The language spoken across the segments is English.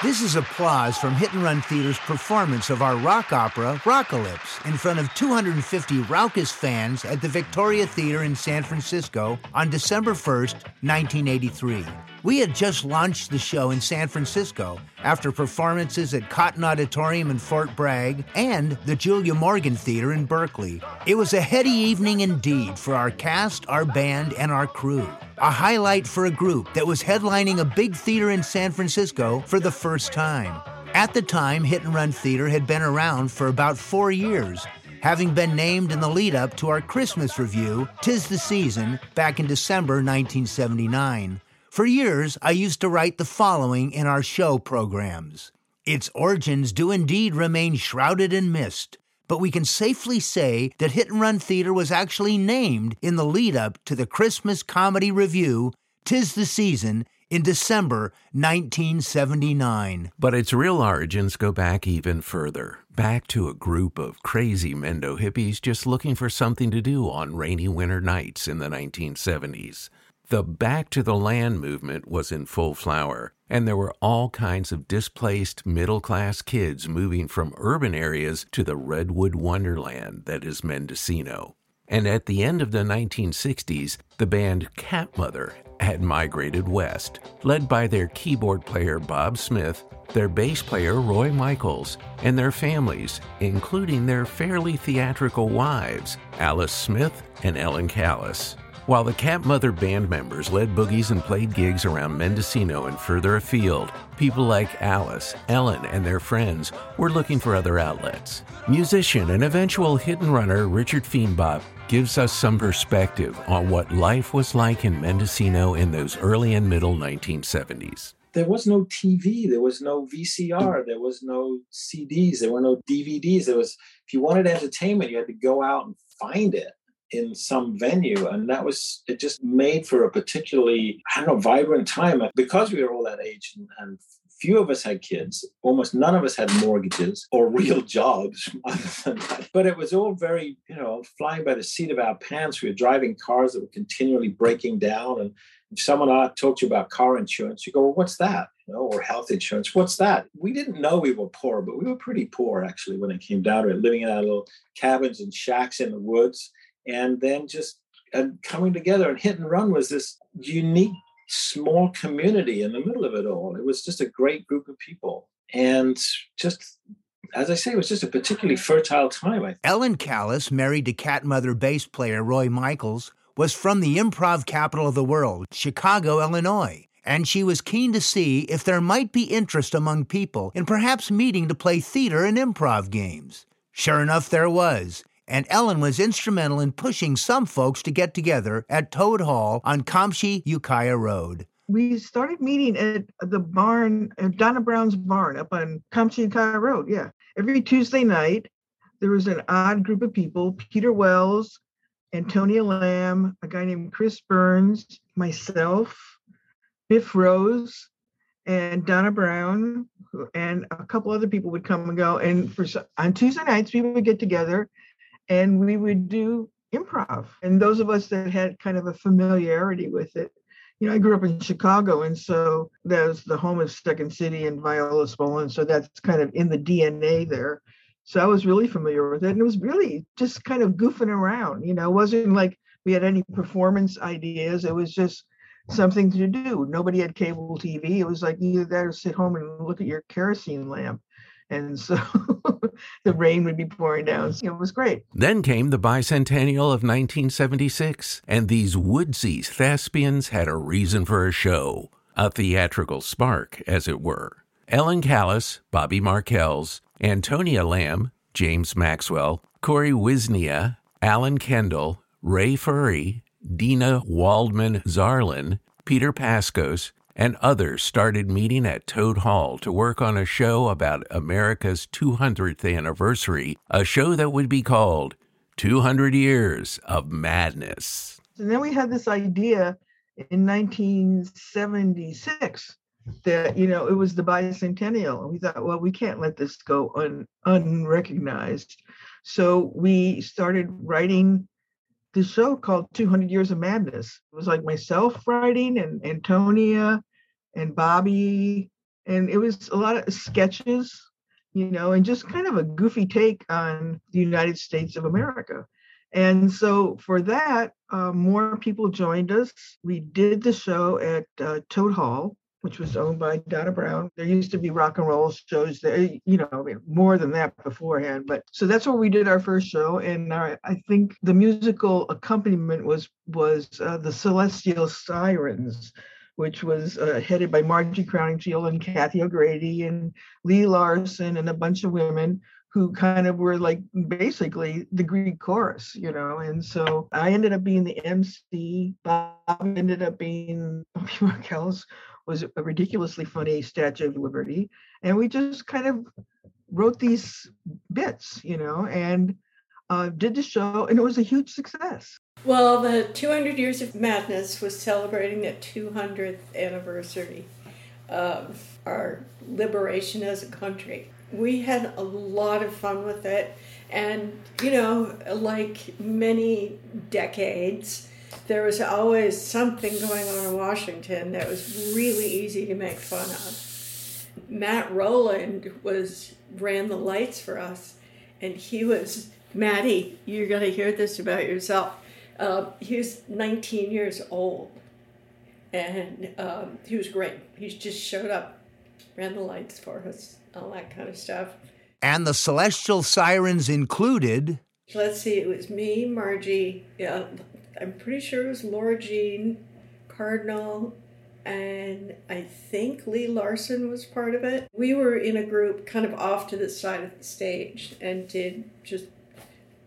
This is applause from Hit and Run Theater's performance of our rock opera, Rockalypse, in front of 250 raucous fans at the Victoria Theater in San Francisco on December 1st, 1983. We had just launched the show in San Francisco after performances at Cotton Auditorium in Fort Bragg and the Julia Morgan Theater in Berkeley. It was a heady evening indeed for our cast, our band, and our crew a highlight for a group that was headlining a big theater in San Francisco for the first time. At the time, Hit and Run Theater had been around for about four years, having been named in the lead up to our Christmas revue, Tis the Season, back in December 1979. For years, I used to write the following in our show programs. Its origins do indeed remain shrouded in mist but we can safely say that Hit and Run Theater was actually named in the lead up to the Christmas comedy revue, Tis the Season, in December 1979. But its real origins go back even further, back to a group of crazy Mendo hippies just looking for something to do on rainy winter nights in the 1970s. The Back to the Land movement was in full flower, and there were all kinds of displaced middle class kids moving from urban areas to the redwood wonderland that is Mendocino. And at the end of the 1960s, the band Cat Mother had migrated west, led by their keyboard player Bob Smith, their bass player Roy Michaels, and their families, including their fairly theatrical wives, Alice Smith and Ellen Callis. While the Cat Mother band members led boogies and played gigs around Mendocino and further afield, people like Alice, Ellen, and their friends were looking for other outlets. Musician and eventual hit and runner Richard Feenbach gives us some perspective on what life was like in Mendocino in those early and middle 1970s there was no TV, there was no VCR, there was no CDs, there were no DVDs. There was if you wanted entertainment, you had to go out and find it in some venue and that was it just made for a particularly i don't know vibrant time. Because we were all that age and, and few of us had kids almost none of us had mortgages or real jobs but it was all very you know flying by the seat of our pants. We were driving cars that were continually breaking down. And if someone talked to you about car insurance you go well what's that? You know, or health insurance what's that? We didn't know we were poor but we were pretty poor actually when it came down to it living in our little cabins and shacks in the woods and then just and coming together and hit and run was this unique small community in the middle of it all it was just a great group of people and just as I say, it was just a particularly fertile time. Ellen Callis, married to cat mother bass player Roy Michaels, was from the improv capital of the world, Chicago, Illinois, and she was keen to see if there might be interest among people in perhaps meeting to play theater and improv games. Sure enough, there was, and Ellen was instrumental in pushing some folks to get together at Toad Hall on Comptche Ukiah Road. We started meeting at the barn, at Donna Brown's barn up on Comptche Ukiah Road. Yeah. Every Tuesday night, there was an odd group of people Peter Wells, Antonia Lamb, a guy named Chris Burns, myself, Biff Rose, and Donna Brown, and a couple other people would come and go. And for on Tuesday nights, we would get together and we would do improv. And those of us that had kind of a familiarity with it, you know, I grew up in Chicago, and so that was the home of Second City and Viola Spolin. So that's kind of in the DNA there. So I was really familiar with it. And it was really just kind of goofing around, you know, it wasn't like we had any performance ideas. It was just something to do. Nobody had cable TV. It was like you got to sit home and look at your kerosene lamp and so the rain would be pouring down. It was great. Then came the bicentennial of 1976, and these woodsy thespians had a reason for a show, a theatrical spark, as it were. Ellen Callis, Bobby Markells, Antonia Lamb, James Maxwell, Corey Wisnia, Alan Kendall, Ray Furry, Dina Waldman Zarlin, Peter Pascos, and others started meeting at Toad Hall to work on a show about America's 200th anniversary, a show that would be called 200 Years of Madness. And then we had this idea in 1976 that you know it was the bicentennial and we thought well we can't let this go un, unrecognized so we started writing the show called 200 years of madness it was like myself writing and antonia and Bobby and it was a lot of sketches, you know, and just kind of a goofy take on the United States of America. And so for that, uh, more people joined us. We did the show at uh, Toad Hall, which was owned by Donna Brown. There used to be rock and roll shows there, you know, more than that beforehand. But so that's where we did our first show, and our, I think the musical accompaniment was was uh, the Celestial Sirens, which was uh, headed by Margie Crowninshield and Kathy O'Grady and Lee Larson and a bunch of women who kind of were like basically the Greek chorus, you know. And so I ended up being the MC. Bob ended up being Bobby Markel's was a ridiculously funny Statue of Liberty. And we just kind of wrote these bits, you know, and uh, did the show, and it was a huge success. Well, the 200 Years of Madness was celebrating the 200th anniversary of our liberation as a country. We had a lot of fun with it, and you know, like many decades, there was always something going on in Washington that was really easy to make fun of. Matt Rowland was ran the lights for us, and he was Maddie. You're gonna hear this about yourself. Uh, he was 19 years old, and um, he was great. He just showed up, ran the lights for us, all that kind of stuff. And the celestial sirens included. Let's see, it was me, Margie, yeah, I'm pretty sure it was Laura Jean Cardinal, and I think Lee Larson was part of it. We were in a group kind of off to the side of the stage and did just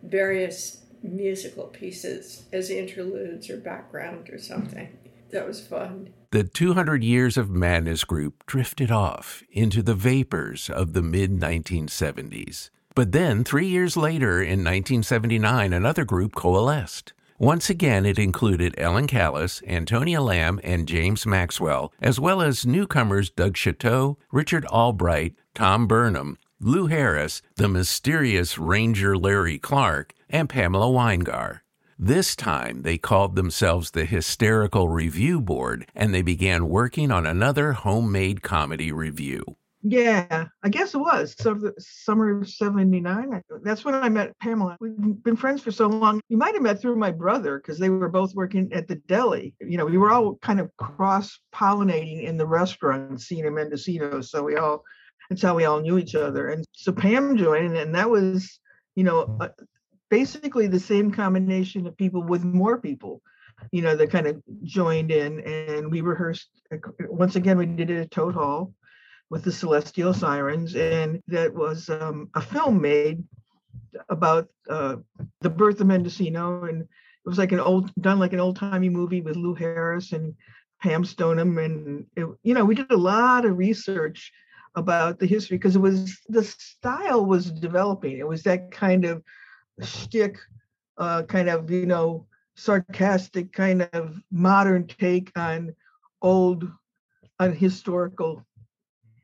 various musical pieces as interludes or background or something. That was fun. The 200 Years of Madness group drifted off into the vapors of the mid 1970s. But then, three years later, in 1979, another group coalesced. Once again, it included Ellen Callis, Antonia Lamb, and James Maxwell, as well as newcomers Doug Chateau, Richard Albright, Tom Burnham, Lou Harris, the mysterious Ranger Larry Clark, and Pamela Winegar. This time, they called themselves the Hysterical Review Board, and they began working on another homemade comedy revue. Yeah, I guess it was. So the summer of 79. That's when I met Pamela. We've been friends for so long. You might have met through my brother because they were both working at the deli. You know, we were all kind of cross pollinating in the restaurant scene in Mendocino. So we all, that's how we all knew each other. And so Pam joined, and that was, you know, uh, basically the same combination of people with more people you know, that kind of joined in and we rehearsed. Once again, we did it at Toad Hall with the Celestial Sirens, and that was um, a film made about uh, the birth of Mendocino, and it was like an old done like an old timey movie with Lou Harris and Pam Stoneham, and it, you know we did a lot of research about the history because it was the style was developing. It was that kind of shtick, uh, kind of you know sarcastic kind of modern take on old unhistorical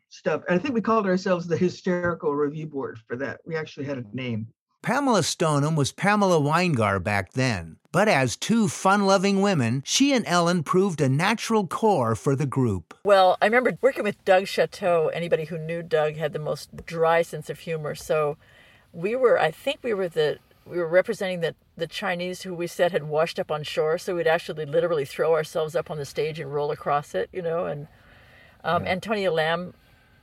stuff. And I think we called ourselves the Hysterical Review Board for that. We actually had a name. Pamela Stoneham was Pamela Weingar back then, but as two fun loving women, she and Ellen proved a natural core for the group. Well, I remember working with Doug Chateau. Anybody who knew Doug had the most dry sense of humor. So we were, I think we were the we were representing the, the Chinese who we said had washed up on shore. So we'd actually literally throw ourselves up on the stage and roll across it, you know. And um, yeah. Antonia Lamb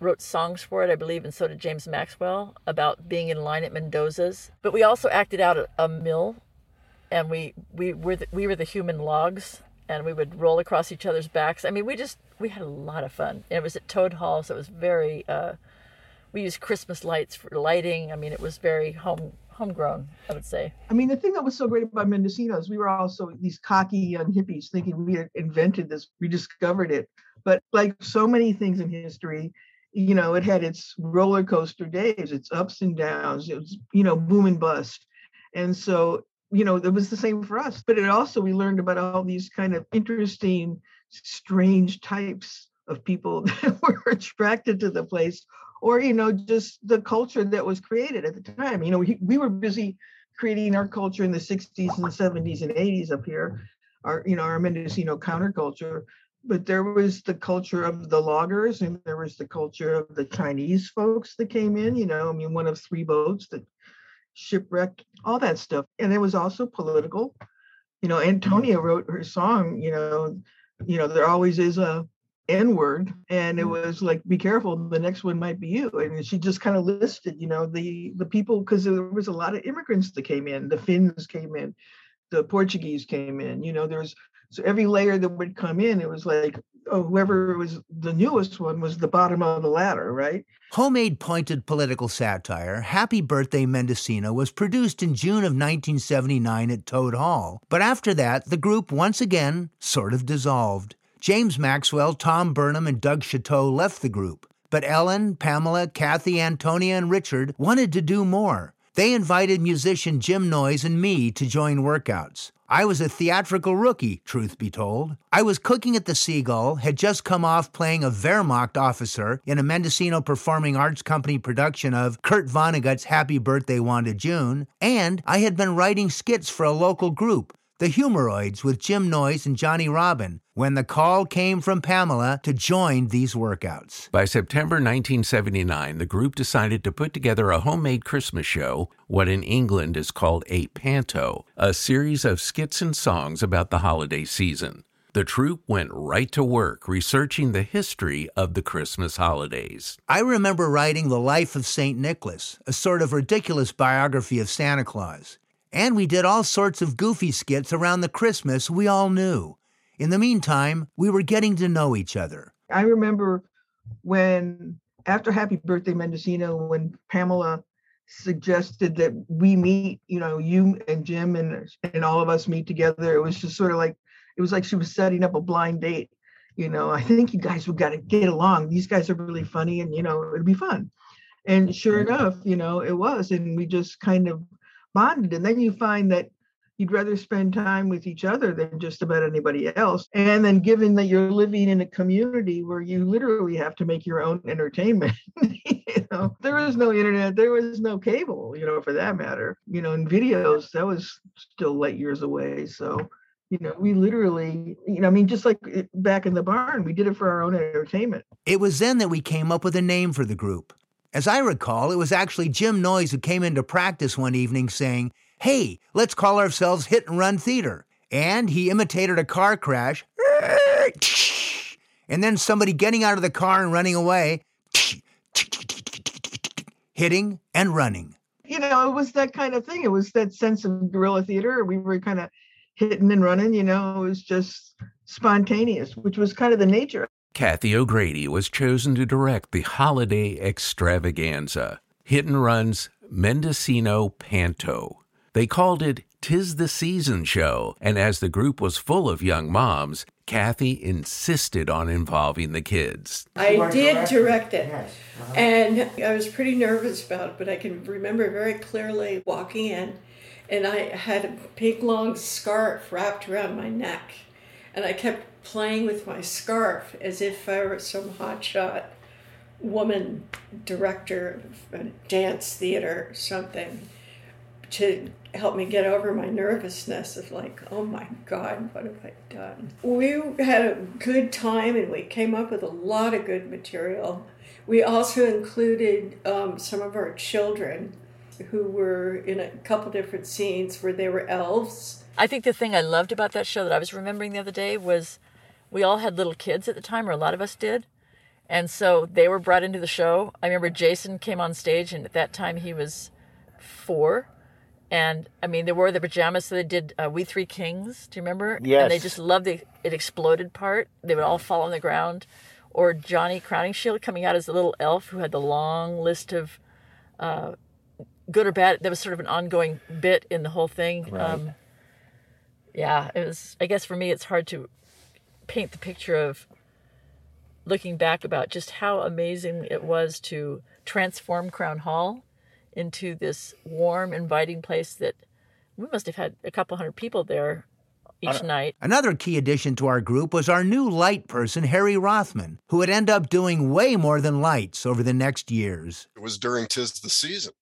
wrote songs for it, I believe, and so did James Maxwell about being in line at Mendosa's. But we also acted out at a mill, and we we were the, we were the human logs, and we would roll across each other's backs. I mean, we just we had a lot of fun. And it was at Toad Hall, so it was very. Uh, we used Christmas lights for lighting. I mean, it was very home homegrown, I would say. I mean, the thing that was so great about Mendocino is we were also these cocky young hippies thinking we had invented this, we discovered it. But like so many things in history, you know, it had its roller coaster days, its ups and downs. It was, you know, boom and bust. And so, you know, it was the same for us. But it also, we learned about all these kind of interesting, strange types of people that were attracted to the place or, you know, just the culture that was created at the time. You know, we, we were busy creating our culture in the 60s and 70s and 80s up here, our, you know, our Mendocino counterculture but there was the culture of the loggers and there was the culture of the Chinese folks that came in, you know, I mean, one of three boats that shipwrecked, all that stuff. And it was also political. You know, Antonia wrote her song, you know, you know, there always is a N word. And it mm. was like, be careful, the next one might be you. And she just kind of listed, you know, the the people, because there was a lot of immigrants that came in, the Finns came in, the Portuguese came in, you know, there's so every layer that would come in, it was like, oh, whoever was the newest one was the bottom of the ladder, right? Homemade pointed political satire, Happy Birthday Mendocino was produced in June of 1979 at Toad Hall. But after that, the group once again sort of dissolved. James Maxwell, Tom Burnham, and Doug Chateau left the group. But Ellen, Pamela, Kathy, Antonia, and Richard wanted to do more. They invited musician Jim Noyes and me to join workouts. I was a theatrical rookie, truth be told. I was cooking at the Seagull, had just come off playing a Wehrmacht officer in a Mendocino Performing Arts Company production of Kurt Vonnegut's Happy Birthday Wanda June, and I had been writing skits for a local group, the Humoroids with Jim Noyes and Johnny Robin, when the call came from Pamela to join these workouts. By September 1979, the group decided to put together a homemade Christmas show, what in England is called a panto, a series of skits and songs about the holiday season. The troupe went right to work researching the history of the Christmas holidays. I remember writing The Life of St. Nicholas, a sort of ridiculous biography of Santa Claus. And we did all sorts of goofy skits around the Christmas we all knew. In the meantime, we were getting to know each other. I remember when, after Happy Birthday Mendocino, when Pamela suggested that we meet, you know, you and Jim and and all of us meet together. It was just sort of like it was like she was setting up a blind date. You know, I think you guys would got to get along. These guys are really funny, and you know, it'd be fun. And sure mm. enough, you know, it was, and we just kind of bonded. And then you find that you'd rather spend time with each other than just about anybody else. And then, given that you're living in a community where you literally have to make your own entertainment, you know, there was no internet, there was no cable, you know, for that matter. You know, in videos, that was still light years away. So, you know, we literally, you know, I mean, just like eh, back in the barn, we did it for our own entertainment. It was then that we came up with a name for the group. As I recall, it was actually Jim Noyes who came into practice one evening saying, Hey, let's call ourselves Hit and Run Theater. And he imitated a car crash, and then somebody getting out of the car and running away, hitting and running. You know, it was that kind of thing. It was that sense of guerrilla theater. We were kind of hitting and running, you know, it was just spontaneous, which was kind of the nature Kathy O'Grady was chosen to direct the holiday extravaganza, Hit and Run's Mendocino Panto. They called it Tis the Season Show, and as the group was full of young moms, Kathy insisted on involving the kids. I did direct it, and I was pretty nervous about it, but I can remember very clearly walking in, and I had a big long scarf wrapped around my neck, and I kept playing with my scarf as if I were some hotshot woman director of a dance theater or something to help me get over my nervousness of like, oh my God, what have I done? We had a good time and we came up with a lot of good material. We also included um, some of our children who were in a couple different scenes where they were elves. I think the thing I loved about that show that I was remembering the other day was we all had little kids at the time, or a lot of us did. And so they were brought into the show. I remember Jason came on stage, and at that time he was four. And I mean, they wore the pajamas, so they did uh, We Three Kings. Do you remember? Yes. And they just loved the it exploded part. They would all fall on the ground. Or Johnny Crowninshield coming out as a little elf who had the long list of uh, good or bad. That was sort of an ongoing bit in the whole thing. Right. Um, yeah, it was. I guess for me, it's hard to paint the picture of looking back about just how amazing it was to transform Crown Hall into this warm, inviting place that we must have had a couple hundred people there each uh, night. Another key addition to our group was our new light person, Harry Rothman, who would end up doing way more than lights over the next years. It was during Tis the Season.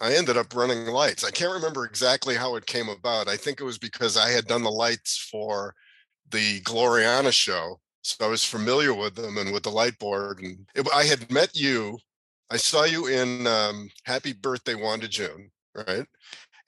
I ended up running lights. I can't remember exactly how it came about. I think it was because I had done the lights for the Gloriana show So I was familiar with them and with the light board. And it, I had met you. I saw you in um, Happy Birthday, Wanda June, right?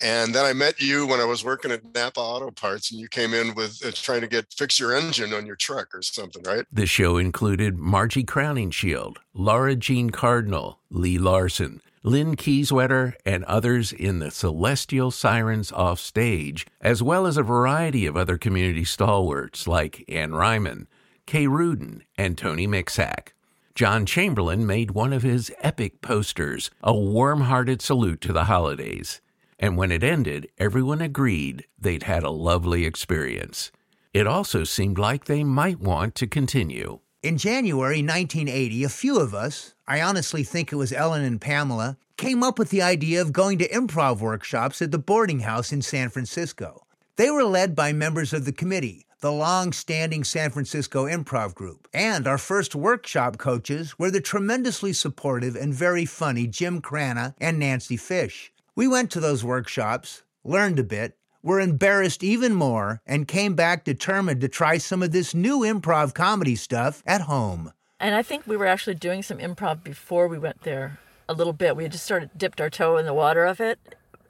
And then I met you when I was working at Napa Auto Parts, and you came in with uh, trying to get fix your engine on your truck or something, right? The show included Margie Crowninshield, Laura Jean Cardinal, Lee Larson, Lynn Kieswetter, and others in the Celestial Sirens offstage, as well as a variety of other community stalwarts like Ann Ryman, Kay Rudin, and Tony Mixack. John Chamberlain made one of his epic posters, a warm hearted salute to the holidays. And when it ended, everyone agreed they'd had a lovely experience. It also seemed like they might want to continue. In January 1980, a few of us, I honestly think it was Ellen and Pamela, came up with the idea of going to improv workshops at the boarding house in San Francisco. They were led by members of the committee, the long standing San Francisco Improv Group. And our first workshop coaches were the tremendously supportive and very funny Jim Cranna and Nancy Fish. We went to those workshops, learned a bit, were embarrassed even more, and came back determined to try some of this new improv comedy stuff at home. And I think we were actually doing some improv before we went there a little bit. We had just started dipped our toe in the water of it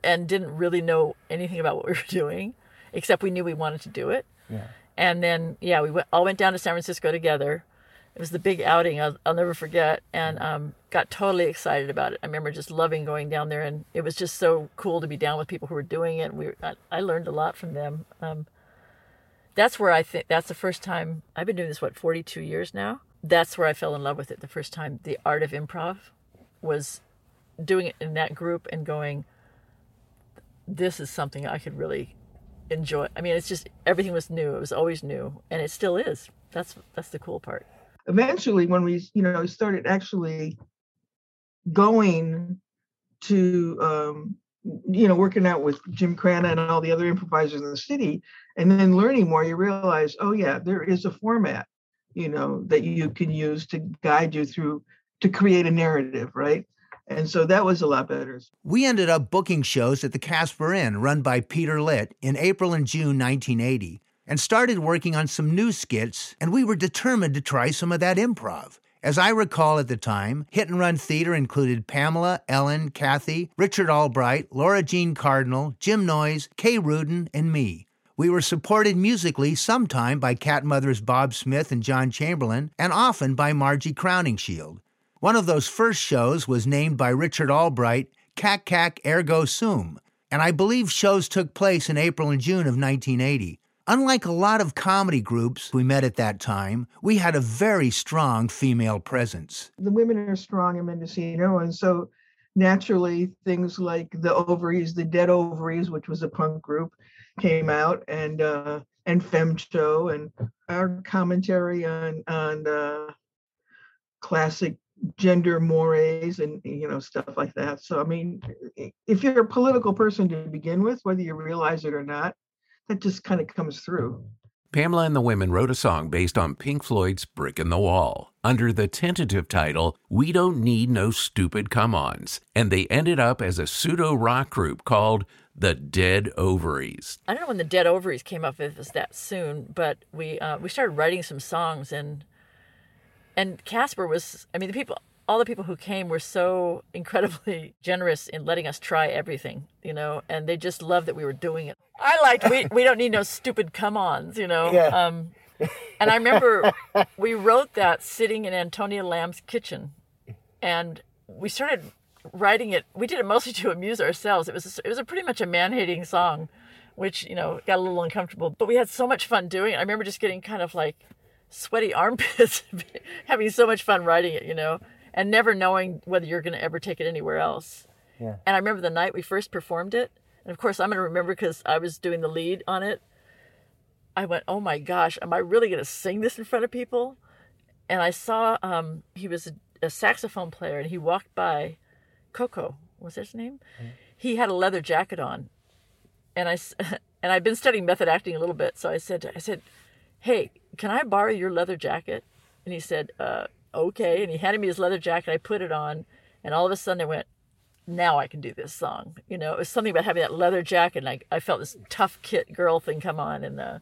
and didn't really know anything about what we were doing, except we knew we wanted to do it. Yeah. And then, yeah, we went, all went down to San Francisco together. It was the big outing I'll, I'll never forget, and um, got totally excited about it. I remember just loving going down there, and it was just so cool to be down with people who were doing it. We, I, I learned a lot from them. Um, that's where I think that's the first time I've been doing this. What, forty-two years now? That's where I fell in love with it. The first time, the art of improv, was doing it in that group and going. This is something I could really enjoy. I mean, it's just everything was new. It was always new, and it still is. That's that's the cool part. Eventually, when we you know started actually going to um, you know working out with Jim Cranna and all the other improvisers in the city, and then learning more, you realize, oh yeah, there is a format, you know, that you can use to guide you through to create a narrative, right? And so that was a lot better. We ended up booking shows at the Caspar Inn, run by Peter Litt, in April and June 1980, and started working on some new skits, and we were determined to try some of that improv. As I recall at the time, Hit and Run Theater included Pamela, Ellen, Kathy, Richard Albright, Laura Jean Cardinal, Jim Noyes, Kay Rudin, and me. We were supported musically sometime by Cat Mothers Bob Smith and John Chamberlain, and often by Margie Crowninshield. One of those first shows was named by Richard Albright Cac Cac Ergo Sum, and I believe shows took place in April and June of 1980. Unlike a lot of comedy groups we met at that time, we had a very strong female presence. The women are strong in Mendocino, and so naturally things like the Ovaries, the Dead Ovaries, which was a punk group, came out, and uh, and Femcho, and our commentary on on uh, classic gender mores and you know stuff like that so i mean if you're a political person to begin with whether you realize it or not that just kind of comes through Pamela and the Women wrote a song based on Pink Floyd's Brick in the Wall under the tentative title We Don't Need No Stupid Come Ons, and they ended up as a pseudo rock group called the Dead Ovaries. I don't know when the Dead Ovaries came up if it was that soon, but we uh, we started writing some songs and and Caspar was I mean the people all the people who came were so incredibly generous in letting us try everything, you know, and they just loved that we were doing it. I liked we we don't need no stupid come-ons, you know. Yeah. Um, and I remember we wrote that sitting in Antonia Lamb's kitchen, and we started writing it. We did it mostly to amuse ourselves. It was it was a pretty much a man-hating song, which you know got a little uncomfortable. But we had so much fun doing it. I remember just getting kind of like sweaty armpits, having so much fun writing it, you know, and never knowing whether you're going to ever take it anywhere else. Yeah. And I remember the night we first performed it, and of course I'm going to remember because I was doing the lead on it. I went, oh my gosh, am I really going to sing this in front of people? And I saw um, he was a, a saxophone player, and he walked by. Coco was his name. He had a leather jacket on, and I and I'd been studying method acting a little bit, so I said, I said, hey, can I borrow your leather jacket? And he said, uh, okay. And he handed me his leather jacket. I put it on, and all of a sudden I went, now I can do this song. You know, it was something about having that leather jacket. And I, I felt this tough kit girl thing come on, and uh,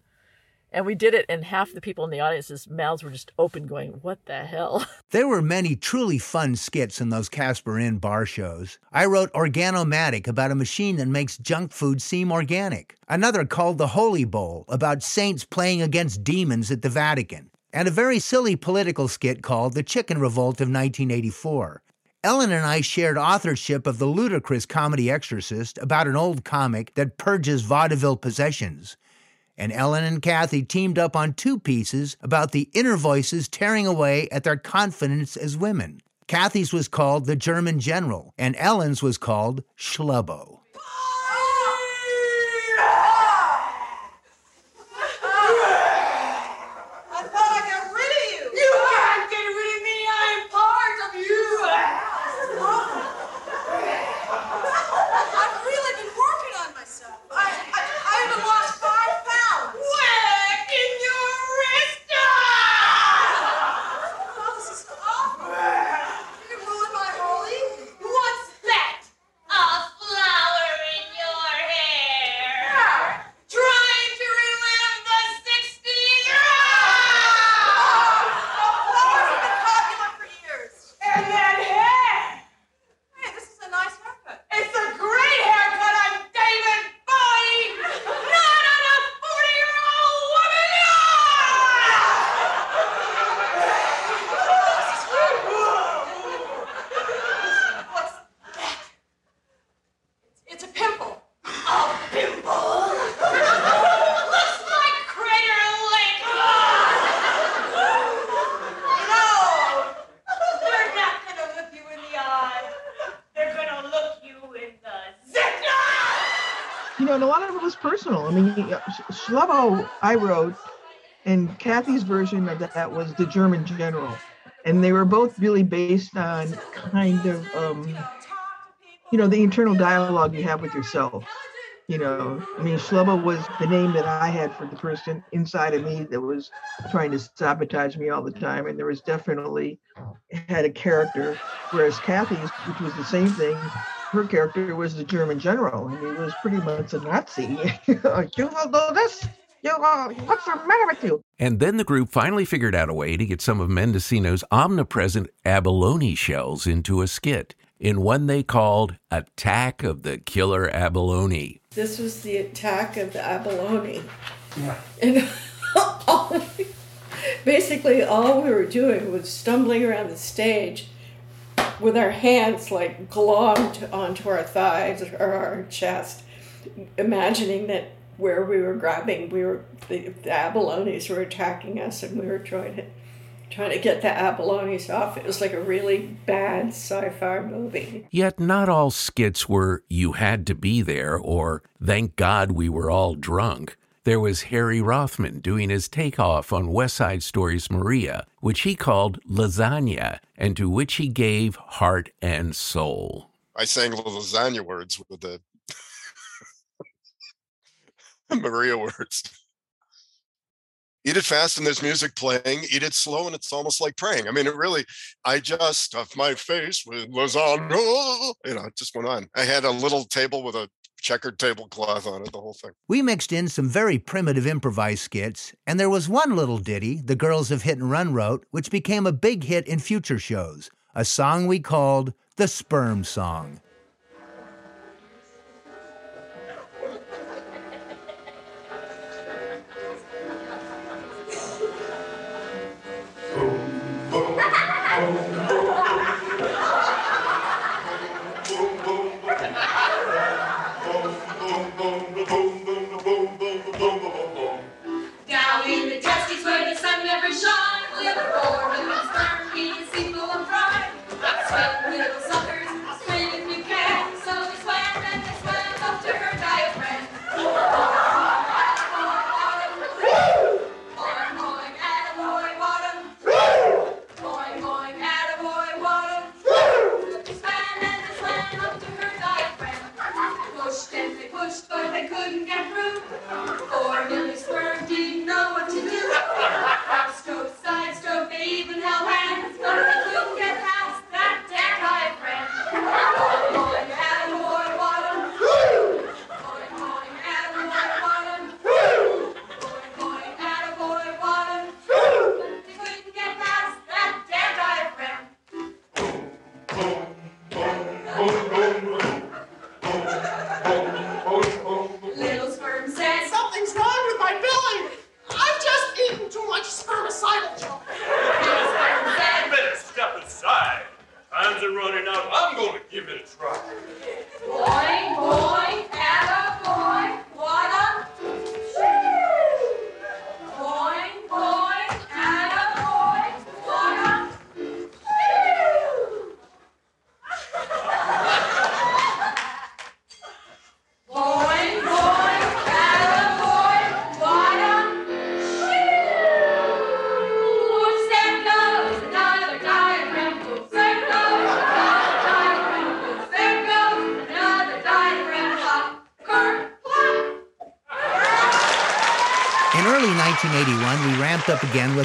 And we did it, and half the people in the audience's mouths were just open, going, What the hell? There were many truly fun skits in those Caspar Inn bar shows. I wrote Organomatic about a machine that makes junk food seem organic. Another called The Holy Bowl about saints playing against demons at the Vatican. And a very silly political skit called The Chicken Revolt of 1984. Ellen and I shared authorship of the ludicrous comedy Exorcist about an old comic that purges vaudeville possessions. And Ellen and Kathy teamed up on two pieces about the inner voices tearing away at their confidence as women. Kathy's was called The German General, and Ellen's was called Schlubbo. I thought I got rid of you. You can't get rid of me. I am part of you. I've really been working on myself. I, I, I haven't lost five pounds. Whack in your wrist. Oh, this is awful. You ruined my holy. What's that? A flower in your hair. Trying to relive the 60s. Flowers have been popular for years. And that hair. Hey, this is a nice haircut. It's a great haircut. I'm David Bowie, not on a 40-year-old woman. What's that? It's a pimple. A pimple? Looks like Crater Lake. No! They're not gonna look you in the eye. They're gonna look you in the zit. You know, and a lot of it was personal. I mean, uh, Sh- I wrote, and Kathy's version of that was the German General. And they were both really based on kind of, um, you know, the internal dialogue you have with yourself. You know, I mean, Schlubbo was the name that I had for the person inside of me that was trying to sabotage me all the time. And there was definitely had a character, whereas Kathy's, which was the same thing, her character was the German general, and he was pretty much a Nazi. you will do this. You, will what's the matter with you? And then the group finally figured out a way to get some of Mendocino's omnipresent abalone shells into a skit in one they called Attack of the Killer Abalone. This was the attack of the abalone. Yeah. And all, basically, all we were doing was stumbling around the stage with our hands like glommed onto our thighs or our chest, imagining that where we were grabbing, we were the, the abalones were attacking us, and we were trying to trying to get the abalones off. It was like a really bad sci-fi movie. Yet not all skits were You Had to Be There or Thank God We Were All Drunk. There was Harry Rothman doing his takeoff on West Side Story's Maria, which he called Lasagna, and to which he gave heart and soul. I sang the lasagna words with the Maria words. Eat it fast and there's music playing. Eat it slow and it's almost like praying. I mean, it really, I just stuffed my face with lasagna. You know, it just went on. I had a little table with a checkered tablecloth on it, the whole thing. We mixed in some very primitive improvised skits, and there was one little ditty the girls of Hit and Run wrote, which became a big hit in future shows, a song we called the Sperm Song.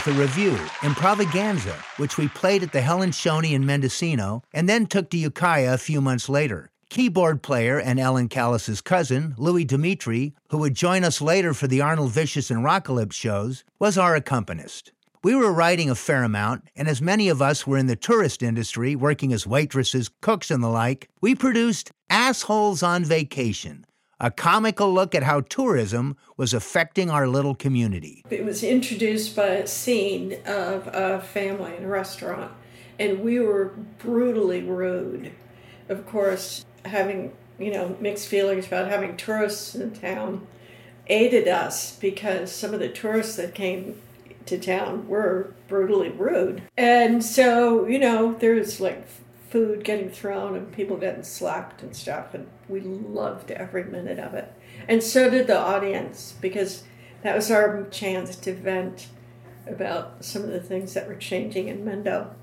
with a revue, Improvaganza, which we played at the Helen Schoeni in Mendocino and then took to Ukiah a few months later. Keyboard player and Ellen Callis's cousin, Louis Dimitri, who would join us later for the Arnold Vicious and Rockalypse shows, was our accompanist. We were writing a fair amount, and as many of us were in the tourist industry, working as waitresses, cooks, and the like, we produced Assholes on Vacation, a comical look at how tourism was affecting our little community. It was introduced by a scene of a family in a restaurant, and we were brutally rude. Of course, having you know mixed feelings about having tourists in town aided us because some of the tourists that came to town were brutally rude. And so, you know, there's like food getting thrown and people getting slapped and stuff. And we loved every minute of it. And so did the audience because that was our chance to vent about some of the things that were changing in Mendo.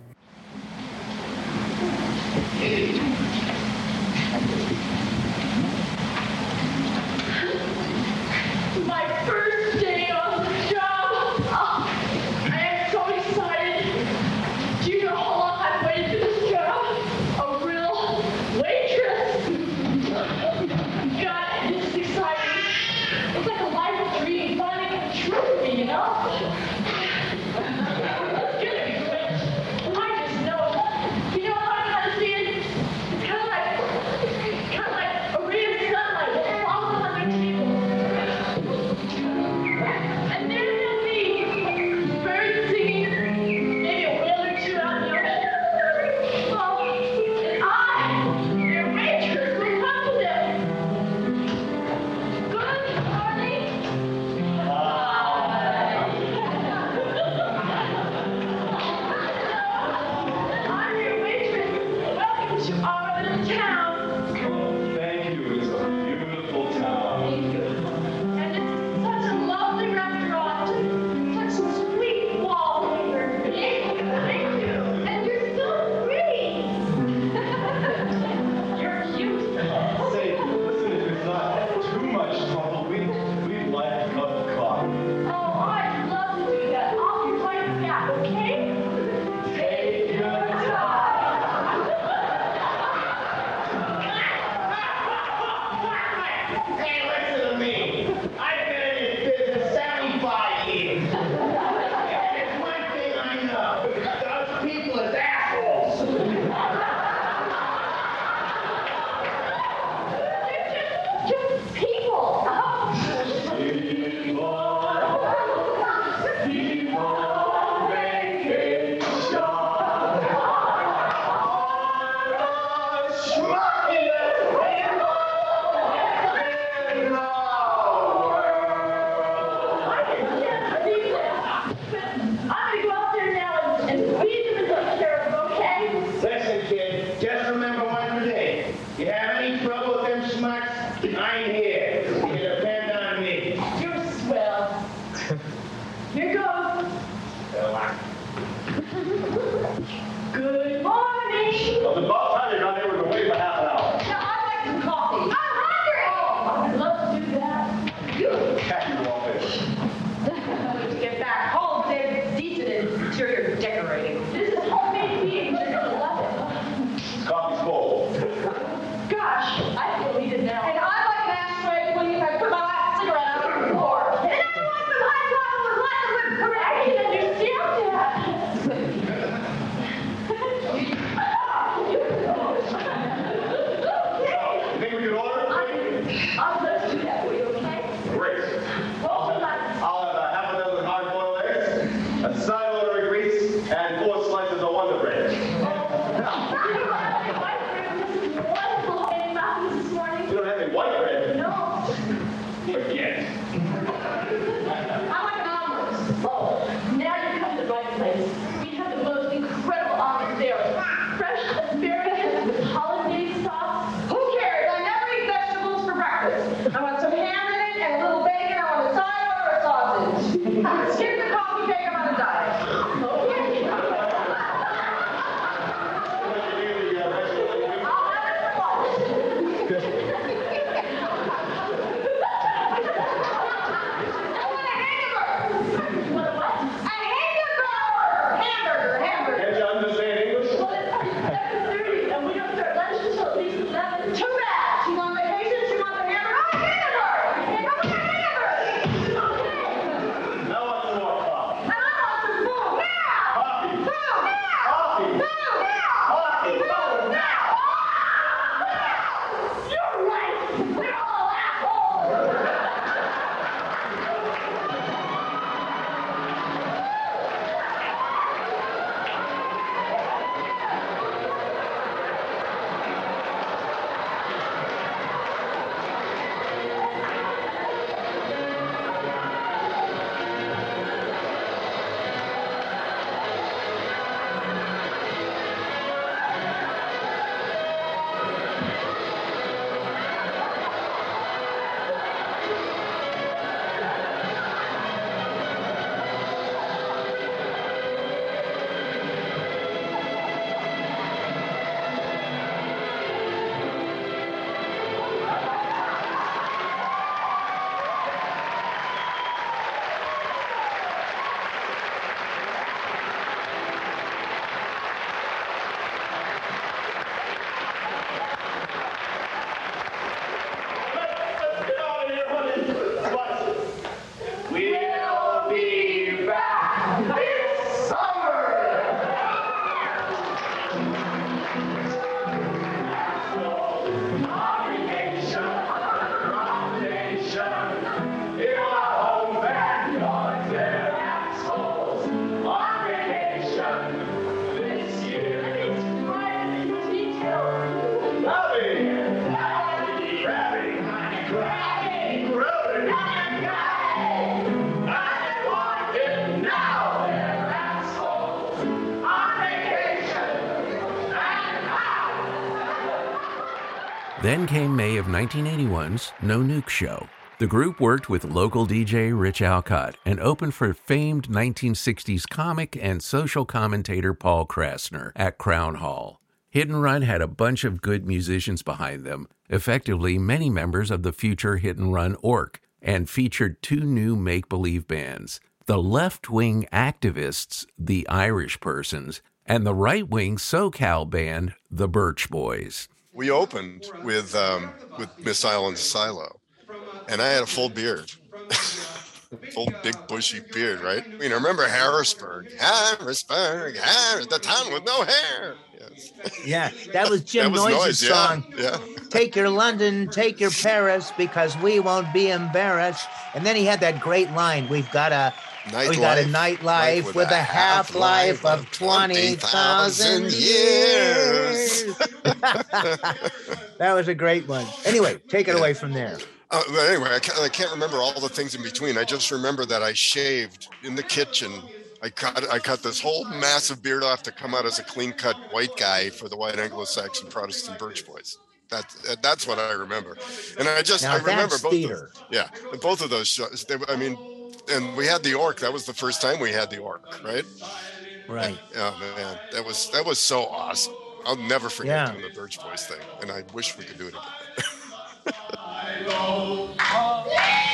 Came May of 1981's No Nuke Show. The group worked with local DJ Rich Alcott and opened for famed 1960s comic and social commentator Paul Krassner at Crown Hall. Hit and Run had a bunch of good musicians behind them, effectively many members of the future Hit and Run Orc, and featured two new make believe bands the left wing activists, the Irish Persons, and the right wing SoCal band, the Birch Boys. We opened with um, with Miss Island's Silo, and I had a full beard. full big bushy beard, right? I mean, I remember Harrisburg, Harrisburg, Harris, the town with no hair. Yes. Yeah, that was Jim That was Noise's Noise, yeah, song. yeah. Take your London, take your Paris, because we won't be embarrassed. And then he had that great line: "We've got a, we got a Nightlife, nightlife with, a half life of twenty thousand years." that was a great one. Anyway, take it away from there. Uh, but anyway, I can't, I can't remember all the things in between. I just remember that I shaved in the kitchen. I cut I cut this whole massive beard off to come out as a clean cut white guy for the white Anglo-Saxon Protestant Birch Boys. That's that's what I remember, and I just Now I remember both. theater. Of, yeah, both of those shows. They, I mean, and we had the orc. That was the first time we had the orc, right? Right. Oh man, that was that was so awesome. I'll never forget Yeah. doing the Birch Boys thing, and I wish we could do it again.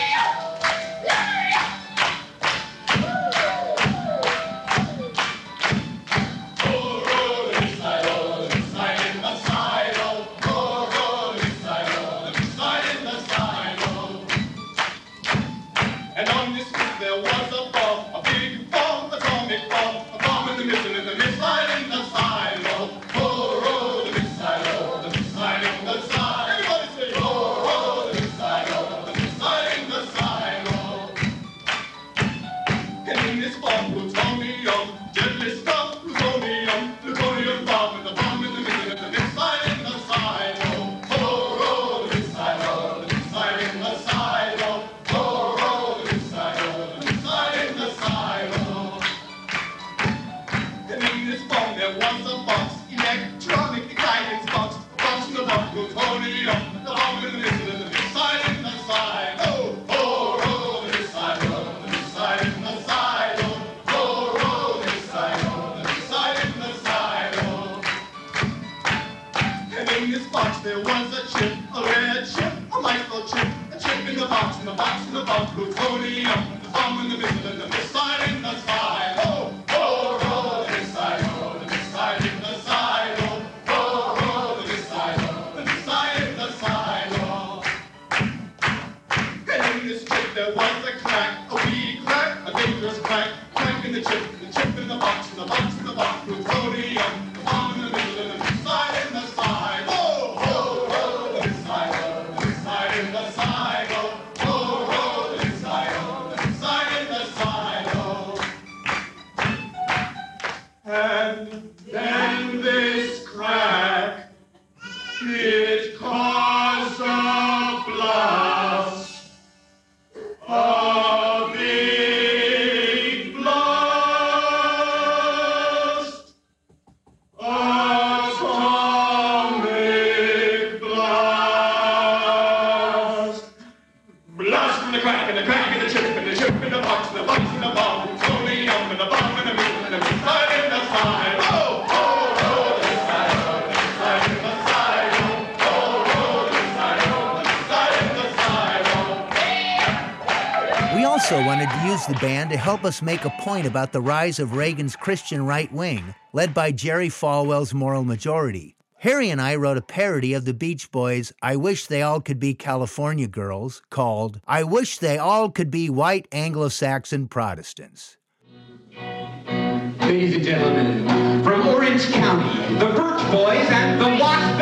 us make a point about the rise of Reagan's Christian right wing, led by Jerry Falwell's Moral Majority. Harry and I wrote a parody of the Beach Boys' I Wish They All Could Be California Girls called I Wish They All Could Be White Anglo Saxon Protestants. Ladies and gentlemen, from Orange County, the Birch Boys and the Wasp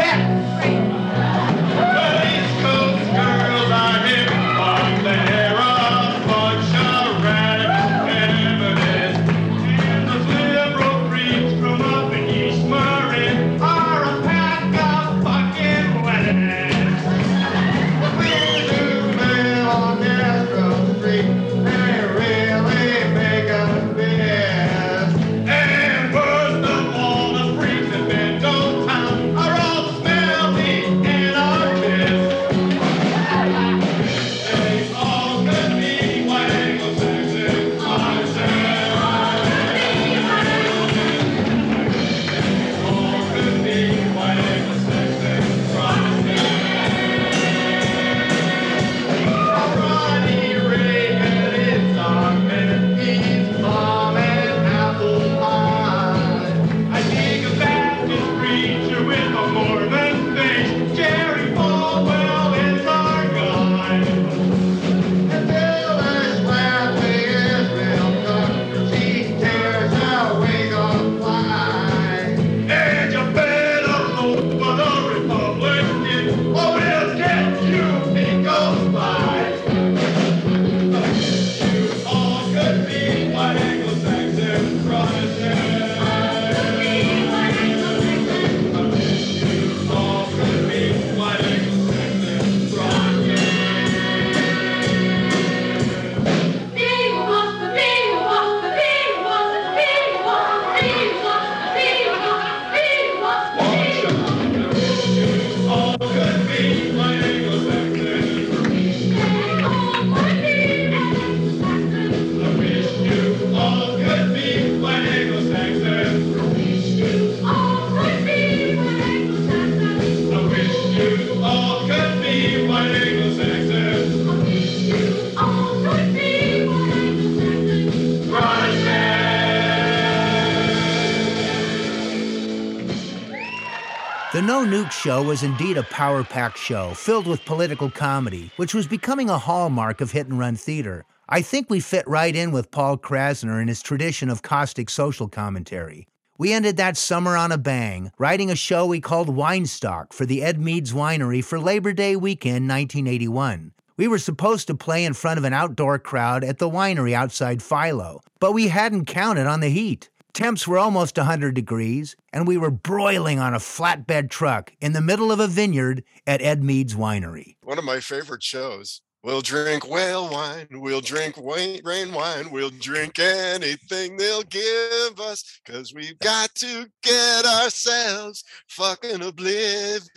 Nuke Show was indeed a power packed show filled with political comedy, which was becoming a hallmark of hit and run theater. I think we fit right in with Paul Krassner and his tradition of caustic social commentary. We ended that summer on a bang, writing a show we called Winestock for the Edmeades Winery for Labor Day weekend 1981. We were supposed to play in front of an outdoor crowd at the winery outside Philo, but we hadn't counted on the heat. Temps were almost 100 degrees, and we were broiling on a flatbed truck in the middle of a vineyard at Edmeades winery. One of my favorite shows. We'll drink whale wine. We'll drink rain wine. We'll drink anything they'll give us because we've got to get ourselves fucking oblivious.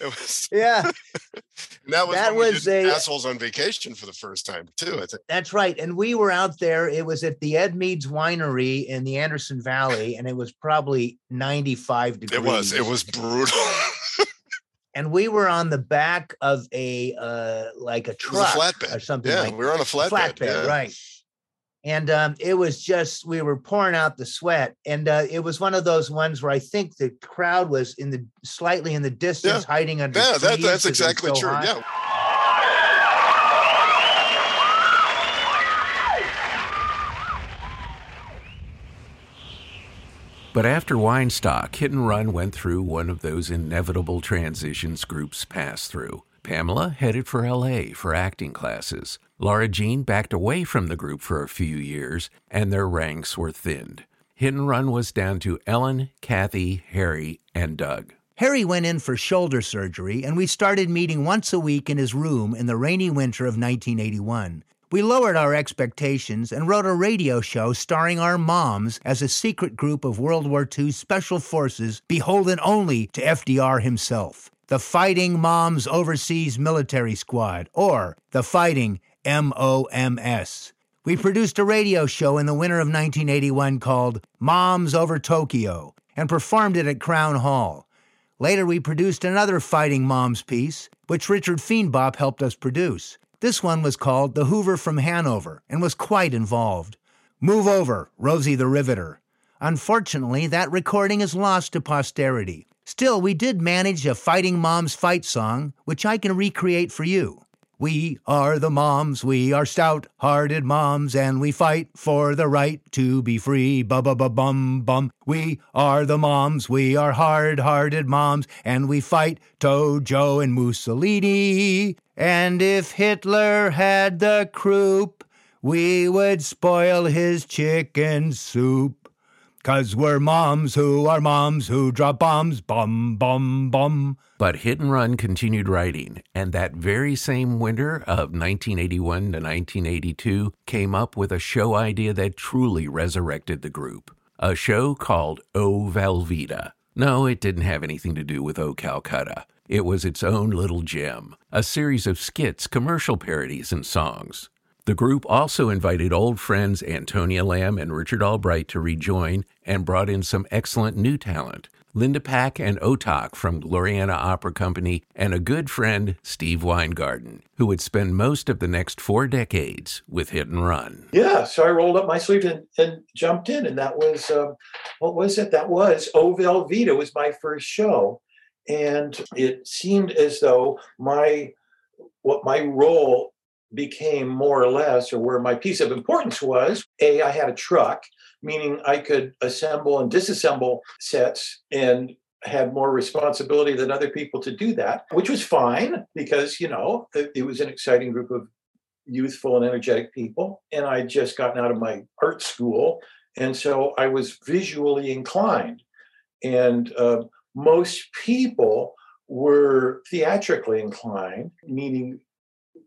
Was, yeah, and that was, That was a- assholes on vacation for the first time too. I think. that's right. And we were out there. It was at the Edmeades winery in the Anderson Valley, and it was probably 95 degrees. It was. It was brutal. And we were on the back of a uh like a a truck flatbed. or something Yeah, like we were on a flatbed. flatbed, yeah. right? And um, it was just we were pouring out the sweat, and uh, it was one of those ones where I think the crowd was in the slightly in the distance, hiding under. Yeah, that, that's 'cause it was exactly so true. hot. Yeah. But after Winestock, Hit and Run went through one of those inevitable transitions groups pass through. Pamela headed for LA for acting classes. Laura Jean backed away from the group for a few years, and their ranks were thinned. Hit and Run was down to Ellen, Kathy, Harry, and Doug. Harry went in for shoulder surgery, and we started meeting once a week in his room in the rainy winter of 1981. We lowered our expectations and wrote a radio show starring our moms as a secret group of World War II special forces beholden only to FDR himself. The Fighting Moms Overseas Military Squad, or the Fighting MOMS. We produced a radio show in the winter of 1981 called Moms Over Tokyo and performed it at Crown Hall. Later, we produced another Fighting Moms piece, which Richard Feenbop helped us produce. This one was called The Hoover from Hanover and was quite involved. Move over, Rosie the Riveter. Unfortunately, that recording is lost to posterity. Still, we did manage a Fighting Moms fight song, which I can recreate for you. We are the moms, we are stout hearted moms, and we fight for the right to be free. Ba ba ba bum bum. We are the moms, we are hard hearted moms, and we fight Tojo and Mussolini. And if Hitler had the croup, we would spoil his chicken soup. Cause we're moms who are moms who drop bombs, bum bum bum. But Hit and Run continued writing, and that very same winter of 1981 to 1982 came up with a show idea that truly resurrected the group. A show called O Velveeta. No, it didn't have anything to do with O Calcutta. It was its own little gem, a series of skits, commercial parodies, and songs. The group also invited old friends Antonia Lamb and Richard Albright to rejoin and brought in some excellent new talent. Linda Pack and Otak from Gloriana Opera Company, and a good friend, Steve Weingarten, who would spend most of the next four decades with Hit and Run. Yeah, so I rolled up my sleeves and, and jumped in, and that was um, what was it? That was O Velveeta was my first show, and it seemed as though my what my role became more or less, or where my piece of importance was. A, I had a truck, meaning I could assemble and disassemble sets and had more responsibility than other people to do that, which was fine because you know it, it was an exciting group of youthful and energetic people. And I'd just gotten out of my art school. And so I was visually inclined. And uh, most people were theatrically inclined, meaning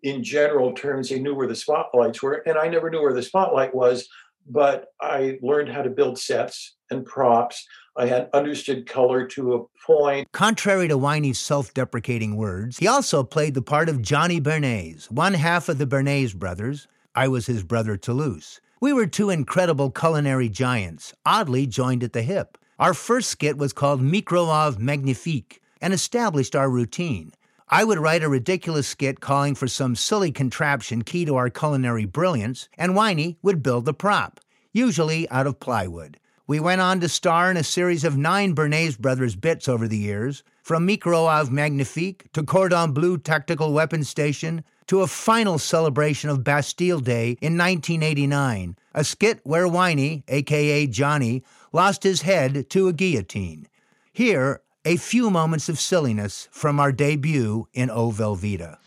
in general terms, they knew where the spotlights were. And I never knew where the spotlight was, but I learned how to build sets and props. I had understood color to a point. Contrary to Winey's self deprecating words, he also played the part of Johnny Bernays, one half of the Bernays brothers. I was his brother Toulouse. We were two incredible culinary giants, oddly joined at the hip. Our first skit was called Microwave Magnifique and established our routine. I would write a ridiculous skit calling for some silly contraption key to our culinary brilliance, and Winey would build the prop, usually out of plywood. We went on to star in a series of nine Bernays Brothers bits over the years, from Microwave Magnifique to Cordon Bleu Tactical Weapons Station to a final celebration of Bastille Day in 1989, a skit where Whiny, aka Johnny, lost his head to a guillotine. Here, a few moments of silliness from our debut in O Velveeta.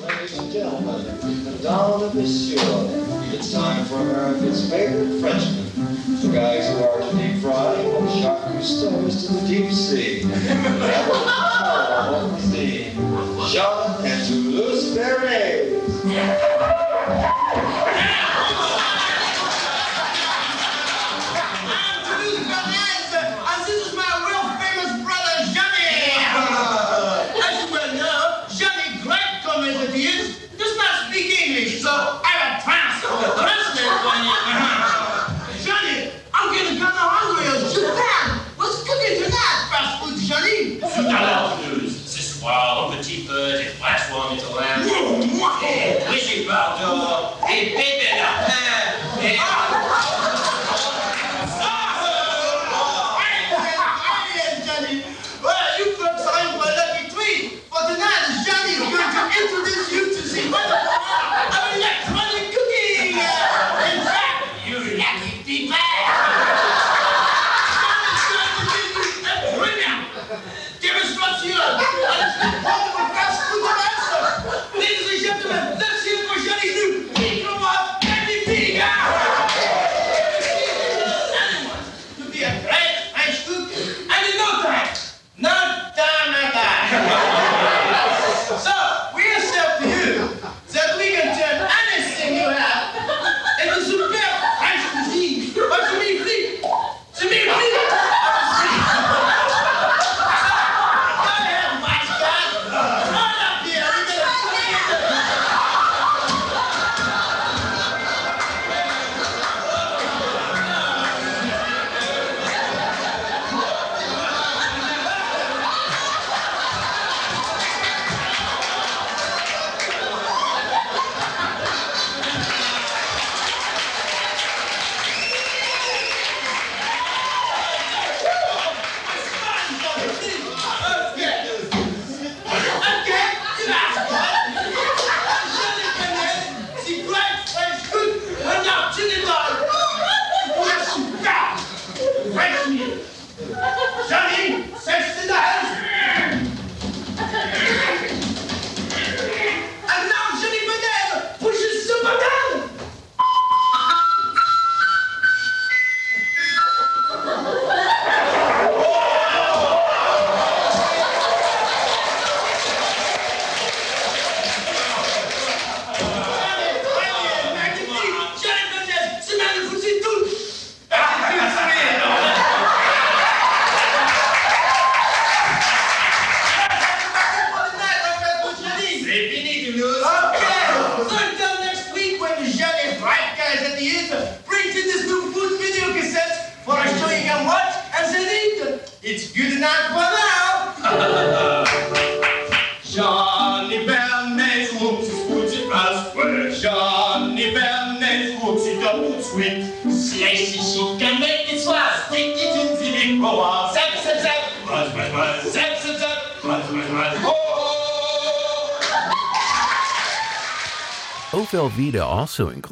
Ladies and gentlemen, Madame and Monsieur, it's time for America's favorite Frenchman. The guys who are to deep fry and Jacques Cousteau's to the deep sea. Jean and Toulouse Bernays. Lapins, et... Johnny. Well, you folks are in for a lucky treat. For tonight, Johnny is going to introduce you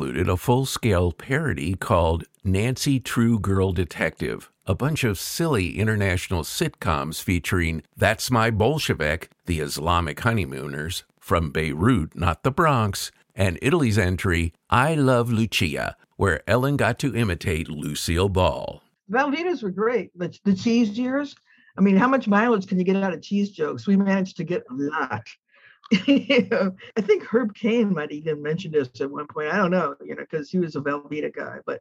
included a full scale parody called Nancy True Girl Detective, a bunch of silly international sitcoms featuring That's My Bolshevik, the Islamic honeymooners, from Beirut, not the Bronx, and Italy's entry I Love Lucia, where Ellen got to imitate Lucille Ball. Velveeta's were great. The, the cheese years. I mean, how much mileage can you get out of cheese jokes? We managed to get a lot. I think Herb Kane might even mention this at one point. I don't know, you know, because he was a Velveeta guy. But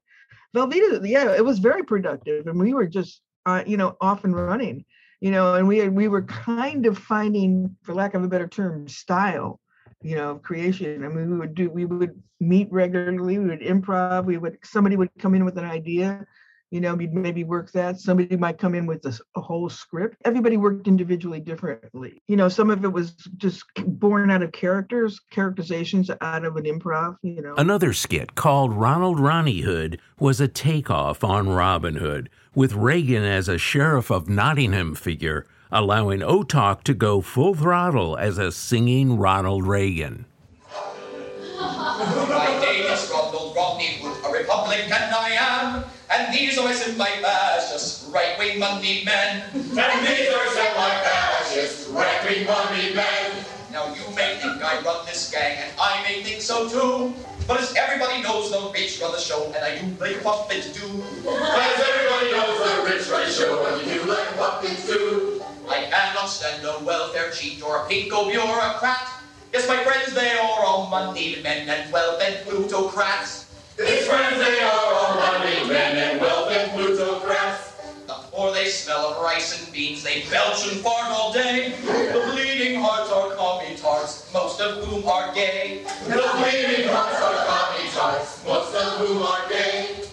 Velveeta, yeah, it was very productive, and we were just, uh, you know, off and running, you know, and we we were kind of finding, for lack of a better term, style, you know, of creation. I mean, we would do, we would meet regularly, we would improv, we would somebody would come in with an idea, You know, we'd maybe work that. Somebody might come in with a whole script. Everybody worked individually differently. You know, some of it was just born out of characters, characterizations out of an improv, you know. Another skit called Ronald Ronnie Hood was a takeoff on Robin Hood, with Reagan as a sheriff of Nottingham figure, allowing Otok to go full throttle as a singing Ronald Reagan. and these are semi-fascist uh, right-wing money men. And these are semi-fascist uh, right-wing money men. Now you may think I run this gang, and I may think so too. But as everybody knows, the rich run the show, and I do play puppet too. But as everybody knows, the rich run the show, and you do like puppets too. I cannot stand a welfare cheat or a pinko bureaucrat. Yes, my friends, they are all moneyed men and well-fed plutocrats. His friends, they are all money men and wealth-fed plutocrats. The more they smell of rice and beans, they belch and fart all day. The bleeding hearts are commie tarts, most of whom are gay. The bleeding hearts are commie tarts, most of whom are gay.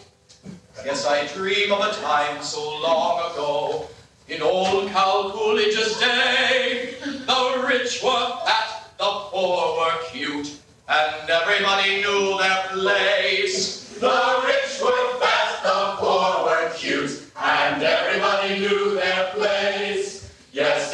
Yes, I dream of a time so long ago, in old Cal Coolidge's day. The rich were fat, the poor were cute, and everybody knew their place. The rich were fat, the poor were cute, and everybody knew their place. Yes,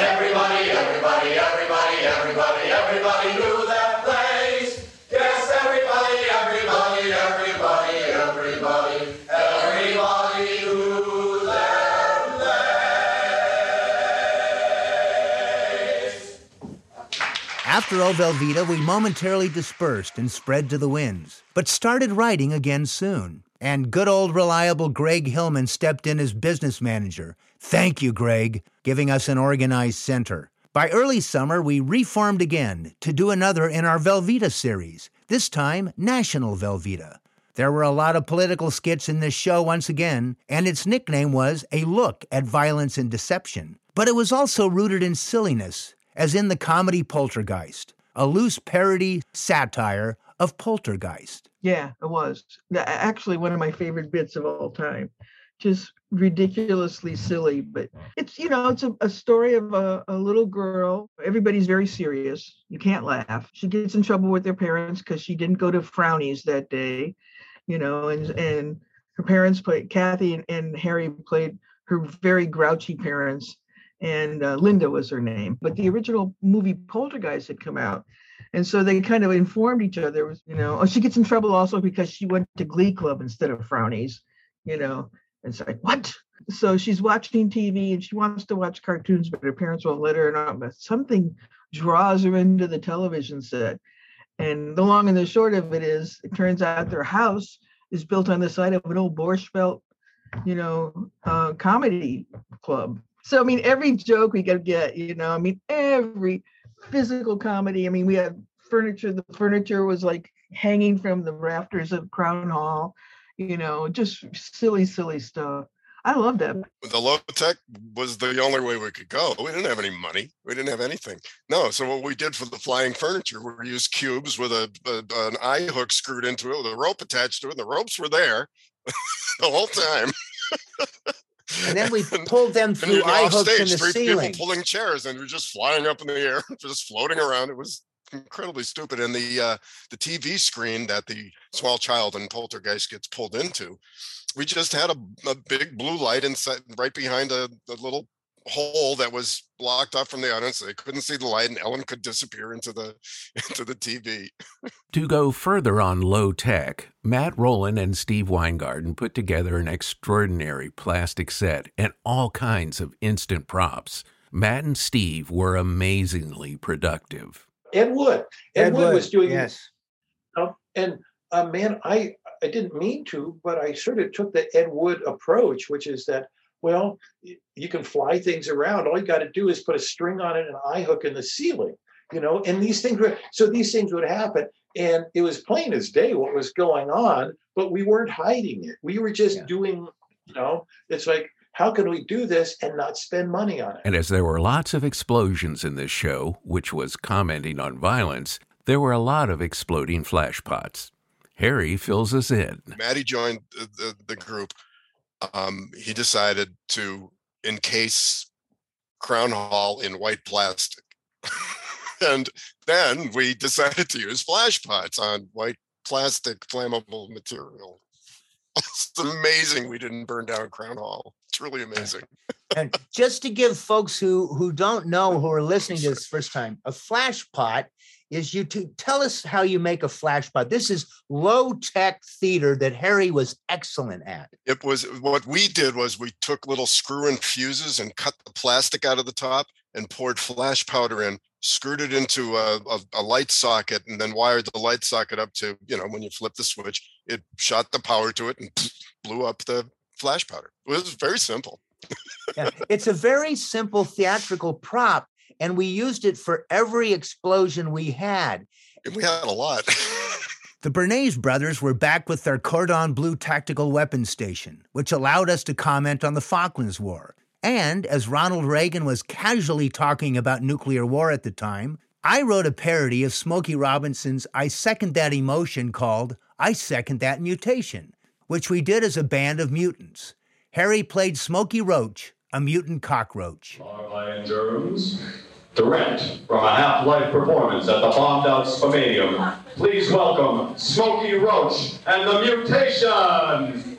After O Velveeta, we momentarily dispersed and spread to the winds, but started writing again soon. And good old reliable Greg Hillman stepped in as business manager. Thank you, Greg, giving us an organized center. By early summer, we reformed again to do another in our Velveeta series, this time National Velveeta. There were a lot of political skits in this show once again, and its nickname was A Look at Violence and Deception. But it was also rooted in silliness, as in the comedy Poltergeist, a loose parody satire of Poltergeist. Yeah, it was. Actually, one of my favorite bits of all time. Just ridiculously silly, but it's, you know, it's a, a story of a, a little girl. Everybody's very serious. You can't laugh. She gets in trouble with her parents because she didn't go to Frownies that day, you know, and, and her parents played, Kathy and, and Harry played her very grouchy parents, and uh, Linda was her name. But the original movie Poltergeist had come out. And so they kind of informed each other, was, you know, oh, she gets in trouble also because she went to Glee Club instead of Frownies, you know. It's like, what? So she's watching TV and she wants to watch cartoons, but her parents won't let her. And but something draws her into the television set. And the long and the short of it is, it turns out their house is built on the side of an old Borscht Belt, you know, uh, comedy club. So I mean, every joke we could get, you know, I mean, every physical comedy. I mean, we had furniture. The furniture was like hanging from the rafters of Crown Hall, you know, just silly, silly stuff. I loved it. The low tech was the only way we could go. We didn't have any money. We didn't have anything. No. So what we did for the flying furniture, we used cubes with a, a an eye hook screwed into it with a rope attached to it. And the ropes were there the whole time. And then we pulled them through eye hooks in stage, the three ceiling. people pulling chairs, and we're just flying up in the air, just floating around. It was incredibly stupid. And the uh, the TV screen that the small child in Poltergeist gets pulled into, we just had a, a big blue light inside, right behind a, a little hole that was blocked off from the audience. They couldn't see the light, and Ellen could disappear into the into the TV. To go further on low tech, Matt Rowland and Steve Weingarten put together an extraordinary plastic set and all kinds of instant props. Matt and Steve were amazingly productive. Ed Wood. Ed, Ed Wood, Wood, was doing yes. Um, and uh, man, I I didn't mean to, but I sort of took the Ed Wood approach, which is that well, you can fly things around. All you got to do is put a string on it and an eye hook in the ceiling, you know. And these things were so these things would happen, and it was plain as day what was going on, but we weren't hiding it. We were just doing, you know. It's like how can we do this and not spend money on it? And as there were lots of explosions in this show, which was commenting on violence, there were a lot of exploding flashpots. Harry fills us in. Maddie joined the, the, the group um, he decided to encase Crown Hall in white plastic. and then we decided to use flash pots on white plastic flammable material. It's amazing we didn't burn down Crown Hall. It's really amazing. and just to give folks who who don't know who are listening to this first time, a flash pot is you to tell us how you make a flash pot. This is low tech theater that Harry was excellent at. It was what we did was we took little screw in fuses and cut the plastic out of the top and poured flash powder in, screwed it into a, a, a light socket, and then wired the light socket up to, you know, when you flip the switch, it shot the power to it and blew up the flash powder. It was very simple. Yeah, it's a very simple theatrical prop, and we used it for every explosion we had. And we had a lot. The Bernays brothers were back with their Cordon Bleu tactical weapons station, which allowed us to comment on the Falklands War. And as Ronald Reagan was casually talking about nuclear war at the time, I wrote a parody of Smokey Robinson's I Second That Emotion called I Second That Mutation, which we did as a band of mutants. Harry played Smokey Roach, a mutant cockroach. Lion germs. Direct from a half-life performance at the bombed out Spumanium. Please welcome Smokey Roach and the Mutation.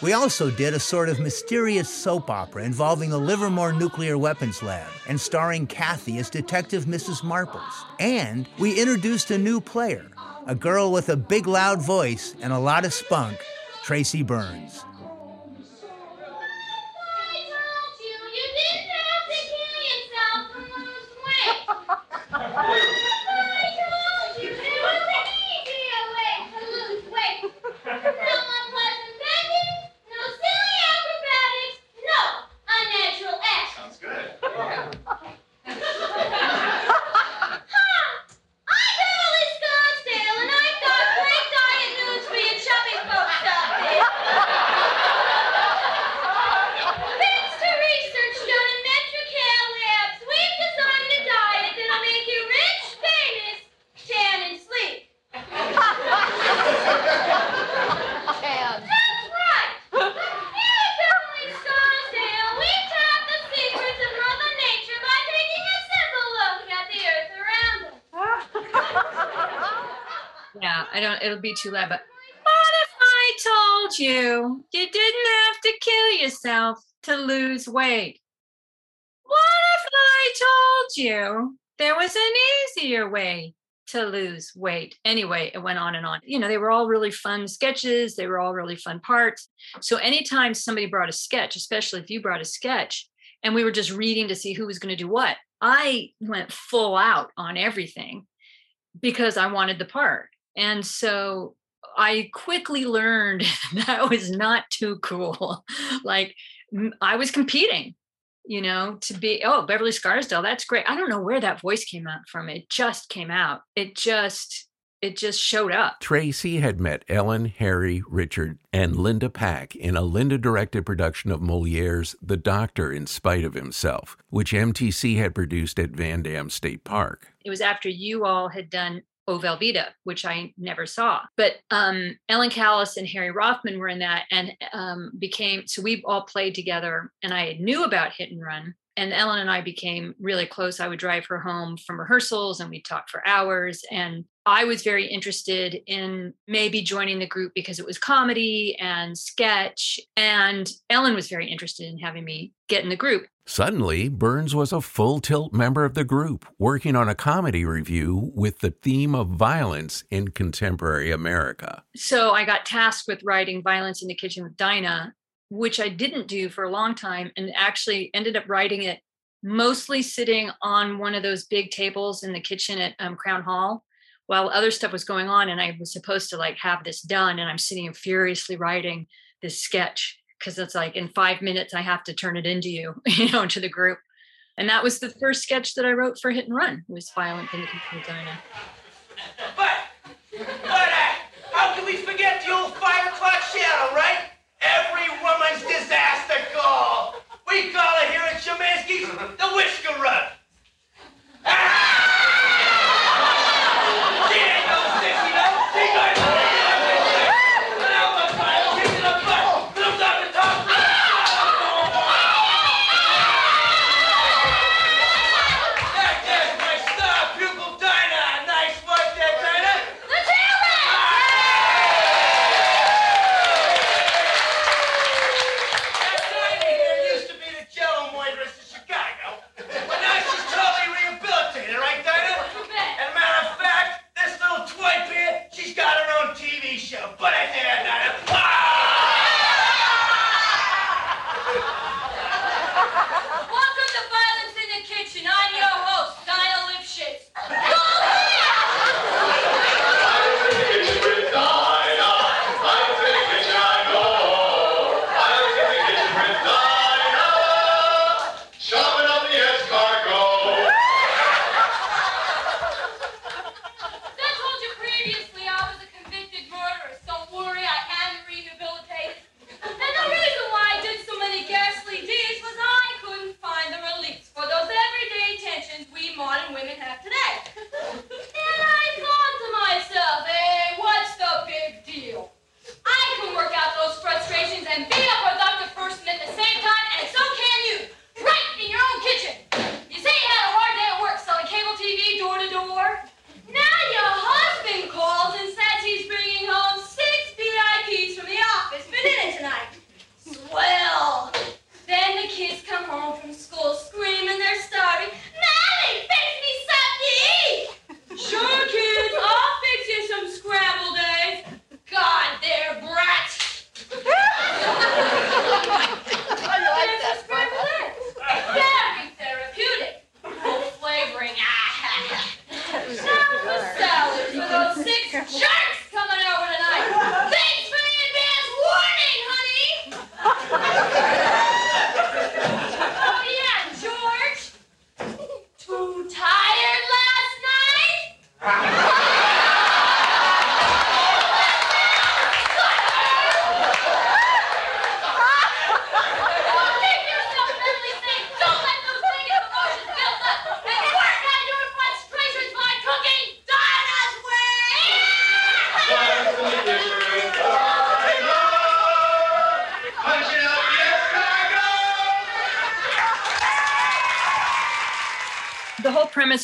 We also did a sort of mysterious soap opera involving the Livermore Nuclear Weapons Lab and starring Kathy as Detective Mrs. Marples. And we introduced a new player, a girl with a big loud voice and a lot of spunk, Tracy Burns. Sounds good. Thanks to research done in Metrical Labs, we've designed a diet that'll make you rich, famous, tan, and sleep. That's right! Here at Beverly Scarsdale, we tap the secrets of Mother Nature by taking a simple look at the earth around us. Yeah, I don't. It'll be too loud. But what if I told you you didn't have to kill yourself to lose weight? What if I told you there was an easier way to lose weight? Anyway, it went on and on. You know, they were all really fun sketches. They were all really fun parts. So anytime somebody brought a sketch, especially if you brought a sketch, and we were just reading to see who was going to do what, I went full out on everything because I wanted the part. And so I quickly learned that was not too cool. like I was competing, you know, to be, oh, Beverly Scarsdale, that's great. I don't know where that voice came out from. It just came out. It just, it just showed up. Tracy had met Ellen, Harry, Richard, and Linda Pack in a Linda directed production of Moliere's The Doctor in Spite of Himself, which MTC had produced at Van Damme State Park. It was after you all had done O Velveeta, which I never saw. But um, Ellen Callis and Harry Rothman were in that and um, became so we all played together. And I knew about Hit and Run. And Ellen and I became really close. I would drive her home from rehearsals and we'd talk for hours. And I was very interested in maybe joining the group because it was comedy and sketch. And Ellen was very interested in having me get in the group. Suddenly, Burns was a full tilt member of the group, working on a comedy revue with the theme of violence in contemporary America. So I got tasked with writing Violence in the Kitchen with Dinah, which I didn't do for a long time and actually ended up writing it mostly sitting on one of those big tables in the kitchen at um, Crown Hall while other stuff was going on. And I was supposed to like have this done. And I'm sitting and furiously writing this sketch because it's like in five minutes, I have to turn it into you, you know, to the group. And that was the first sketch that I wrote for Hit and Run was Violent in the Kitchen with But, but, uh, how can we forget the old five o'clock shadow, right? Every woman's disaster call. We call it here at Shemansky's the Whisker Run. She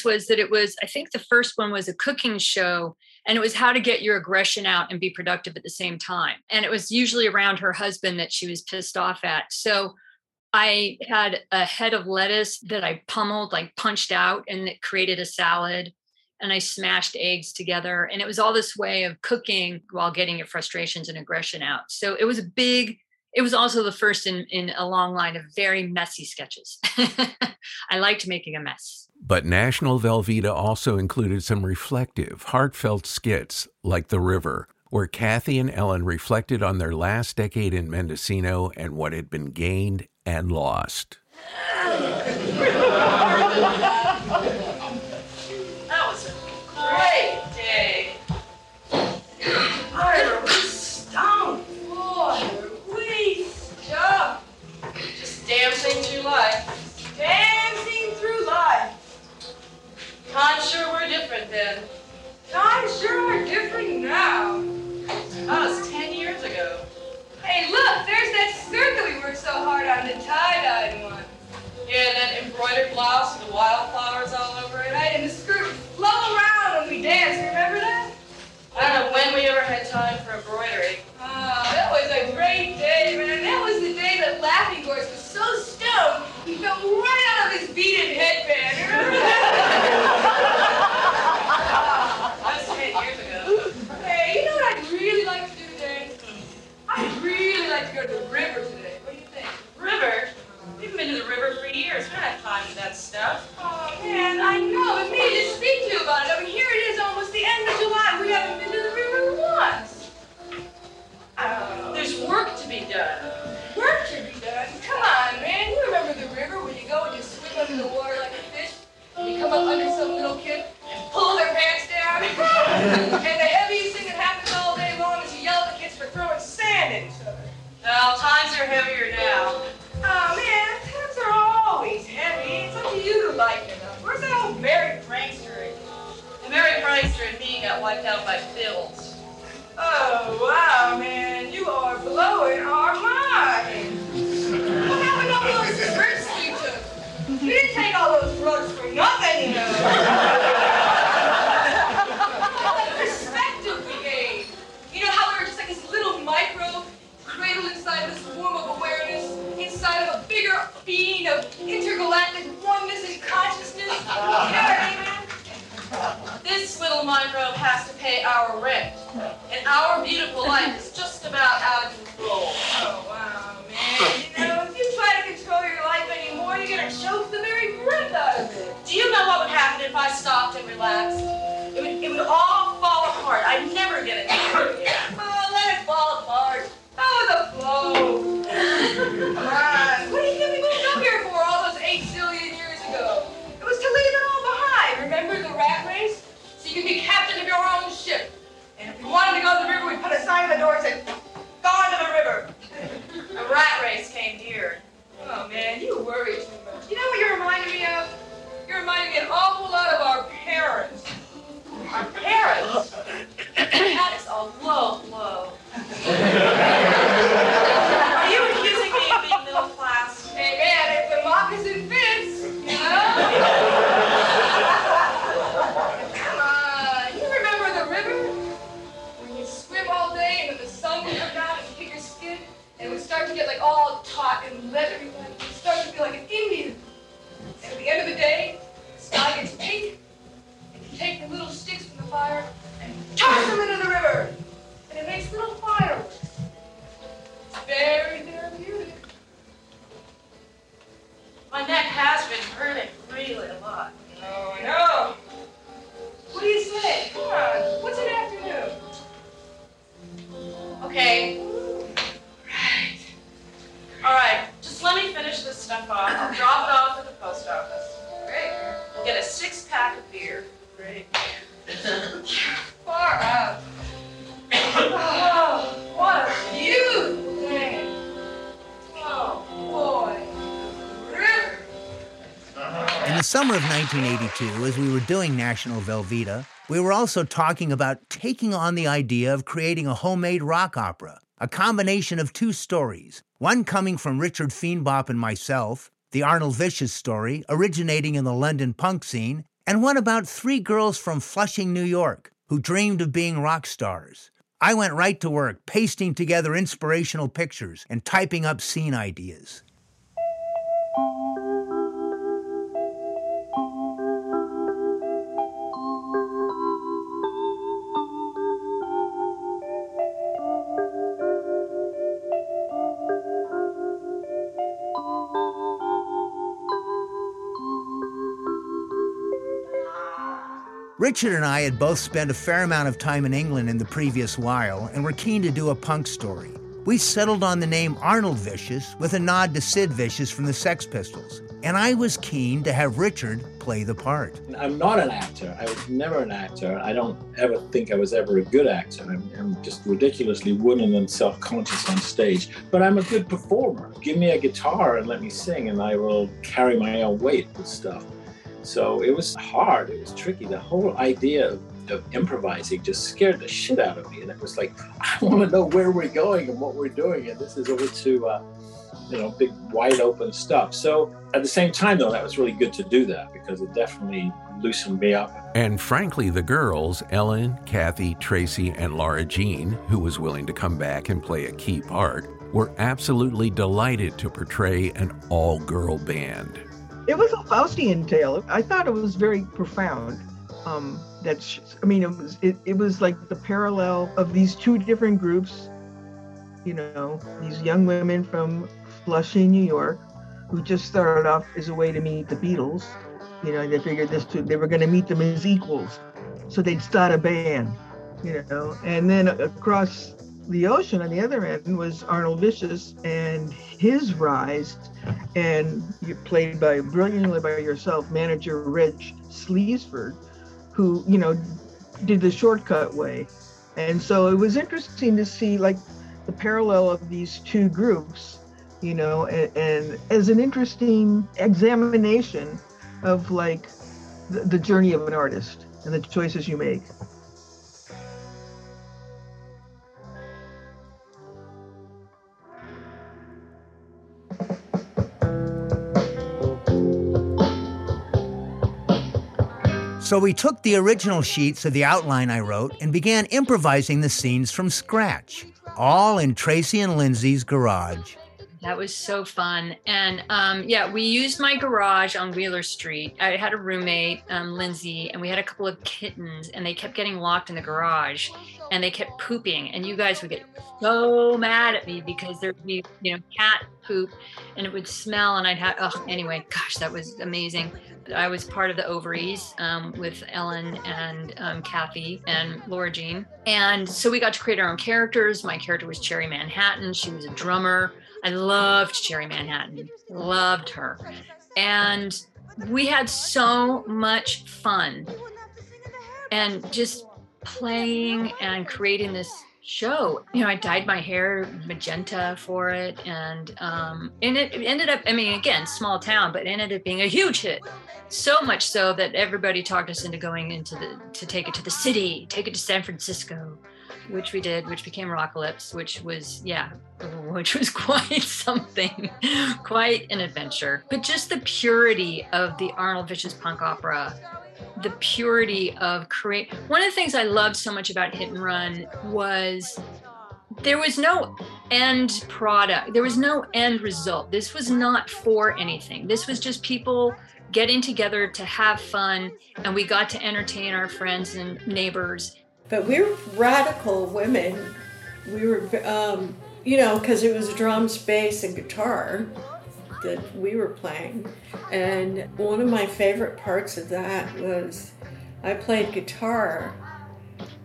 was that it was i think the first one was a cooking show and it was how to get your aggression out and be productive at the same time. And it was usually around her husband that she was pissed off at. So i had a head of lettuce that i pummeled like punched out and it created a salad and i smashed eggs together. And it was all this way of cooking while getting your frustrations and aggression out. So it was a big it was also the first in in a long line of very messy sketches. I liked making a mess But National Velveeta also included some reflective, heartfelt skits like The River, where Kathy and Ellen reflected on their last decade in Mendocino and what had been gained and lost. Times sure were different then. Times sure are different now. That was ten years ago. Hey, look, there's that circle we worked so hard on, the tie-dyed one. Yeah, and that embroidered blouse with the wildflowers all over it. Right, and the skirt would flow around when we danced, remember that? I don't know when we ever had time for embroidery. Oh, that was a great day, man. That was the day that Laughing Horse was so stoned, he fell right out of his beaded headband. Remember that? that was 10 years ago. Hey, you know what I'd really like to do today? I'd really like to go to the river today. What do you think? River? We haven't been to the river for years. We don't have time for that stuff. Oh man, I know. But me to speak to you about it. I mean, here it is, almost the end of July. We haven't been to the river once. Oh. There's work to be done. Work to be done. Come on, man. You remember the river where you go and you swim under the water like a fish? And you come up under some little kid and pull their pants down. and the heaviest thing that happens all day long is you yell at the kids for throwing sand at each other. Well, times are heavier now. Wiped out by bills. Oh wow, man, you are blowing our mind. What happened to all those trips we took? We didn't take all those drugs for nothing, you know. Perspective we. You know how we were just like this little micro cradled inside this womb of awareness, inside of a bigger being of intergalactic oneness and consciousness. You what I mean, man? Little microbe has to pay our rent, and our beautiful life is just about out of control. Oh, wow, man. You know, if you try to control your life anymore, you're gonna choke the very breath out of it. Do you know what would happen if I stopped and relaxed? It would, it would all fall apart. I'd never get it together again. Oh, let it fall apart. Oh, the flow. you can be captain of your own ship. And if you wanted to go to the river, we'd put a sign on the door that said, Gone to the river. A rat race came here. Oh man, you worry too much. You know what you're reminding me of? You're reminding me an awful lot of our parents. Our parents? that is a low blow. get like all taut and leathery like you start to feel like an Indian. And at the end of the day, the sky gets pink and you take the little sticks from the fire and toss them into the river. And it makes little fireworks. It's very therapeutic. My neck has been hurting really a lot. Oh, I know. What do you say? Come on. What's an afternoon? Okay. Right. All right. Just let me finish this stuff off. I'll drop it off at the post office. Great. Get a six pack of beer. Great. Far out. Oh, what a beautiful day. Oh, boy. River. In the summer of 1982, as we were doing National Velveeta, we were also talking about taking on the idea of creating a homemade rock opera, a combination of two stories, one coming from Richard Feenbop and myself, the Arnold Vicious story, originating in the London punk scene, and one about three girls from Flushing, New York, who dreamed of being rock stars. I went right to work, pasting together inspirational pictures and typing up scene ideas. Richard and I had both spent a fair amount of time in England in the previous while and were keen to do a punk story. We settled on the name Arnold Vicious with a nod to Sid Vicious from the Sex Pistols, and I was keen to have Richard play the part. I'm not an actor. I was never an actor. I don't ever think I was ever a good actor. I'm, I'm just ridiculously wooden and self conscious on stage. But I'm a good performer. Give me a guitar and let me sing, and I will carry my own weight with stuff. So it was hard. It was tricky. The whole idea of, of improvising just scared the shit out of me. And it was like, I want to know where we're going and what we're doing. And this is over to uh, you know, big wide open stuff. So at the same time, though, that was really good to do that because it definitely loosened me up. And frankly, the girls, Ellen, Kathy, Tracy, and Laura Jean, who was willing to come back and play a key part, were absolutely delighted to portray an all girl band. It was a Faustian tale. I thought it was very profound. Um, that's, I mean, it was it, it was like the parallel of these two different groups. You know, these young women from Flushing, New York, who just started off as a way to meet the Beatles. You know, they figured this too, they were going to meet them as equals, so they'd start a band. You know, and then across the ocean on the other end was Arnold Vicious and his rise, and you played by brilliantly by yourself, manager Reg Sleesford, who you know did the shortcut way, and so it was interesting to see like the parallel of these two groups, you know, and, and as an interesting examination of like the, the journey of an artist and the choices you make. So we took the original sheets of the outline I wrote and began improvising the scenes from scratch, all in Tracy and Lindsay's garage. That was so fun. And um, yeah, we used my garage on Wheeler Street. I had a roommate, um, Lindsay, and we had a couple of kittens, and they kept getting locked in the garage and they kept pooping. And you guys would get so mad at me because there'd be, you know, cat poop and it would smell. And I'd have, oh, anyway, gosh, that was amazing. I was part of the ovaries um, with Ellen and um, Kathy and Laura Jean. And so we got to create our own characters. My character was Cherry Manhattan. She was a drummer. I loved Cherry Manhattan, loved her. And we had so much fun and just playing and creating this show. You know, I dyed my hair magenta for it, and um, and it ended up. I mean, again, small town, but ended up being a huge hit. So much so that everybody talked us into going into the to take it to the city, take it to San Francisco, which we did, which became Rockalypse, which was yeah, which was quite something, quite an adventure. But just the purity of the Arnold Vicious punk opera the purity of create one of the things i loved so much about hit and run was there was no end product there was no end result this was not for anything this was just people getting together to have fun and we got to entertain our friends and neighbors But we were radical women. We were, um, you know, because it was drums, bass, and guitar that we were playing. And one of my favorite parts of that was I played guitar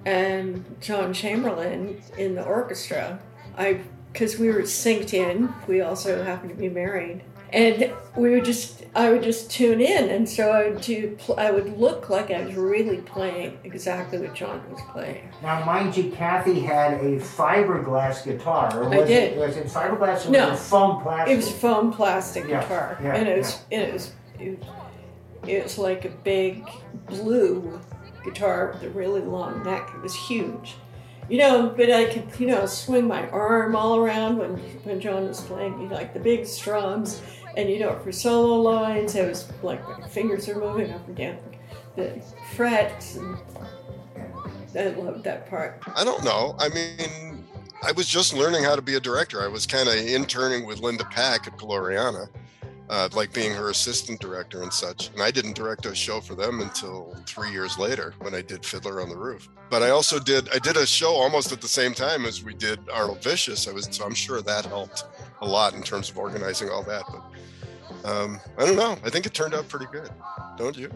and John Chamberlain in the orchestra. I because we were synced in. We also happened to be married, and we would just I would just tune in, and so I would do. I would look like I was really playing exactly what John was playing. Now, mind you, Kathy had a fiberglass guitar. Or I did. It, was it fiberglass or No. was it foam plastic? It was foam plastic Yeah, guitar, yeah, and it was and it was it, it was like a big blue guitar with a really long neck. It was huge, you know. But I could you know swing my arm all around when when John was playing, you know, like the big strums, and you know for solo lines, it was like my fingers are moving up and down the frets, and I loved that part. I don't know. I mean, I was just learning how to be a director. I was kind of interning with Linda Pack at Gloriana, uh, like being her assistant director and such. And I didn't direct a show for them until three years later when I did Fiddler on the Roof. But I also did I did a show almost at the same time as we did Arnold Vicious. I was so I'm sure that helped a lot in terms of organizing all that. But um, I don't know. I think it turned out pretty good. Don't you?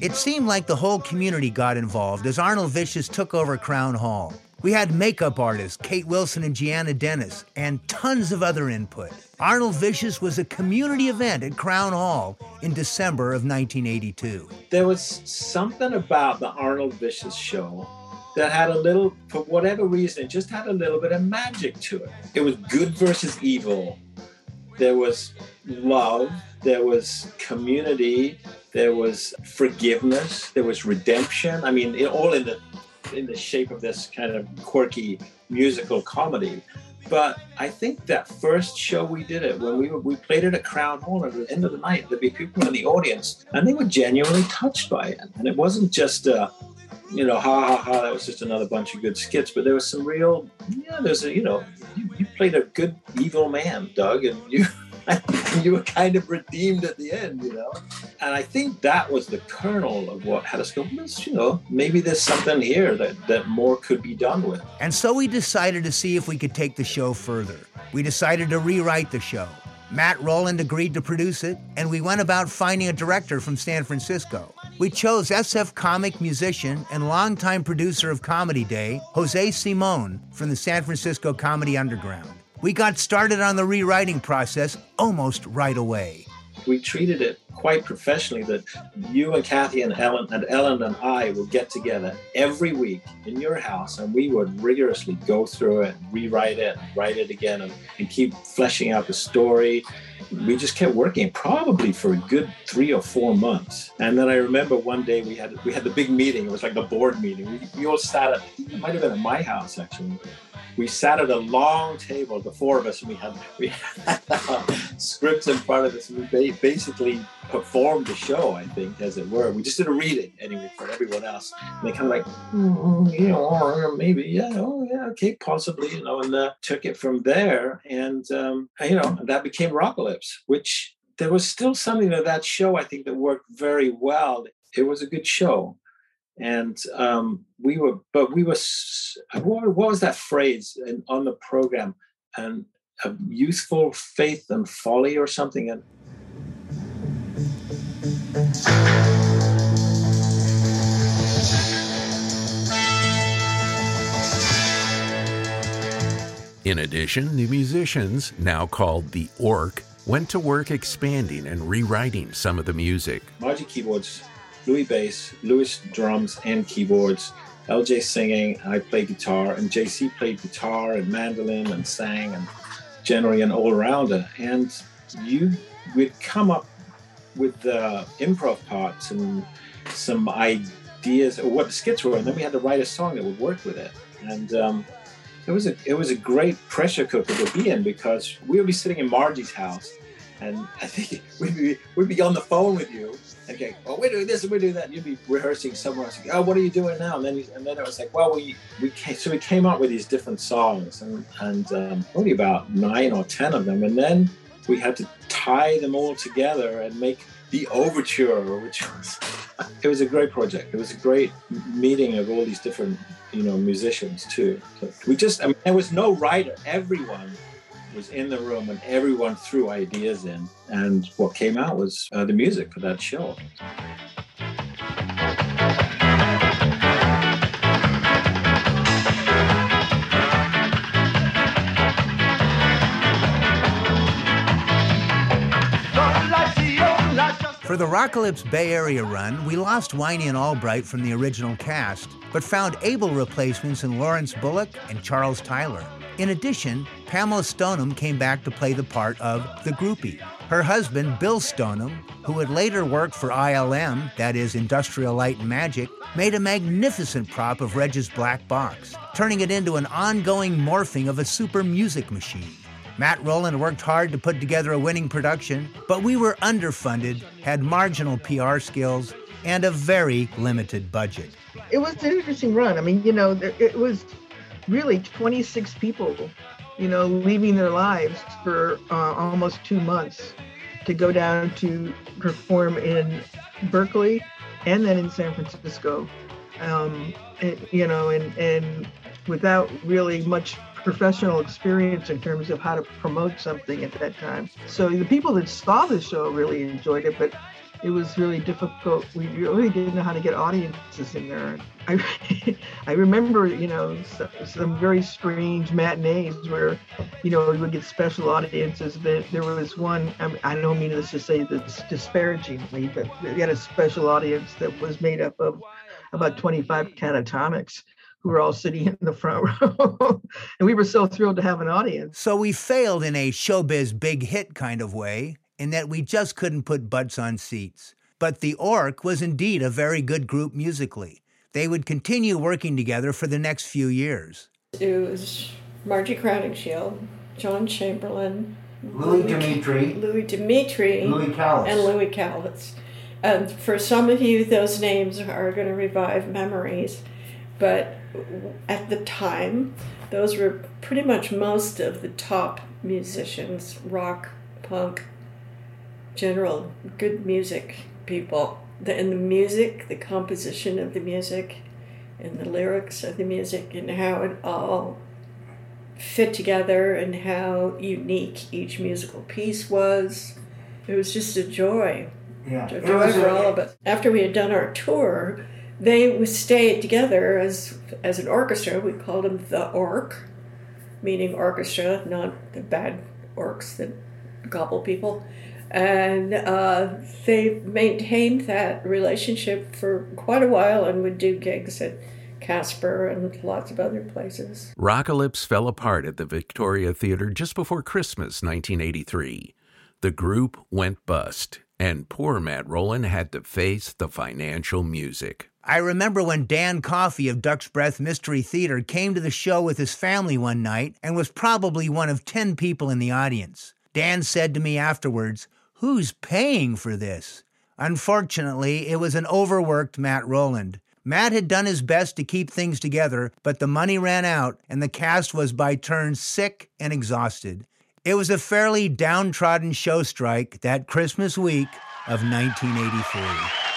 It seemed like the whole community got involved as Arnold Vicious took over Crown Hall. We had makeup artists, Kate Wilson and Gianna Dennis, and tons of other input. Arnold Vicious was a community event at Crown Hall in December of 1982. There was something about the Arnold Vicious show that had a little, for whatever reason, it just had a little bit of magic to it. It was good versus evil. There was love. There was community. There was forgiveness. There was redemption. I mean, all in the in the shape of this kind of quirky musical comedy. But I think that first show we did it when we were, we played it at Crown Hall at the end of the night, there'd be people in the audience and they were genuinely touched by it. And it wasn't just uh, you know, ha ha ha, that was just another bunch of good skits, but there was some real yeah, there's a you know, you, you played a good evil man, Doug, and you you were kind of redeemed at the end, you know. And I think that was the kernel of what had us go, you know, maybe there's something here that, that more could be done with. And so we decided to see if we could take the show further. We decided to rewrite the show. Matt Rowland agreed to produce it, and we went about finding a director from San Francisco. We chose SF comic musician and longtime producer of Comedy Day, Jose Simon, from the San Francisco Comedy Underground. We got started on the rewriting process almost right away. We treated it quite professionally that you and Kathy and Ellen and Ellen and I would get together every week in your house and we would rigorously go through it, rewrite it, write it again, and, and keep fleshing out the story. We just kept working probably for a good three or four months. And then I remember one day we had we had the big meeting. It was like the board meeting. We, we all sat at it might have been at my house actually we sat at a long table, the four of us, and we had we had scripts in front of us, and we basically performed the show, I think, as it were. We just did a reading anyway for everyone else. And they kind of like, mm, you know, maybe, yeah, oh yeah, okay, possibly, you know, and uh, took it from there. And um, you know, that became Rockalypse, which there was still something of that show I think that worked very well. It was a good show and um, we were but we were what, was that phrase in, on the program? And a youthful faith and folly or something? And In addition, the musicians, now called the Orc, went to work expanding and rewriting some of the music. Margie keyboards Louis bass, Louis drums and keyboards, LJ singing, I play guitar, and JC played guitar and mandolin and sang and generally an all-rounder. And you would come up with the improv parts and some ideas or what the skits were, and then we had to write a song that would work with it. And um, it was a it was a great pressure cooker to be in because we would be sitting in Margie's house, and I think we'd be we'd be on the phone with you, okay, well, we're doing this and we're doing that. And you'd be rehearsing somewhere else. Like, oh, what are you doing now? And then, and then it was like, well, we, we came, so we came up with these different songs and, and um, only about nine or 10 of them. And then we had to tie them all together and make the overture, which was, it was a great project. It was a great meeting of all these different, you know, musicians too. So we just, I mean, there was no writer. Everyone was in the room and everyone threw ideas in. And what came out was uh, the music for that show. For the Rockalypse Bay Area run, we lost Winey and Albright from the original cast, but found able replacements in Lawrence Bullock and Charles Tyler. In addition, Pamela Stoneham came back to play the part of the groupie. Her husband, Bill Stoneham, who had later worked for ILM, that is Industrial Light and Magic, made a magnificent prop of Reg's black box, turning it into an ongoing morphing of a super music machine. Matt Rowland worked hard to put together a winning production, but we were underfunded, had marginal PR skills, and a very limited budget. It was an interesting run. I mean, you know, it was really 26 people, you know, leaving their lives for uh, almost two months to go down to perform in Berkeley and then in San Francisco. Um, and, you know, and, and without really much professional experience in terms of how to promote something at that time. So the people that saw the show really enjoyed it, but it was really difficult. We really didn't know how to get audiences in there. I, I remember, you know, some, some, very strange matinees where, you know, we would get special audiences. There, there was one, I, don't mean this to say this disparagingly, but we had a special audience that was made up of about 25 catatonics who were all sitting in the front row. and we were so thrilled to have an audience. So we failed in a showbiz big hit kind of way, in that we just couldn't put butts on seats. But the Orc was indeed a very good group musically. They would continue working together for the next few years. It was Margie Crowninshield, John Chamberlain, Louis Dimitri. Louis Dimitri, Louis Callis. and Louis Callis. And for some of you, those names are going to revive memories, but at the time, those were pretty much most of the top musicians, rock, punk, general good music people. The, and the music, the composition of the music, and the lyrics of the music, and how it all fit together, and how unique each musical piece was. It was just a joy. Yeah. A joy was for all of us. After we had done our tour, they would stay together as as an orchestra. We called them the Orc, meaning orchestra, not the bad orcs that gobble people. And uh, they maintained that relationship for quite a while and would do gigs at Caspar and lots of other places. Rockalypse fell apart at the Victoria Theatre just before Christmas 1983. The group went bust, and poor Matt Rowland had to face the financial music. I remember when Dan Coffey of Duck's Breath Mystery Theater came to the show with his family one night and was probably one of 10 people in the audience. Dan said to me afterwards, Who's paying for this? Unfortunately, it was an overworked Matt Rowland. Matt had done his best to keep things together, but the money ran out and the cast was by turns sick and exhausted. It was a fairly downtrodden show strike that Christmas week of 1983.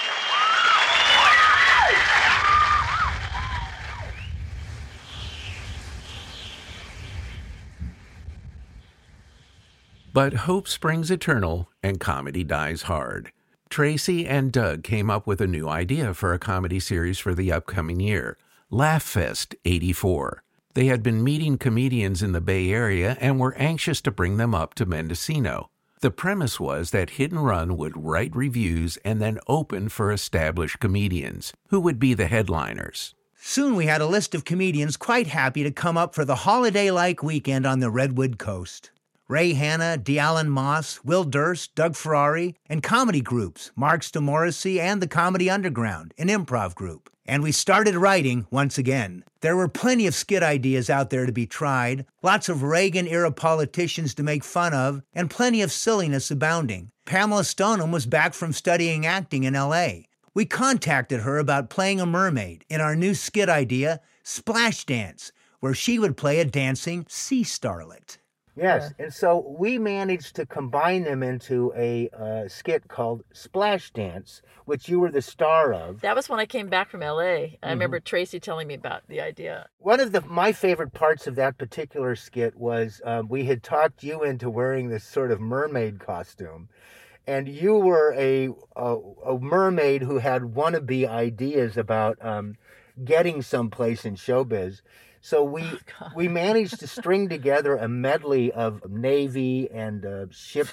But hope springs eternal and comedy dies hard. Tracy and Doug came up with a new idea for a comedy series for the upcoming year Laugh Fest 84. They had been meeting comedians in the Bay Area and were anxious to bring them up to Mendocino. The premise was that Hit and Run would write reviews and then open for established comedians, who would be the headliners. Soon we had a list of comedians quite happy to come up for the holiday like weekend on the Redwood Coast. Ray Hanna, D'Allen Moss, Will Durst, Doug Ferrari, and comedy groups, Marks DeMorrissey and the Comedy Underground, an improv group. And we started writing once again. There were plenty of skit ideas out there to be tried, lots of Reagan era politicians to make fun of, and plenty of silliness abounding. Pamela Stoneham was back from studying acting in LA. We contacted her about playing a mermaid in our new skit idea, Splash Dance, where she would play a dancing sea starlet. Yes, and so we managed to combine them into a uh, skit called Splash Dance, which you were the star of. That was when I came back from LA. I Mm-hmm. remember Tracy telling me about the idea. One of the my favorite parts of that particular skit was um, we had talked you into wearing this sort of mermaid costume, and you were a a, a mermaid who had wannabe ideas about um, getting someplace in showbiz. So we we managed to string together a medley of navy and uh, ship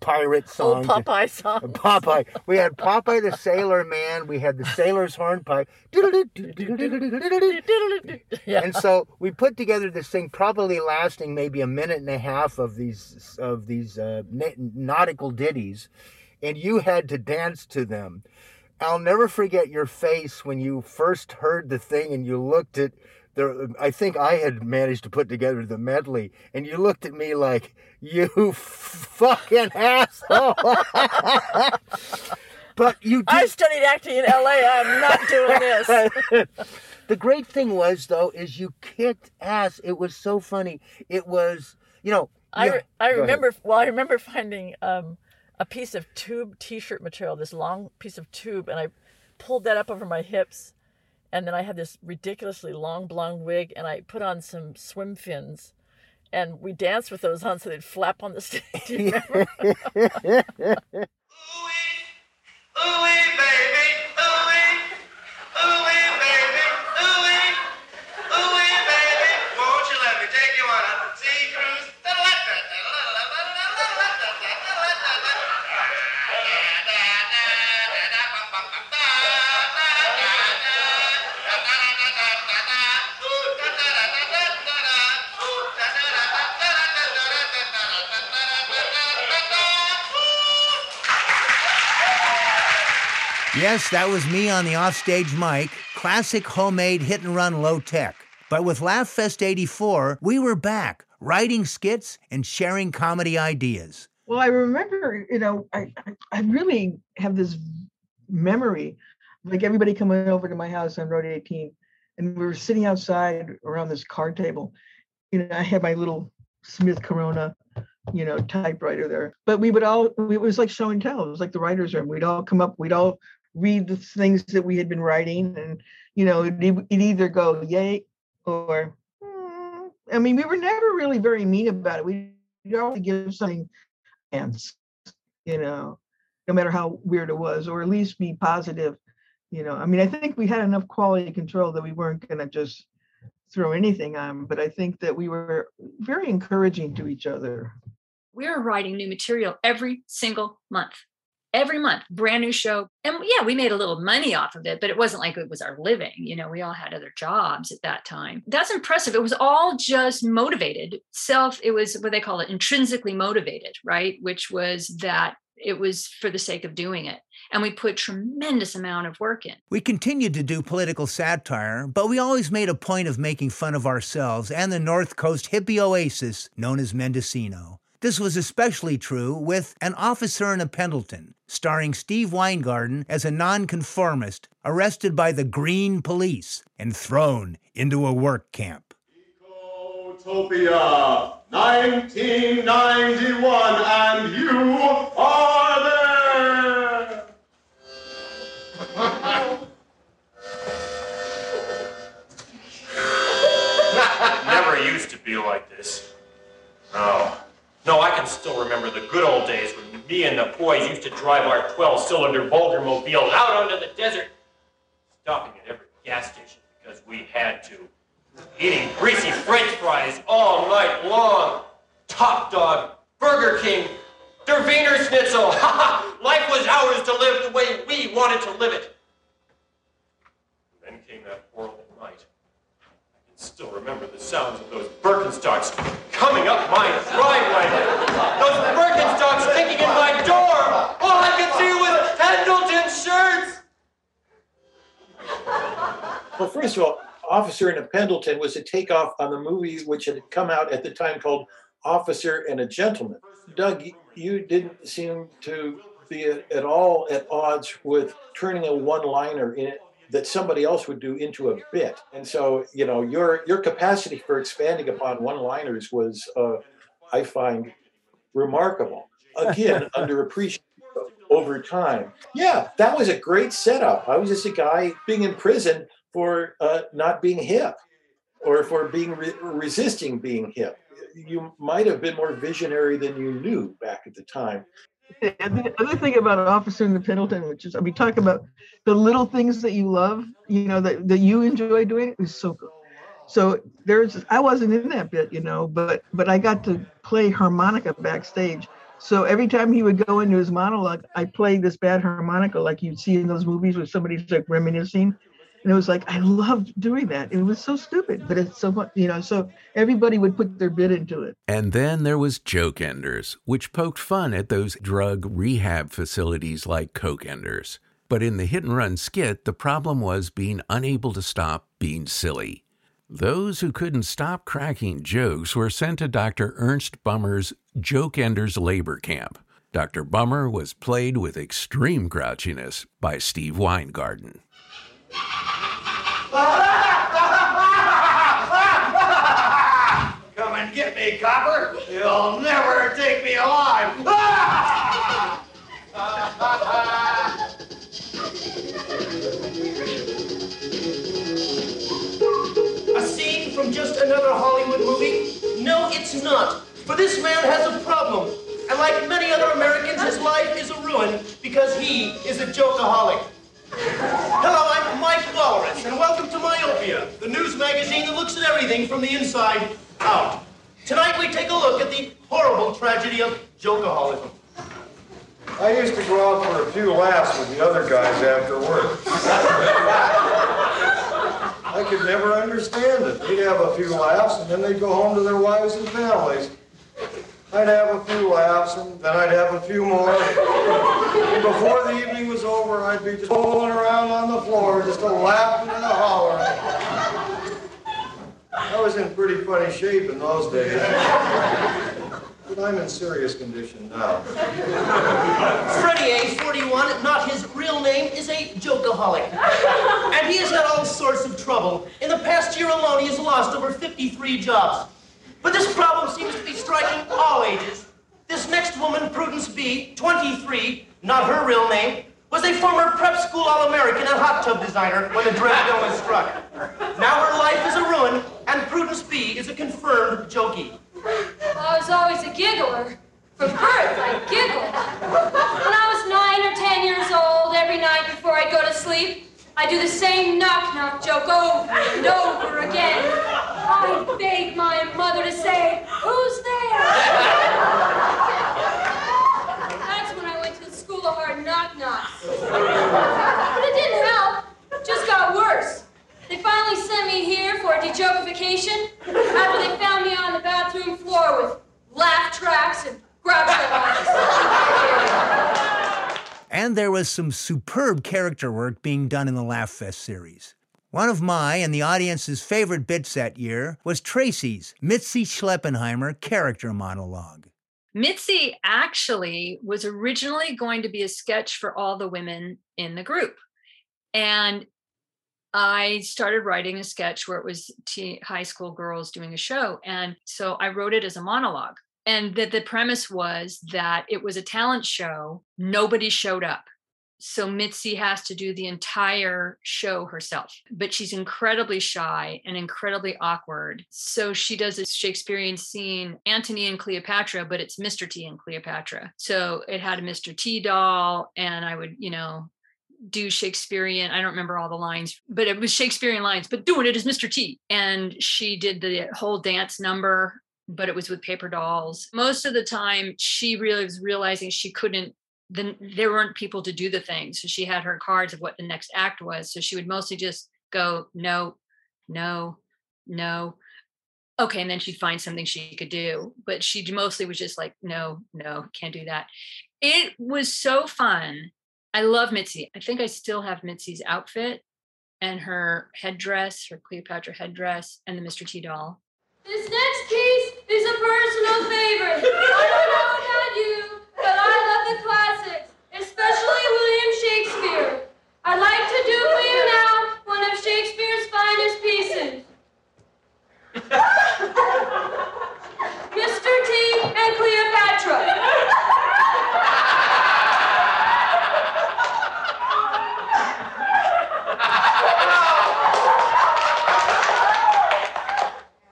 pirate Old songs. Popeye songs. Popeye. We had Popeye the Sailor Man. We had the Sailor's Hornpipe. And so we put together this thing, probably lasting maybe a minute and a half of these of these uh, nautical ditties, and you had to dance to them. I'll never forget your face when you first heard the thing and you looked at the. I think I had managed to put together the medley, and you looked at me like you fucking asshole. but you. Did, I studied acting in LA. I'm not doing this. the great thing was though is you kicked ass. It was so funny. It was you know. I, yeah, I go ahead. remember well I remember finding um, a piece of tube t-shirt material this long piece of tube and I pulled that up over my hips and then I had this ridiculously long blonde wig and I put on some swim fins and we danced with those on so they'd flap on the stage. Do you remember? Won't Yes, that was me on the offstage mic. Classic homemade hit and run low tech. But with Laugh Fest 84, we were back, writing skits and sharing comedy ideas. Well, I remember, you know, I, I, really have this memory, like everybody coming over to my house on Road 18, and we were sitting outside around this card table. You know, I had my little Smith Corona, you know, typewriter there. But we would all, it was like show and tell. It was like the writer's room. We'd all come up, we'd all read the things that we had been writing, and, you know, it'd, e- it'd either go yay or, "Mm." I mean, we were never really very mean about it. We'd always give something chance, you know, no matter how weird it was, or at least be positive. You know, I mean, I think we had enough quality control that we weren't going to just throw anything on, but I think that we were very encouraging to each other. we were writing new material every single month every month brand new show and yeah we made a little money off of it but it wasn't like it was our living you know we all had other jobs at that time. That's impressive. It was all just motivated self it was what they call it intrinsically motivated right? Which was that it was for the sake of doing it and we put tremendous amount of work in. We continued to do political satire, but we always made a point of making fun of ourselves and the North Coast hippie oasis known as Mendocino. This was especially true with An Officer in a Pendleton, starring Steve Weingarten as a nonconformist arrested by the Green Police and thrown into a work camp. Utopia 1991, and you are there! Never used to be like this. No. No, I can still remember the good old days when me and the boys used to drive our 12 cylinder Vulgarmobile out onto the desert, stopping at every gas station because we had to. Eating greasy french fries all night long. Top Dog, Burger King, Der Wiener Schnitzel. Life was ours to live the way we wanted to live it. Then came that horrible night. I can still remember the sounds of those Birkenstocks coming up my driveway. Those Birkenstocks kicking in my door. All I could see was Pendleton shirts. Well, first of all, Officer in a Pendleton was a takeoff on the movie which had come out at the time called Officer and a Gentleman. Doug, you didn't seem to be at all at odds with turning a one-liner in it that somebody else would do into a bit. And so, you know, your your capacity for expanding upon one-liners was, uh, I find, remarkable. Again, underappreciated over time. Yeah, that was a great setup. I was just a guy being in prison for uh, not being hip or for being re- resisting being hip. You might have been more visionary than you knew back at the time. The other thing about Officer in the Pendleton, which is, I mean, talk about the little things that you love, you know, that, that you enjoy doing, is so good. So there's, I wasn't in that bit, you know, but but I got to play harmonica backstage. So every time he would go into his monologue, I played this bad harmonica like you'd see in those movies where somebody's like reminiscing. And it was like I loved doing that. It was so stupid, but it's so much, you know. So everybody would put their bit into it. And then there was Joke Enders, which poked fun at those drug rehab facilities like Coke Enders. But in the hit and run skit, the problem was being unable to stop being silly. Those who couldn't stop cracking jokes were sent to Dr. Ernst Bummer's Joke Enders labor camp. Dr. Bummer was played with extreme grouchiness by Steve Weingarten. Come and get me, copper. You'll never take me alive. A scene from just another Hollywood movie? No, it's not. For this man has a problem. And like many other Americans, his life is a ruin because he is a jokeaholic. Hello, Mike Walrus, and welcome to Myopia, the news magazine that looks at everything from the inside out. Tonight we take a look at the horrible tragedy of jokeaholism. I used to go out for a few laughs with the other guys after work. I could never understand it. They'd have a few laughs and then they'd go home to their wives and families. I'd have a few laughs and then I'd have a few more. And before the evening was over, I'd be just rolling around on the floor, just a laughing and a hollering. I was in pretty funny shape in those days. But I'm in serious condition now. Freddie, A. 41, not his real name, is a jokeaholic. And he has had all sorts of trouble. In the past year alone, he has lost over 53 jobs. But this problem seems to be striking all ages. This next woman, Prudence B., 23, not her real name, was a former prep school All-American and hot tub designer when the dread illness struck. Now her life is a ruin, and Prudence B. is a confirmed jokey. I was always a giggler. From birth, I giggled. When I was nine or ten years old, every night before I'd go to sleep, I'd do the same knock-knock joke over and over again. I begged my mother to say, who's there? That's when I went to the school of hard knock-knocks. But it didn't help. It just got worse. They finally sent me here for a dejokification after they found me on the bathroom floor with laugh tracks and Groucho eyes. And there was some superb character work being done in the Laugh Fest series. One of my and the audience's favorite bits that year was Tracy's Mitzi Schleppenheimer character monologue. Mitzi actually was originally going to be a sketch for all the women in the group. And I started writing a sketch where it was t- high school girls doing a show. And so I wrote it as a monologue. And that the premise was that it was a talent show, nobody showed up. So Mitzi has to do the entire show herself, but she's incredibly shy and incredibly awkward. So she does a Shakespearean scene, Antony and Cleopatra, but it's Mr. T and Cleopatra. So it had a Mr. T doll, and I would, you know, do Shakespearean. I don't remember all the lines, but it was Shakespearean lines, but doing it as Mr. T. And she did the whole dance number, but it was with paper dolls. Most of the time, she really was realizing she couldn't. Then there weren't people to do the things, so she had her cards of what the next act was. So she would mostly just go no, no, no. Okay, and then she'd find something she could do, but she mostly was just like no, no, can't do that. It was so fun I love Mitzi. I think I still have Mitzi's outfit and her headdress, her Cleopatra headdress, and the Mr. T doll. This next piece personal favorite. I don't know about you, but I love the classics, especially William Shakespeare. I'd like to do for you now one of Shakespeare's finest pieces. Mr. T and Cleopatra.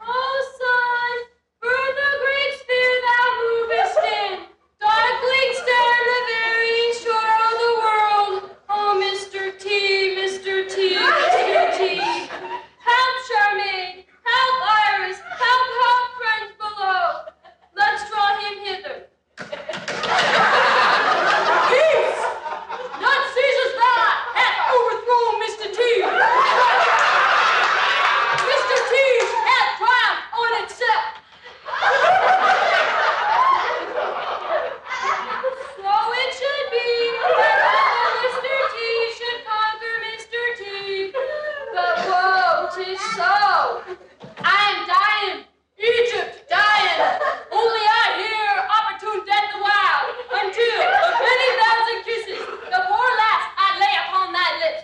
Oh, son, for the great spear thou movest in, darkling stand the very shore of the world. Oh, Mr. T, Mr. T, Mr. T. Help Charmian, help Iras, help, help friends below. Let's draw him hither. Peace! None seizes that hath overthrown Mr. T. Mr. T's had triumph on itself. So it should be that although Mr. T should conquer Mr. T. But whoa, 'tis so. I am dying. Egypt dying. Only I hear opportune death the while. Until with many thousand kisses, the poor lass I lay upon thy lips.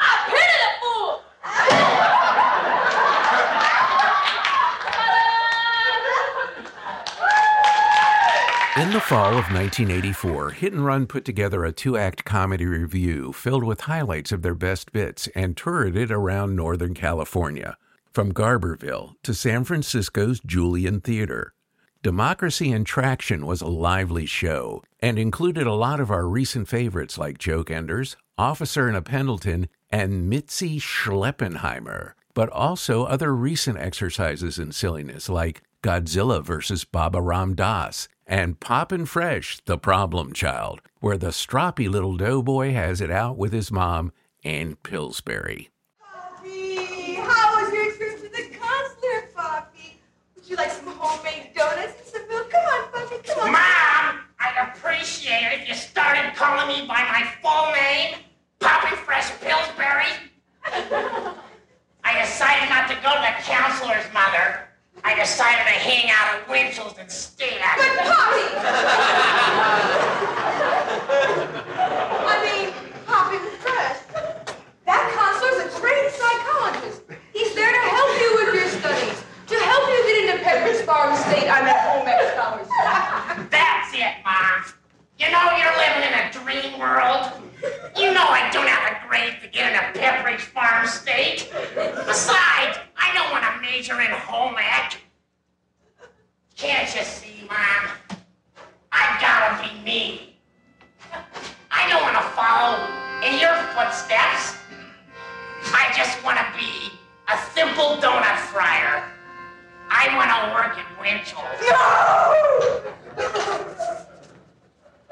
I pity the fool! In the fall of 1984, Hit and Run put together a two act comedy revue filled with highlights of their best bits and toured it around Northern California, from Garberville to San Francisco's Julian Theater. Democracy in Traction was a lively show and included a lot of our recent favorites like Joke Enders, Officer in a Pendleton, and Mitzi Schleppenheimer, but also other recent exercises in silliness like Godzilla vs. Baba Ram Dass and Poppin' Fresh, the Problem Child, where the stroppy little doughboy has it out with his mom and Pillsbury. Poppy, how was your experience with the concert, Poppy? Would you like some homemade donuts and some milk? Come on, Poppy, come on. Mom, I'd appreciate it if you started calling me by my full name, Poppy Fresh Pillsbury. I decided not to go to the counselor's mother. I decided to hang out at Winchell's instead. But Poppy! I mean, Poppy Fresh. That counselor's a trained psychologist. He's there to help you with your studies, to help you get into Pepperidge Farm State on that home ec scholarship. That's it, Mom. You know you're living in a dream world. You know I don't have a grade to get in a Pepperidge Farm State. Besides, I don't want to major in home ec. Can't you see, Mom? I gotta be me. I don't want to follow in your footsteps. I just want to be a simple donut fryer. I want to work at Winchell's.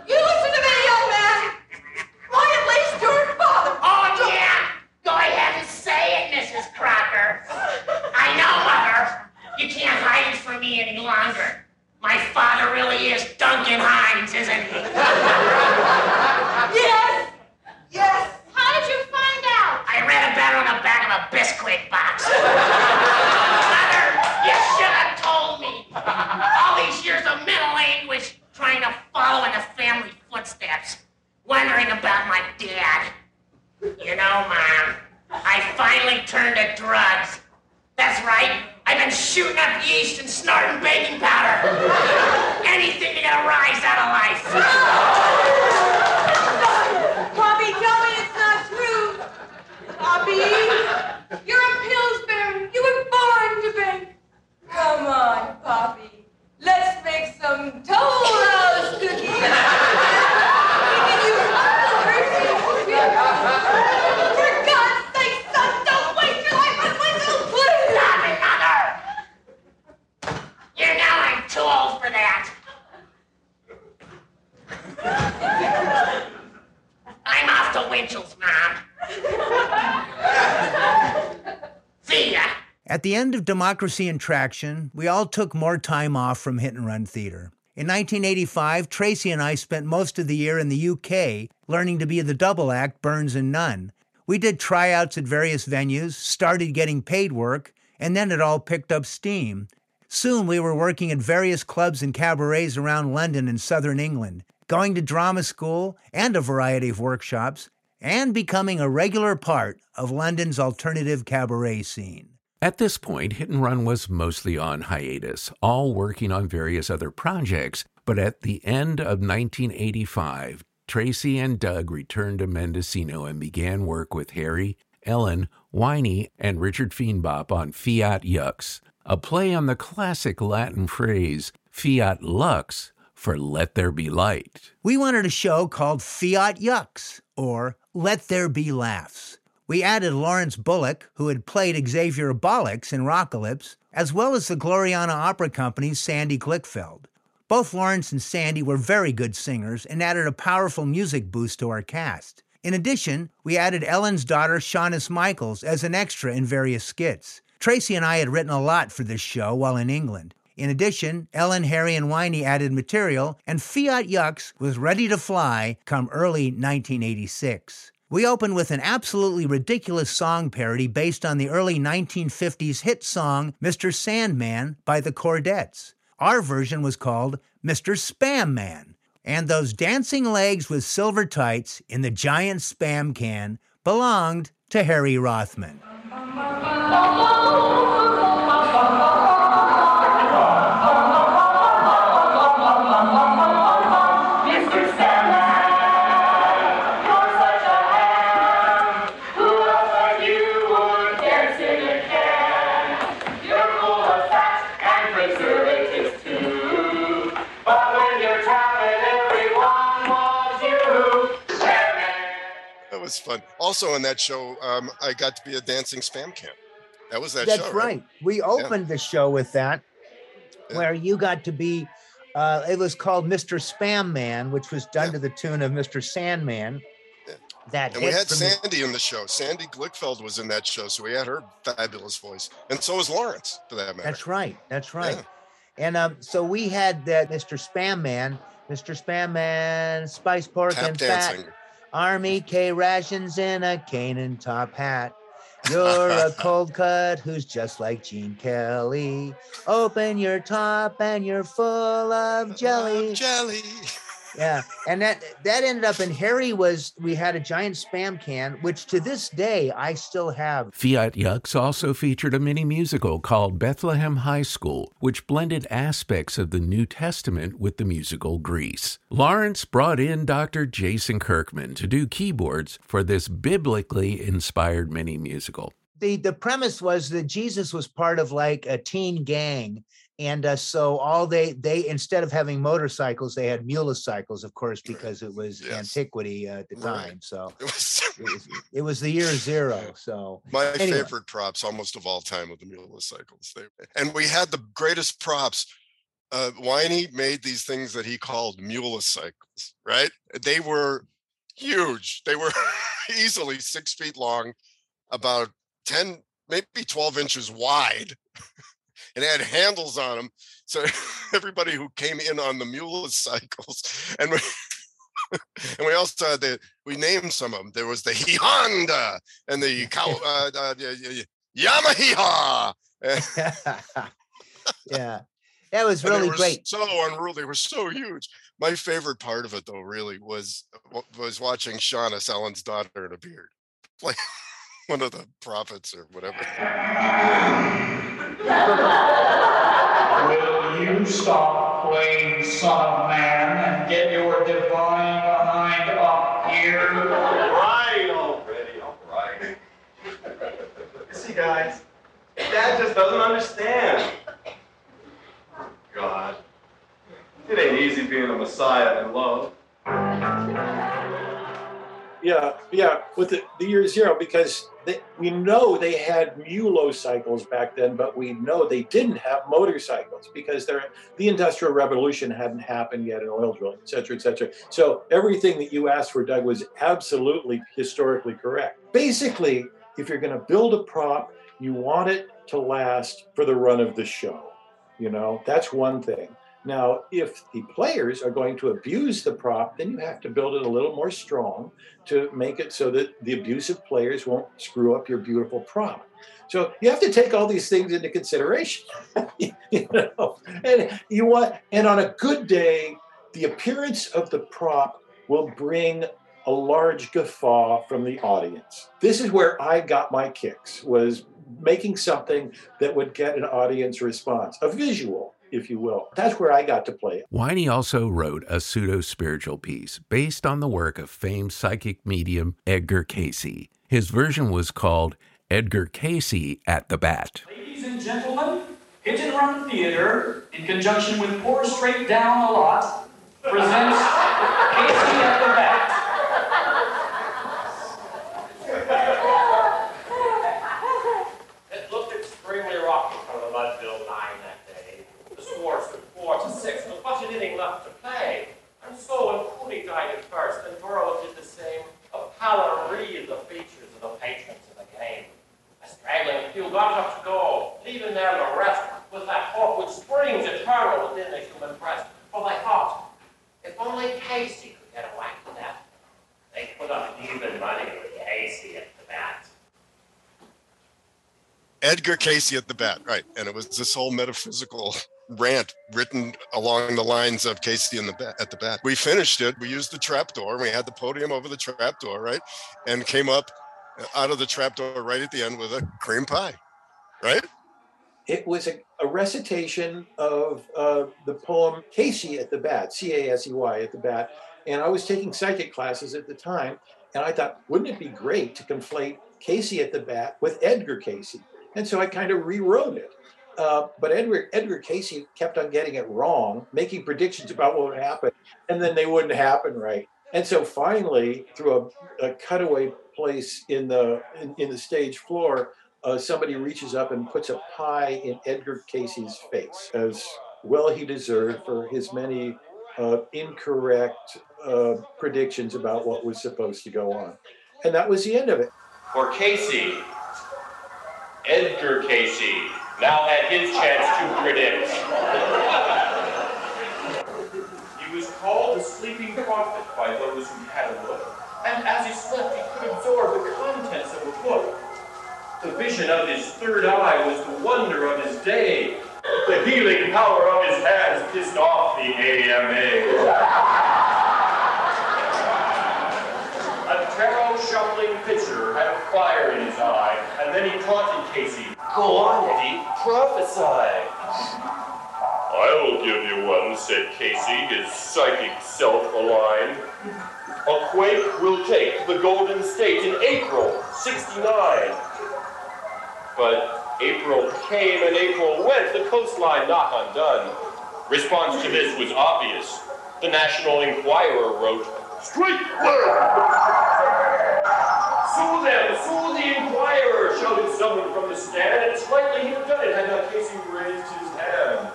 You listen to me, young man. Why at least your father? Oh, yeah. Go ahead and say it, Mrs. Crocker. I know, Mother. You can't hide it from me any longer. My father really is Duncan Hines, isn't he? Yes. Yes. How did you find out? I read about it on the back of a Bisquick box. Mother, you should have told me. All these years of middle anguish trying to follow in the family footsteps, wondering about my dad. You know, Mom, I finally turned to drugs. That's right. I've been shooting up yeast and snorting baking powder. Anything to get a rise out of life. Poppy, tell me it's not true. Poppy, you're a Pillsbury. You were born to bake. Come on, Poppy. Let's make some Toll cookies. We can use Uncle son, don't waste your life on Mother! You know I'm too old for that. I'm Winchell's, Mom. See ya. At the end of Democracy in Traction, we all took more time off from hit and run theater. In 1985, Tracy and I spent most of the year in the UK learning to be the double act Burns and Nunn. We did tryouts at various venues, started getting paid work, and then it all picked up steam. Soon we were working at various clubs and cabarets around London and southern England, going to drama school and a variety of workshops, and becoming a regular part of London's alternative cabaret scene. At this point, Hit and Run was mostly on hiatus, all working on various other projects. But at the end of 1985, Tracy and Doug returned to Mendocino and began work with Harry, Ellen, Winey, and Richard Feenbop on Fiat Yucks, a play on the classic Latin phrase Fiat Lux for Let There Be Light. We wanted a show called Fiat Yucks or Let There Be Laughs. We added Lawrence Bullock, who had played Xavier Bollocks in Rockalypse, as well as the Gloriana Opera Company's Sandy Glickfeld. Both Lawrence and Sandy were very good singers and added a powerful music boost to our cast. In addition, we added Ellen's daughter, Shaughness Michaels, as an extra in various skits. Tracy and I had written a lot for this show while in England. In addition, Ellen, Harry, and Winey added material, and Fiat Yux was ready to fly come early 1986. We opened with an absolutely ridiculous song parody based on the early 1950s hit song Mr. Sandman by the Chordettes. Our version was called Mr. Spam Man, and those dancing legs with silver tights in the giant spam can belonged to Harry Rothman. was fun. Also, in that show, um, I got to be a dancing spam can. That was that That's show, That's right. We opened the show with that, where you got to be. Uh, it was called Mr. Spam Man, which was done to the tune of Mr. Sandman. That And we had from the- Sandy in the show. Sandy Glickfeld was in that show, so we had her fabulous voice, and so was Lawrence, for that matter. That's right. That's right. And um, so we had that Mr. Spam Man, Mr. Spam Man, spice pork Tap and dancing. fat, army K rations in a Canaan top hat. You're a cold cut who's just like Gene Kelly. Open your top and you're full of jelly. jelly. Yeah, and that that ended up in Harry was we had a giant spam can, which to this day I still have. Fiat Yucks also featured a mini musical called Bethlehem High School, which blended aspects of the New Testament with the musical Grease. Lawrence brought in Dr. Jason Kirkman to do keyboards for this biblically inspired mini musical. the the premise was that Jesus was part of like a teen gang, and uh, so all they they instead of having motorcycles, they had cycles of course, because it was antiquity uh, at the Right. time. So it was, it was the year zero. So My anyway. favorite props almost of all time with the mule cycles. They, and we had the greatest props. Uh, Winey made these things that he called mule cycles, right? They were huge. They were easily six feet long, about 10, maybe 12 inches wide, and had handles on them. So everybody who came in on the mule cycles, and we, and we also had the we named some of them. There was the Honda and the cow uh, uh, Yamaha. yeah, that was really great. So unruly. They were so huge. My favorite part of it, though, really was was watching Shauna, Ellen's daughter, in a beard, like one of the prophets or whatever. Will you stop playing son of man and get your divine behind up here? Right already, all right. You see, guys, Dad just doesn't understand. God, it ain't easy being a messiah in love. Yeah, yeah, with the, the year zero, because they, we know they had mulocycles back then, but we know they didn't have motorcycles because the Industrial Revolution hadn't happened yet in oil drilling, et cetera, et cetera. So everything that you asked for, Doug, was absolutely historically correct. Basically, if you're going to build a prop, you want it to last for the run of the show. You know, that's one thing. Now, if the players are going to abuse the prop, then you have to build it a little more strong to make it so that the abusive players won't screw up your beautiful prop. So you have to take all these things into consideration. you know, and you want, and on a good day, the appearance of the prop will bring a large guffaw from the audience. This is where I got my kicks was making something that would get an audience response, a visual, if you will. That's where I got to play it. Winey also wrote a pseudo spiritual piece based on the work of famed psychic medium Edgar Cayce. His version was called Edgar Cayce at the Bat. Ladies and gentlemen, Hit and Run Theater, in conjunction with Pour Straight Down a Lot, presents Casey at the Bat. It looked extremely rocky for the Mudville Nine that day. The scores were four to six, with much inning left to play. And so at first, and Burrow did the same, a pallor wreathed the features of the patrons of the game. A straggling few got up to go, leaving there the rest with that hope which springs eternal within the human breast. For they thought, if only Casey could get a whack of that, they put up even money with Casey at the bat. Edgar Cayce at the bat, right? And it was this whole metaphysical rant written along the lines of Casey in the bat, at the bat. We finished it. We used the trapdoor. We had the podium over the trapdoor, right? And came up out of the trapdoor right at the end with a cream pie, right? It was a, a recitation of uh, the poem Casey at the Bat, C A S E Y at the Bat. And I was taking psychic classes at the time. And I thought, wouldn't it be great to conflate Casey at the Bat with Edgar Cayce? And so I kind of rewrote it. Uh, but Edgar, Edgar Cayce kept on getting it wrong, making predictions about what would happen, and then they wouldn't happen right. And so finally, through a, a cutaway place in the in, in the stage floor, uh, somebody reaches up and puts a pie in Edgar Cayce's face, as well he deserved for his many uh, incorrect uh, predictions about what was supposed to go on. And that was the end of it. For Casey, Edgar Cayce, now had his chance to predict. He was called the sleeping prophet by those who had a look, and as he slept, he could absorb the contents of a book. The vision of his third eye was the wonder of his day. The healing power of his hands pissed off the AMA. A tarot shuffling pitcher had a fire in his eye, and then he taunted Casey. Go on, Eddie, prophesy. I will give you one, said Casey, his psychic self aligned. A quake will take the Golden State in April 69. But April came and April went, the coastline not undone. Response to this was obvious. The National Enquirer wrote, Straight Sue them! Sue Enquirer! shouted someone from the stand, and it's likely he'd have done it had not Casey raised his hand.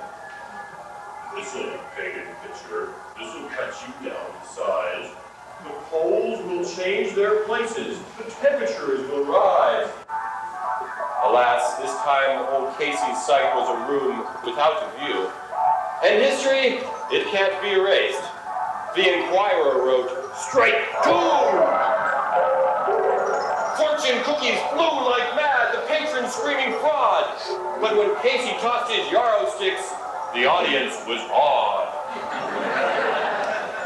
Listen, pagan pitcher, this will cut you down in size. The poles will change their places. The temperatures will rise. Alas, this time old Casey's sight was a room without a view. And history, it can't be erased. The Enquirer wrote, Strike two! Fortune cookies flew like mad, the patrons screaming fraud. But when Casey tossed his yarrow sticks, the audience was awed.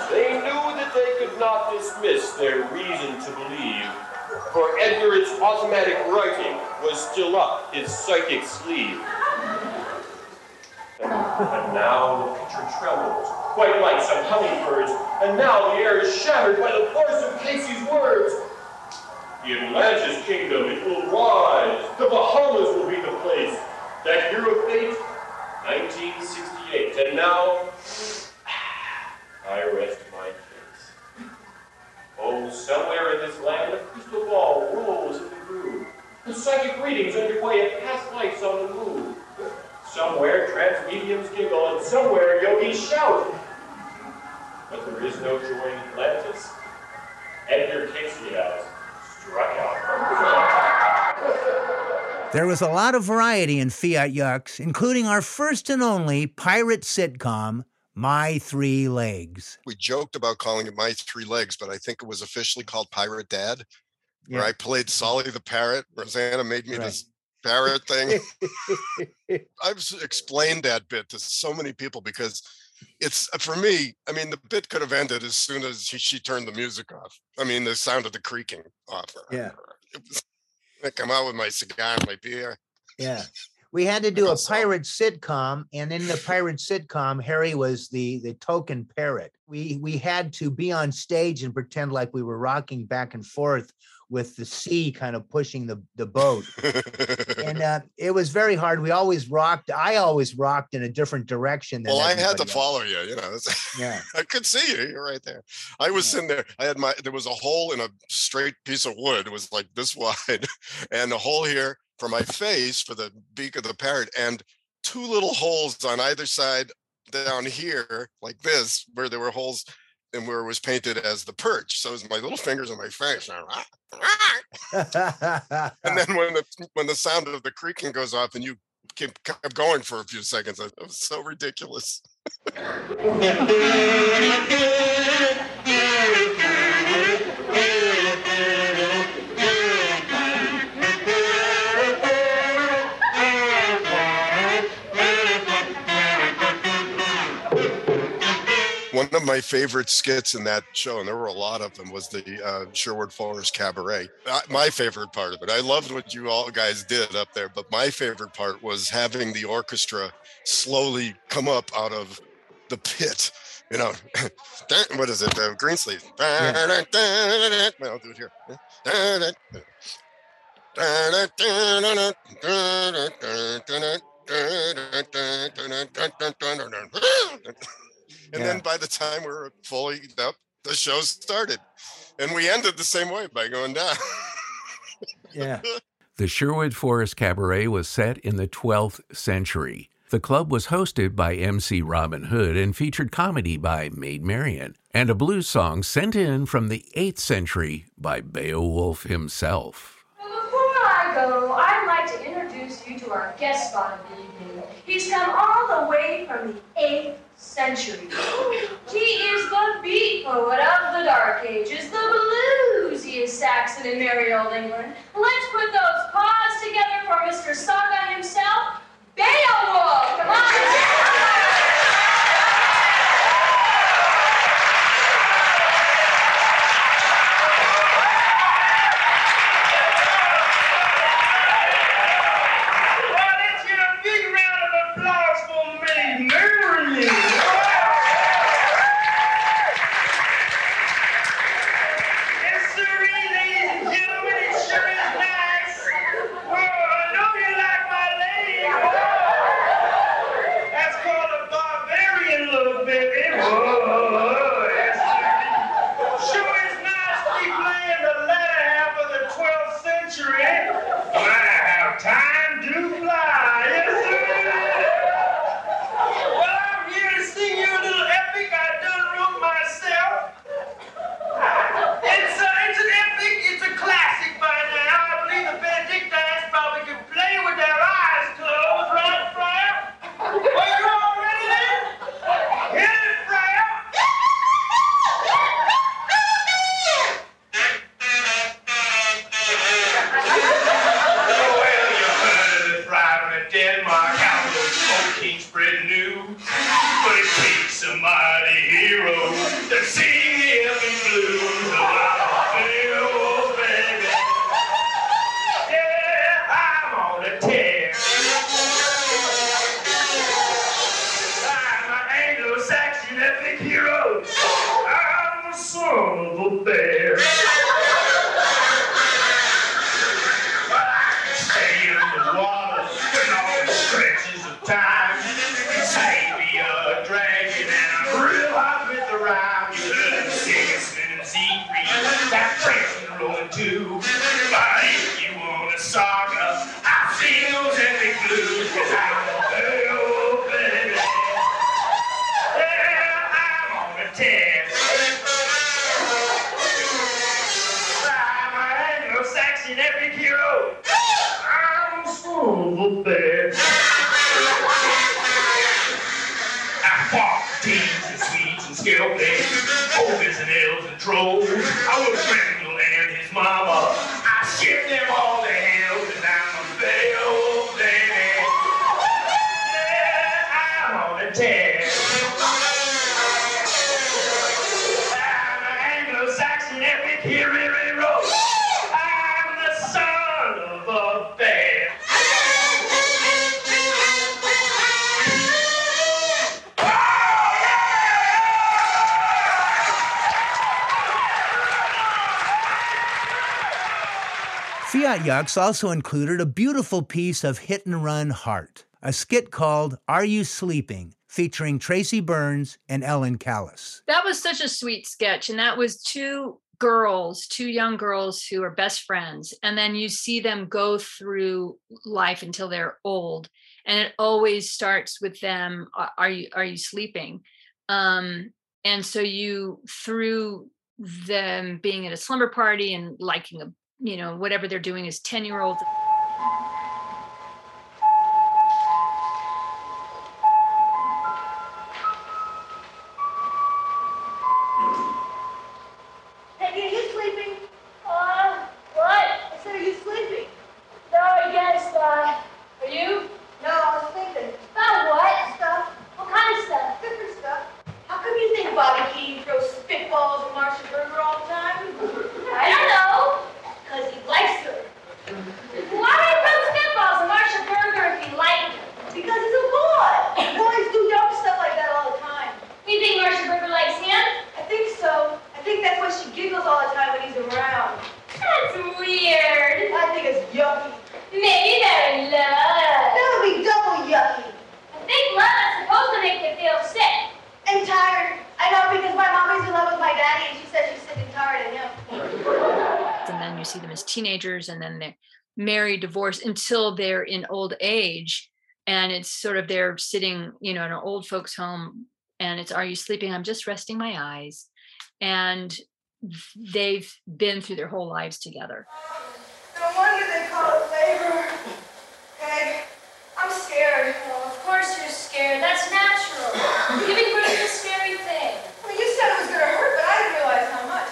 They knew that they could not dismiss their reason to believe, for Edgar's automatic writing was still up his psychic sleeve. And now the picture trembles, quite like some hummingbirds, and now the air is shattered by the force of Casey's words. The Atlantis kingdom, it will rise. The Bahamas will be the place. That year of fate, 1968. And now, I rest my case. Oh, somewhere in this land, a crystal ball rolls in the groove. The psychic readings underway at past lives on the moon. Somewhere, trance mediums giggle, and somewhere, yogis shout. But there is no joy in Atlantis. Edgar Cayce out. There was a lot of variety in Fiat Yucks, including our first and only pirate sitcom, My Three Legs. We joked about calling it My Three Legs, but I think it was officially called Pirate Dad, where I played Solly the parrot. Rosanna made me this parrot thing. I've explained that bit to so many people because it's uh, for me. I mean, the bit could have ended as soon as she, she turned the music off. I mean, the sound of the creaking off. Her. Yeah. It was, I come out with my cigar and my beer. Yeah. We had to do a pirate sitcom, and in the pirate sitcom, Harry was the the token parrot. We we had to be on stage and pretend like we were rocking back and forth with the sea kind of pushing the the boat, and uh, it was very hard. We always rocked. I always rocked in a different direction. Than Well, I had to else. follow you. You know, Yeah. I could see you. You're right there. I was sitting there. I had my. There was a hole in a straight piece of wood. It was like this wide, and a hole here for my face for the beak of the parrot, and two little holes on either side down here, like this, where there were holes. And where it was painted as the perch, so it was my little fingers on my face, and ah, ah. then when the when the sound of the creaking goes off, and you keep kept going for a few seconds, it was so ridiculous. of my favorite skits in that show, and there were a lot of them, was the uh, Sherwood Forest Cabaret. Uh, my favorite part of it. I loved what you all guys did up there, but my favorite part was having the orchestra slowly come up out of the pit. You know, what is it? The Greensleeve. I'll do it here. And then by the time we were fully up, the show started. And we ended the same way by going down. Yeah. The Sherwood Forest Cabaret was set in the 12th century. The club was hosted by MC Robin Hood and featured comedy by Maid Marian and a blues song sent in from the 8th century by Beowulf himself. Before I go, I'd like to introduce introduce you to our guest spot of the evening. He's come all the way from the 8th century. He is the beat poet of the Dark Ages, the bluesiest Saxon in merry old England. Let's put those paws together for Mr. Saga himself, Beowulf. Come on. Elves. I Grendel Fiat Yucks also included a beautiful piece of hit and run heart, a skit called Are You Sleeping, featuring Tracy Burns and Ellen Callis. That was such a sweet sketch. And that was two girls, two young girls who are best friends. And then you see them go through life until they're old. And it always starts with them, "Are- are you are you sleeping? Um, and so you through them being at a slumber party and liking a you know whatever they're doing is 10 year olds Peggy, are you sleeping? Uh, what? I said, are you sleeping? No, I guess not. Are you? No, I was thinking. About what? Stuff. What kind of stuff? Different stuff. How come you think Bobby Keating throws spitballs at Marcia Berger all the time? I don't know. Because he likes her. Why would he throw spitballs at Marcia Berger if he liked her? Because he's a boy. Boys do dumb stuff like that all the time. You think Marcia Berger likes him? I think so. I think that's why she giggles all the time when he's around. That's weird. I think it's yucky. Maybe they're in love. That would be double yucky. I think love is supposed to make you feel sick. And tired. I know because my mommy's in love with my daddy and she says she's sick and tired of him. and then you see them as teenagers and then they're married divorced until they're in old age and it's sort of they're sitting you know in an old folks home and it's are you sleeping i'm just resting my eyes and they've been through their whole lives together No wonder they call it labor. Peg, I'm scared. Well, of course you're scared. That's natural. Giving birth is a scary thing. Well, you said it was gonna hurt, but I didn't realize how much.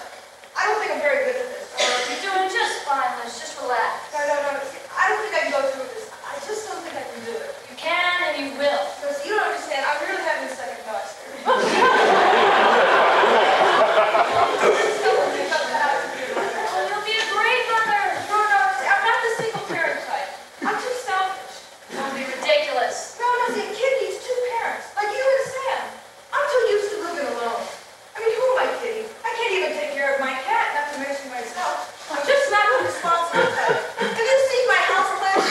I don't think I'm very good at this. You're doing just fine, Liz. Just relax. No, no, no. see, I don't think I can go through this. I just don't think I can do it. You can and you will. Because you don't understand. I'm really having second thoughts. Well, you'll be a great mother. No, no, see, I'm not the single parent type. I'm too selfish. Don't be ridiculous. No, no, see, a kid needs two parents, like you and Sam. I'm too used to living alone. I mean, who am I kidding? I can't even take care of my cat, not to mention myself. I'm just not the responsible type. Have you seen my house last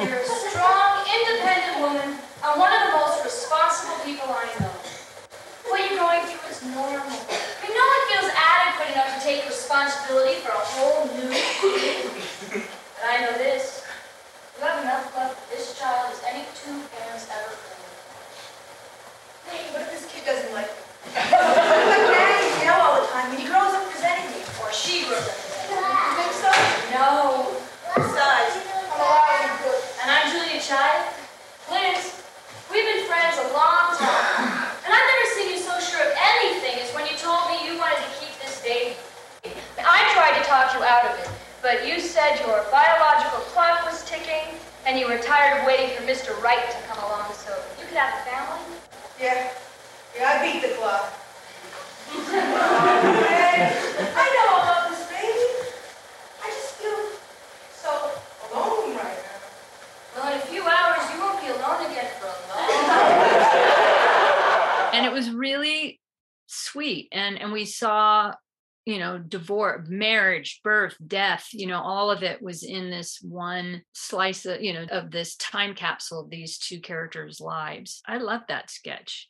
You're a strong, independent woman and one of the most responsible people I know. What you're going through is normal. I mean, no one feels adequate enough to take responsibility for a whole new community. But I know this. You have enough love for this child as any two parents ever could. Hey, what if this kid doesn't like me? My daddy's yell all the time, and he grows up resenting me. Or she grows up resenting You think so? No. Besides, I'm a lousy cook. And I'm Julia Child. Liz, we've been friends a long time. And I've never seen you so sure of anything as when you told me you wanted to keep this baby. I tried to talk you out of it, but you said your biological clock was ticking and you were tired of waiting for Mr. Wright to come along so you could have a family. Yeah. Yeah, I beat the clock. Hey, I know I love this baby. I just feel so alone right now. Well, in a few hours, you won't be alone again for a long time. and it was really sweet and and we saw you know divorce marriage birth death you know all of it was in this one slice of you know of this time capsule of these two characters lives. I love that sketch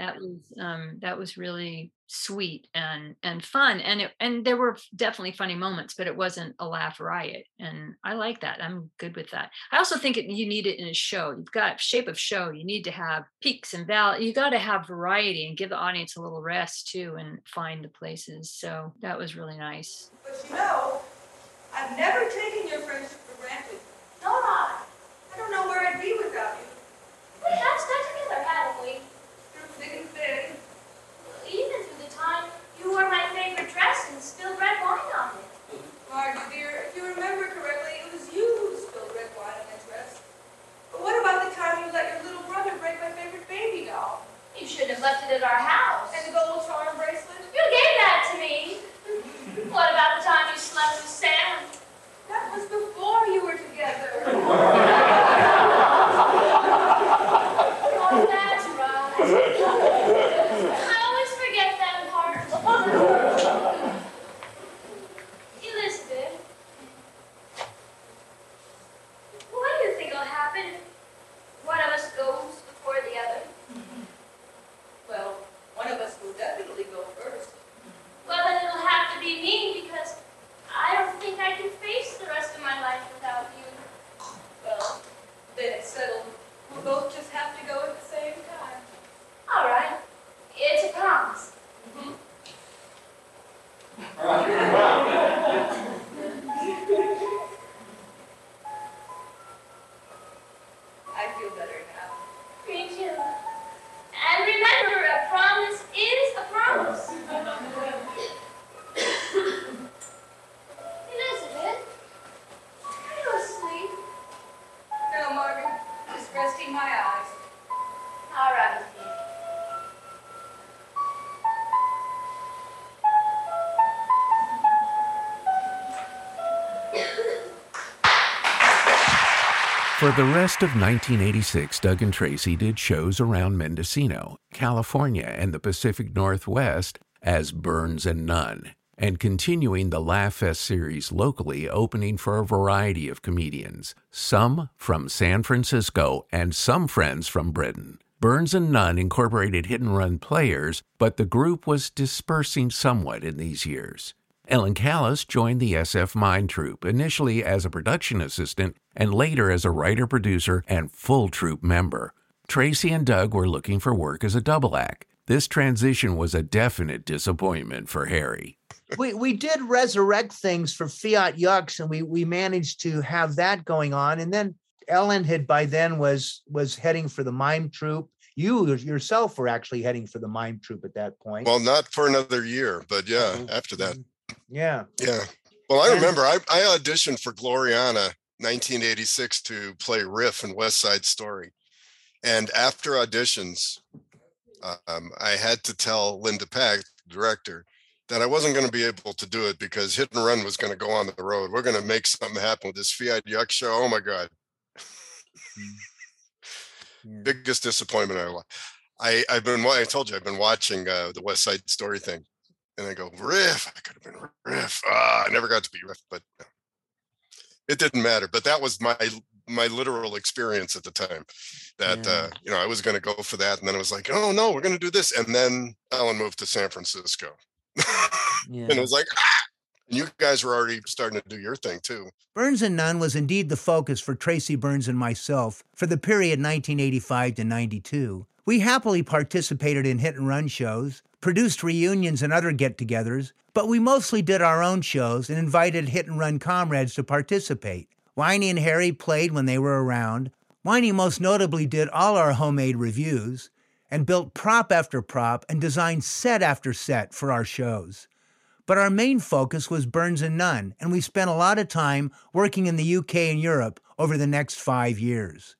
that was um that was really sweet and and fun and it and there were definitely funny moments but it wasn't a laugh riot and i like that i'm good with that i also think it, you need it in a show you've got shape of show you need to have peaks and valleys you got to have variety and give the audience a little rest too and find the places so that was really nice But you know, I've never taken your friendship for granted. No, not. I don't know where I'd be without you. We have stuck together, haven't we? Through thick and thin. Even through the time you wore my favorite dress and spilled red wine on it. Margie, dear, if you remember correctly, it was you who spilled red wine on my dress. But what about the time you let your little brother break my favorite baby doll? You shouldn't have left it at our house. And the gold charm bracelet? You gave that to me. What about the time you slept with Sam? That was before you were together. For the rest of 1986, Doug and Tracy did shows around Mendocino, California, and the Pacific Northwest as Burns and Nunn, and continuing the Laugh Fest series locally, opening for a variety of comedians, some from San Francisco and some friends from Britain. Burns and Nunn incorporated hit and run players, but the group was dispersing somewhat in these years. Ellen Callis joined the SF Mime Troupe, initially as a production assistant and later as a writer producer and full troupe member. Tracy and Doug were looking for work as a double act. This transition was a definite disappointment for Harry. we we did resurrect things for Fiat Yucks, and we we managed to have that going on. And then Ellen had by then was was heading for the mime troupe. You yourself were actually heading for the mime troupe at that point. Well, not for another year, but yeah, mm-hmm. after that. Mm-hmm. Yeah. Yeah. Well, I And- remember I, I auditioned for Gloriana 1986 to play Riff in West Side Story. And after auditions, um, I had to tell Linda Pack, the director, that I wasn't going to be able to do it because Hit and Run was going to go on the road. We're going to make something happen with this Fiat Yuck show. Oh my God. Biggest disappointment. I, I, I've been, I told you, I've been watching uh, the West Side Story thing. And I go, Riff, I could have been Riff. Ah, I never got to be Riff, but no. it didn't matter. But that was my my literal experience at the time. That Yeah. uh, you know, I was going to go for that, and then I was like, oh no, we're going to do this, and then Ellen moved to San Francisco, and it was like, ah! and you guys were already starting to do your thing too. Burns and Nunn was indeed the focus for Tracy Burns and myself for the period 1985 to 92. We happily participated in hit and run shows, produced reunions and other get togethers, but we mostly did our own shows and invited hit and run comrades to participate. Whiny and Harry played when they were around. Whiny most notably did all our homemade revues and built prop after prop and designed set after set for our shows. But our main focus was Burns and Nunn, and we spent a lot of time working in the UK and Europe over the next five years.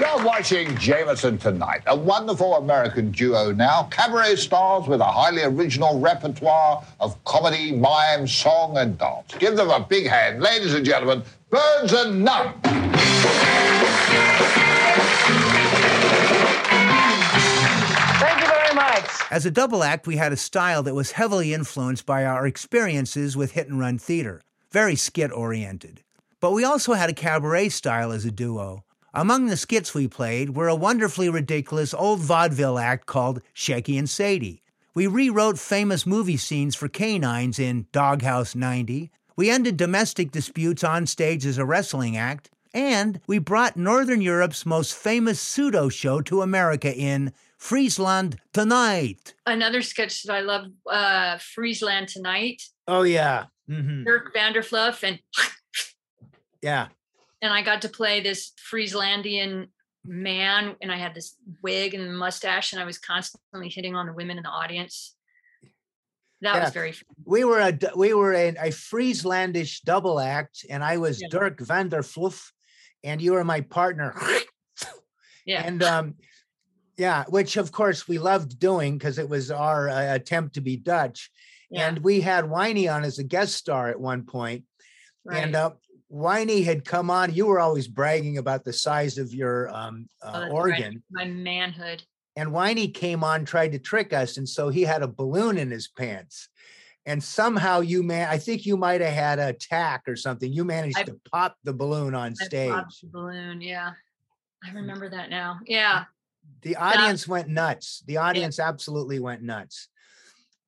You're watching Jameson Tonight, a wonderful American duo now, cabaret stars with a highly original repertoire of comedy, mime, song, and dance. Give them a big hand, ladies and gentlemen, Burns and Nunn. Thank you very much. As a double act, we had a style that was heavily influenced by our experiences with hit and run theater, very skit oriented. But we also had a cabaret style as a duo. Among the skits we played were a wonderfully ridiculous old vaudeville act called Shecky and Sadie. We rewrote famous movie scenes for canines in Doghouse 90. We ended domestic disputes on stage as a wrestling act. And we brought Northern Europe's most famous pseudo show to America in Friesland Tonight. Another sketch that I love, uh, Friesland Tonight, Oh, yeah. hmm Dirk Vanderfluff, and Yeah. And I got to play this Frieslandian man, and I had this wig and mustache, and I was constantly hitting on the women in the audience. That Yeah. was very fun. We were a we were a, a Frieslandish double act, and I was Yeah. Dirk Vanderfluff, and you were my partner. Yeah. And um, yeah, which of course we loved doing because it was our uh, attempt to be Dutch. And we had Whiny on as a guest star at one point. And Right. uh, Whiny had come on. You were always bragging about the size of your um, Oh, uh, right, organ. My manhood. And Whiny came on, tried to trick us. And so he had a balloon in his pants. And somehow you man, I think you might have had a tack or something. You managed I- to pop the balloon on I stage. popped the balloon. Yeah. I remember that now. Yeah. The audience went nuts. The audience absolutely went nuts.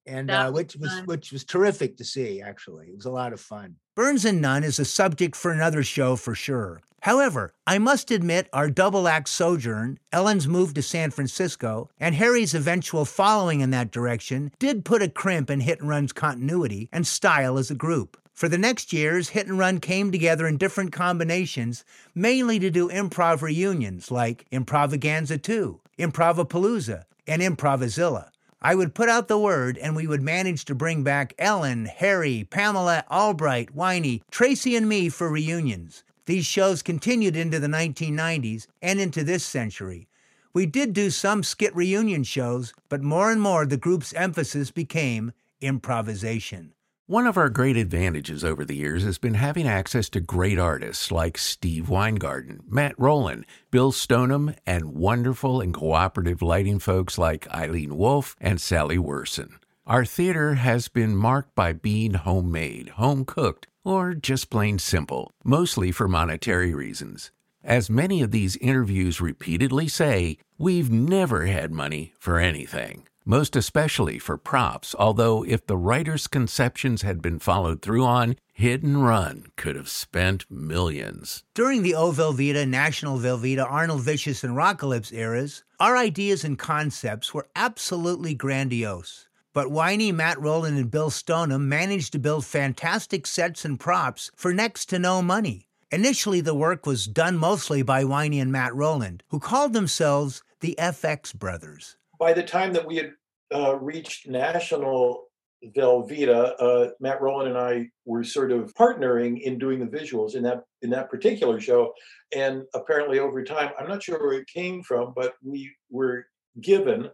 And uh, which was fun. which was terrific to see, actually. It was a lot of fun. Burns and Nunn is a subject for another show for sure. However, I must admit our double act sojourn, Ellen's move to San Francisco, and Harry's eventual following in that direction did put a crimp in Hit and Run's continuity and style as a group. For the next years, Hit and Run came together in different combinations, mainly to do improv reunions like Improvaganza 2, Improvapalooza, and Improvazilla. I would put out the word and we would manage to bring back Ellen, Harry, Pamela, Albright, Whiny, Tracy, and me for reunions. These shows continued into the 1990s and into this century. We did do some skit reunion shows, but more and more the group's emphasis became improvisation. One of our great advantages over the years has been having access to great artists like Steve Weingarten, Matt Rowland, Bill Stoneham, and wonderful and cooperative lighting folks like Eileen Wolf and Sally Werson. Our theater has been marked by being homemade, home cooked, or just plain simple, mostly for monetary reasons. As many of these interviews repeatedly say, we've never had money for anything, most especially for props, although if the writer's conceptions had been followed through on, Hit and Run could have spent millions. During the O Velveeta, National Velveeta, Arnold Vicious, and Rockalypse eras, our ideas and concepts were absolutely grandiose. But Whiny, Matt Rowland, and Bill Stoneham managed to build fantastic sets and props for next to no money. Initially, the work was done mostly by Whiny and Matt Rowland, who called themselves the FX Brothers. By the time that we had uh, reached national Velveeta, uh, Matt Rowland and I were sort of partnering in doing the visuals in that in that particular show, and apparently over time, I'm not sure where it came from, but we were given.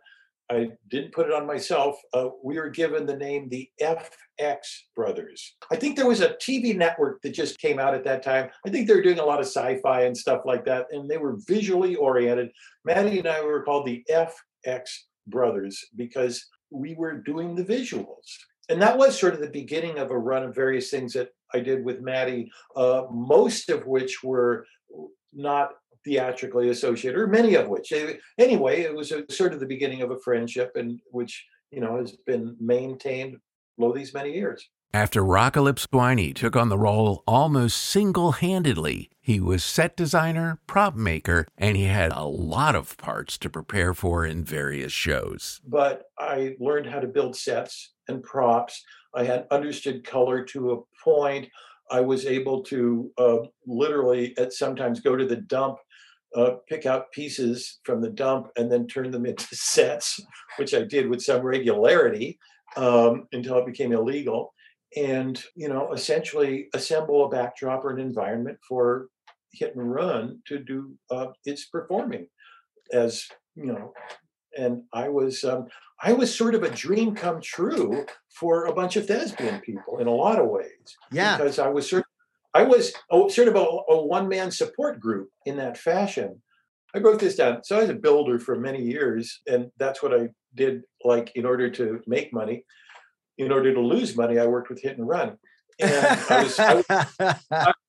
I didn't put it on myself. Uh, we were given the name the FX Brothers. I think there was a TV network that just came out at that time. I think they were doing a lot of sci-fi and stuff like that, and they were visually oriented. Maddie and I were called the FX Brothers because we were doing the visuals. And that was sort of the beginning of a run of various things that I did with Maddie, uh, most of which were not theatrically associated, or many of which. Anyway, it was a, sort of the beginning of a friendship, and which you know has been maintained lo these many years. After Rockalypse Whiny took on the role almost single handedly, he was set designer, prop maker, and he had a lot of parts to prepare for in various shows. But I learned how to build sets and props. I had understood color to a point. I was able to uh, literally at sometimes go to the dump, uh, pick out pieces from the dump, and then turn them into sets, which I did with some regularity um, until it became illegal. And you know, essentially assemble a backdrop or an environment for hit and run to do uh, its performing as you know and i was um, i was sort of a dream come true for a bunch of thespian people in a lot of ways Yeah. because i was sort i was a, sort of a, a one-man support group in that fashion i wrote this down so i was a builder for many years and that's what i did like in order to make money in order to lose money i worked with hit and run and I was, I was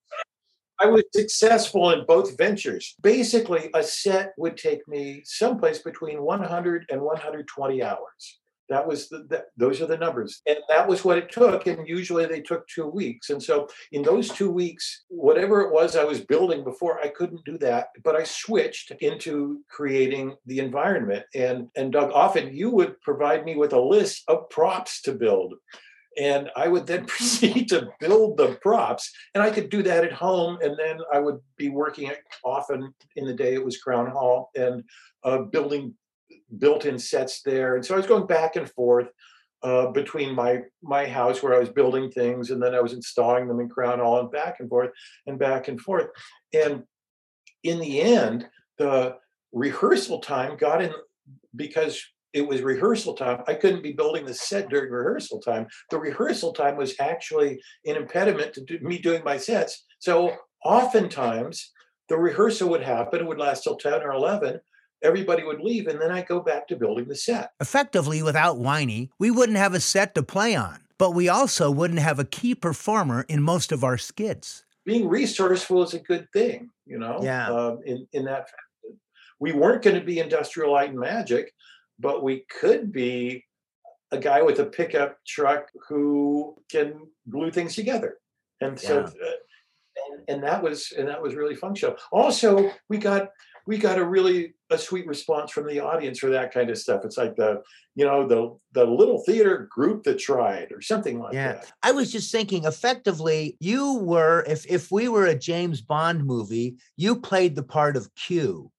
I was successful in both ventures. Basically, a set would take me someplace between 100 and 120 hours. That was the, those are the numbers. And that was what it took. And usually they took two weeks. And so in those two weeks, whatever it was I was building before, I couldn't do that. But I switched into creating the environment. And and Doug, often you would provide me with a list of props to build and I would then proceed to build the props. And I could do that at home, and then I would be working often in the day. It was Crown Hall and uh, building built-in sets there, and so I was going back and forth uh, between my my house where I was building things, and then I was installing them in Crown Hall, and back and forth, and back and forth. And in the end, the rehearsal time got in because it was rehearsal time. I couldn't be building the set during rehearsal time. The rehearsal time was actually an impediment to do, me doing my sets. So oftentimes the rehearsal would happen, it would last till 10 or 11. Everybody would leave, and then I go back to building the set. Effectively, without Whiny, we wouldn't have a set to play on, but we also wouldn't have a key performer in most of our skits. Being resourceful is a good thing, you know. Yeah. Um, in in that, fashion. we weren't going to be industrial light and magic, but we could be a guy with a pickup truck who can glue things together, and so. Yeah. uh, and, and that was and that was really functional. Also, we got we got a really a sweet response from the audience for that kind of stuff. It's like the you know the the little theater group that tried or something like Yeah. that. I was just thinking effectively, you were, if if we were a James Bond movie, you played the part of Q,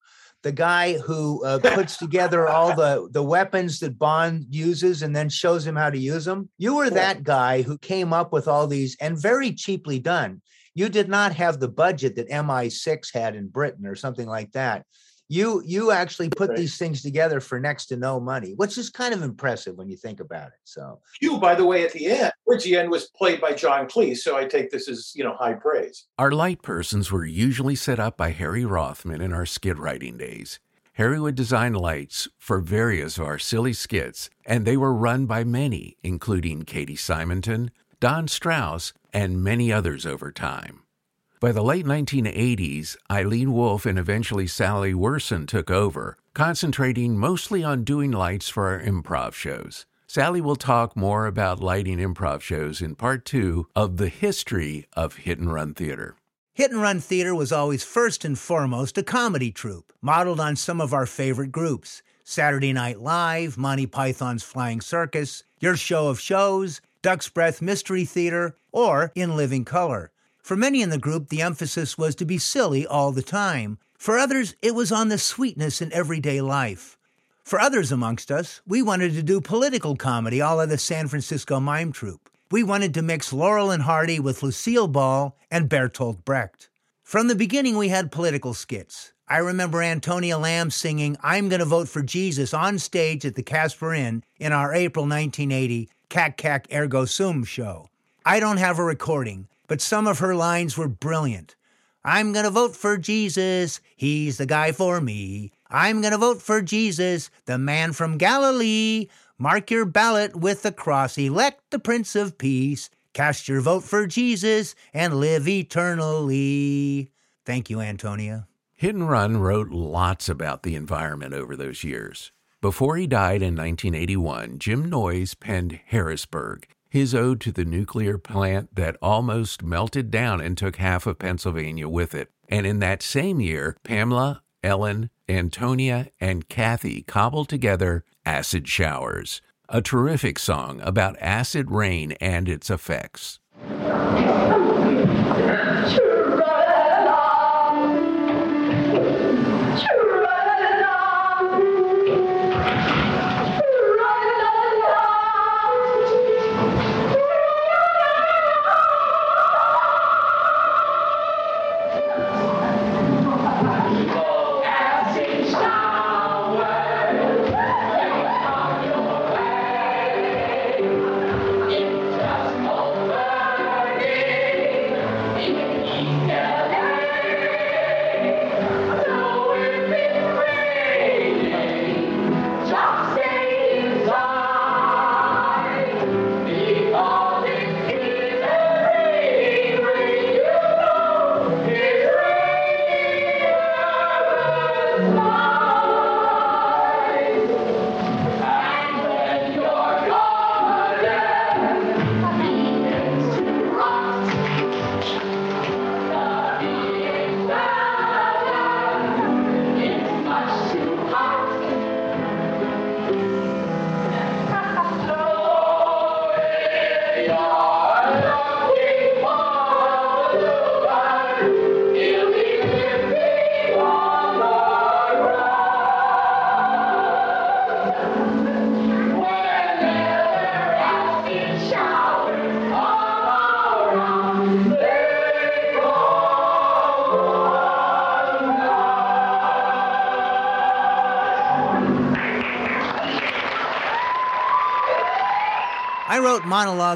the guy who uh, puts together all the, the weapons that Bond uses and then shows him how to use them. You were that guy who came up with all these and very cheaply done. You did not have the budget that MI6 had in Britain or something like that. You you actually put these things together for next to no money, which is kind of impressive when you think about it. So Q, by the way, at the end, towards the end was played by John Cleese, so I take this as you know high praise. Our light persons were usually set up by Harry Rothman in our skid writing days. Harry would design lights for various of our silly skits, and they were run by many, including Katie Simonton, Don Strauss, and many others over time. By the late 1980s, Eileen Wolf and eventually Sally Werson took over, concentrating mostly on doing lights for our improv shows. Sally will talk more about lighting improv shows in part two of the history of hit and run theater. Hit and Run Theater was always first and foremost a comedy troupe, modeled on some of our favorite groups Saturday Night Live, Monty Python's Flying Circus, Your Show of Shows, Duck's Breath Mystery Theater, or In Living Color. For many in the group, the emphasis was to be silly all the time. For others, it was on the sweetness in everyday life. For others amongst us, we wanted to do political comedy all of the San Francisco Mime Troupe. We wanted to mix Laurel and Hardy with Lucille Ball and Bertolt Brecht. From the beginning, we had political skits. I remember Antonia Lamb singing I'm Gonna Vote for Jesus on stage at the Caspar Inn in our April 1980 Cac Cac Ergo Sum show. I don't have a recording, but some of her lines were brilliant. I'm gonna vote for Jesus, he's the guy for me. I'm gonna vote for Jesus, the man from Galilee. Mark your ballot with the cross, elect the Prince of Peace. Cast your vote for Jesus and live eternally. Thank you, Antonia. Hit and Run wrote lots about the environment over those years. Before he died in 1981, Jim Noyes penned Harrisburg, his ode to the nuclear plant that almost melted down and took half of Pennsylvania with it. And in that same year, Pamela, Ellen, Antonia, and Kathy cobbled together Acid Showers, a terrific song about acid rain and its effects.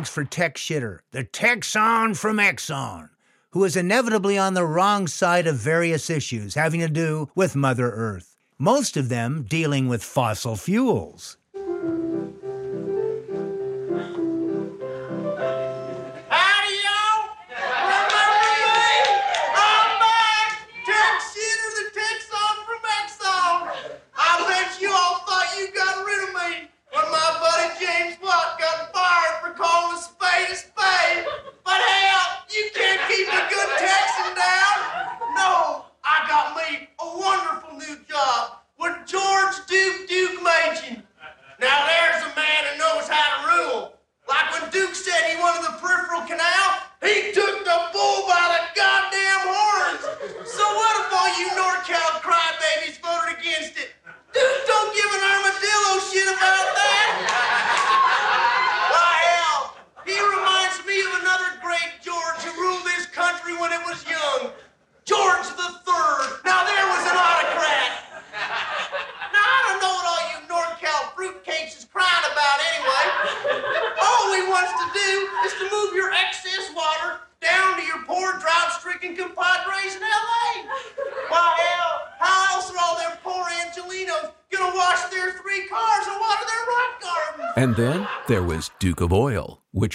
For Tech Shitter, the Texan from Exxon, who is inevitably on the wrong side of various issues having to do with Mother Earth, most of them dealing with fossil fuels.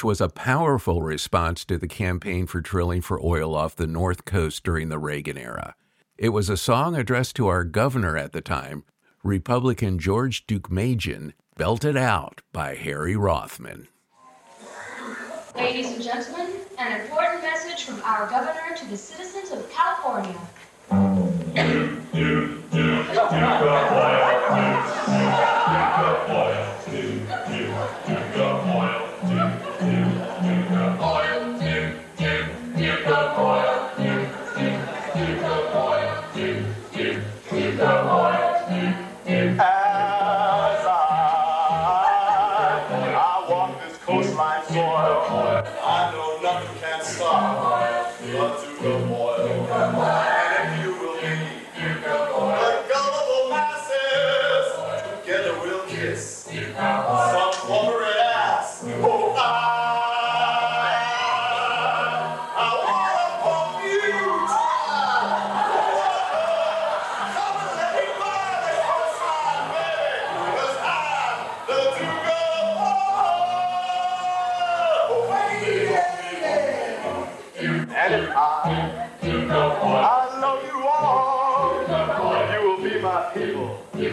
which was a powerful response to the campaign for drilling for oil off the North Coast during the Reagan era. It was a song addressed to our governor at the time, Republican George Deukmejian, belted out by Harry Rothman. Ladies and gentlemen, an important message from our governor to the citizens of California.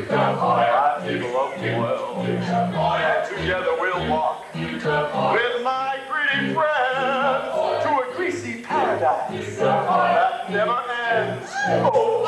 I do love the world. And together we'll walk with my pretty friends to a greasy paradise that never ends. Oh,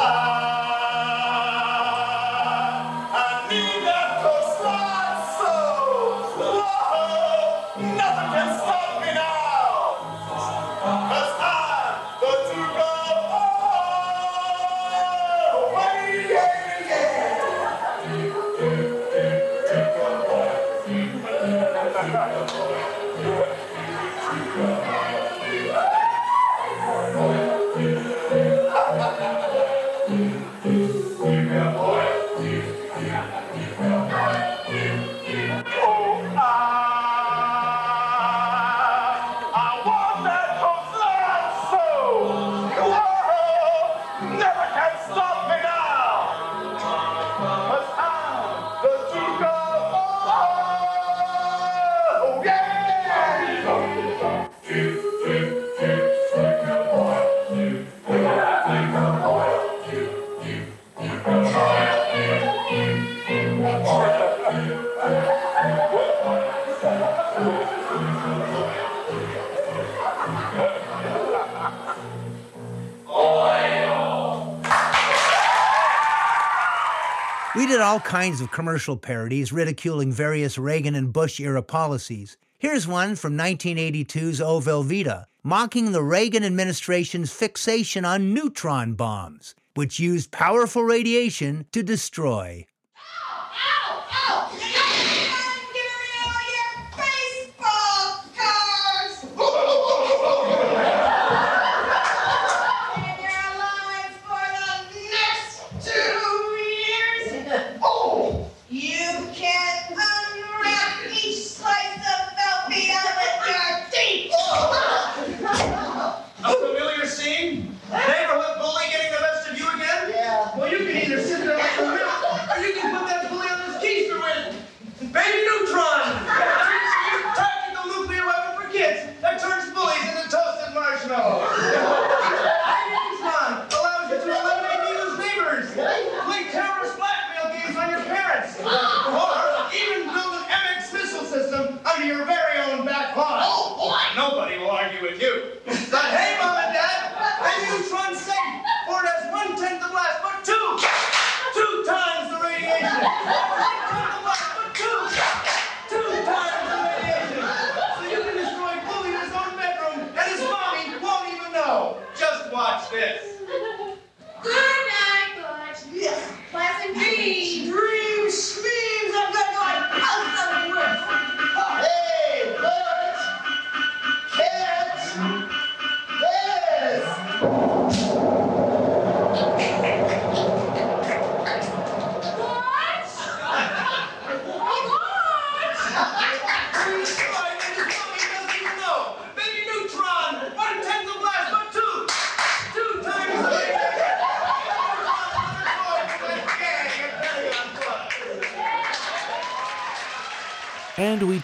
kinds of commercial parodies ridiculing various Reagan and Bush era policies. Here's one from 1982's O Velveeta, mocking the Reagan administration's fixation on neutron bombs, which used powerful radiation to destroy.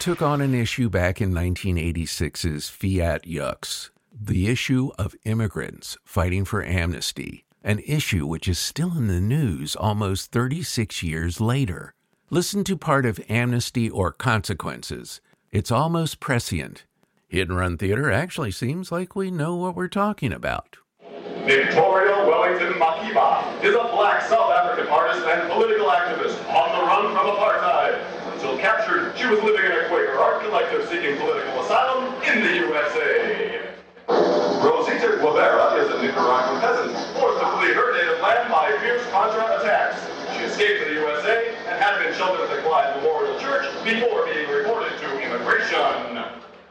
took on an issue back in 1986's Fiat Yucks the issue of immigrants fighting for amnesty, an issue which is still in the news almost 36 years later. Listen to part of Amnesty or Consequences. It's almost prescient. Hit and Run Theater actually seems like we know what we're talking about. Victoria Wellington Makiba is a black South African artist and political activist on the run from apartheid. Until captured, she was living in a Quaker art collective seeking political asylum in the USA. Rosita Guevara is a Nicaraguan peasant forced to flee her native land by fierce Contra attacks. She escaped to the USA and had been sheltered at the Glide Memorial Church before being reported to immigration.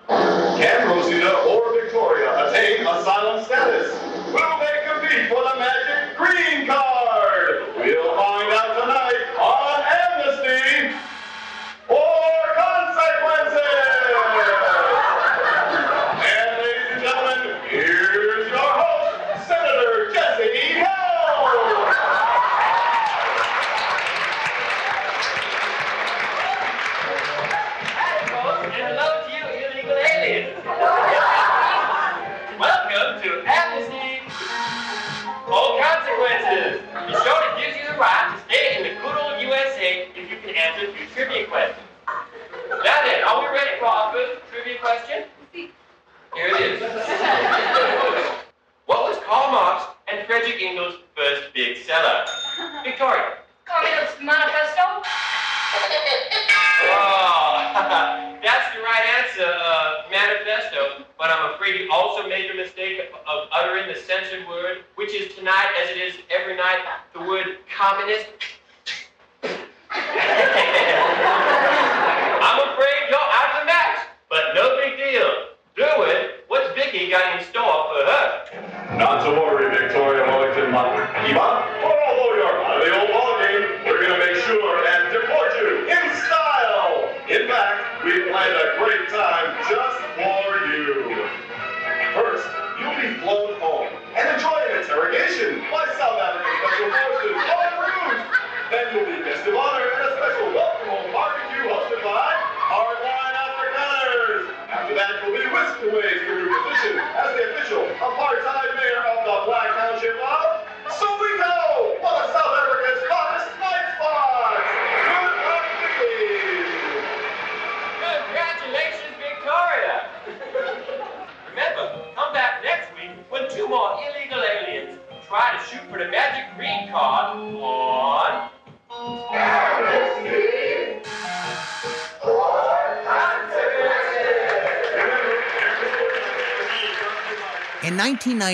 Can Rosita or Victoria attain asylum status? Will they compete for the magic green card? We'll find out tonight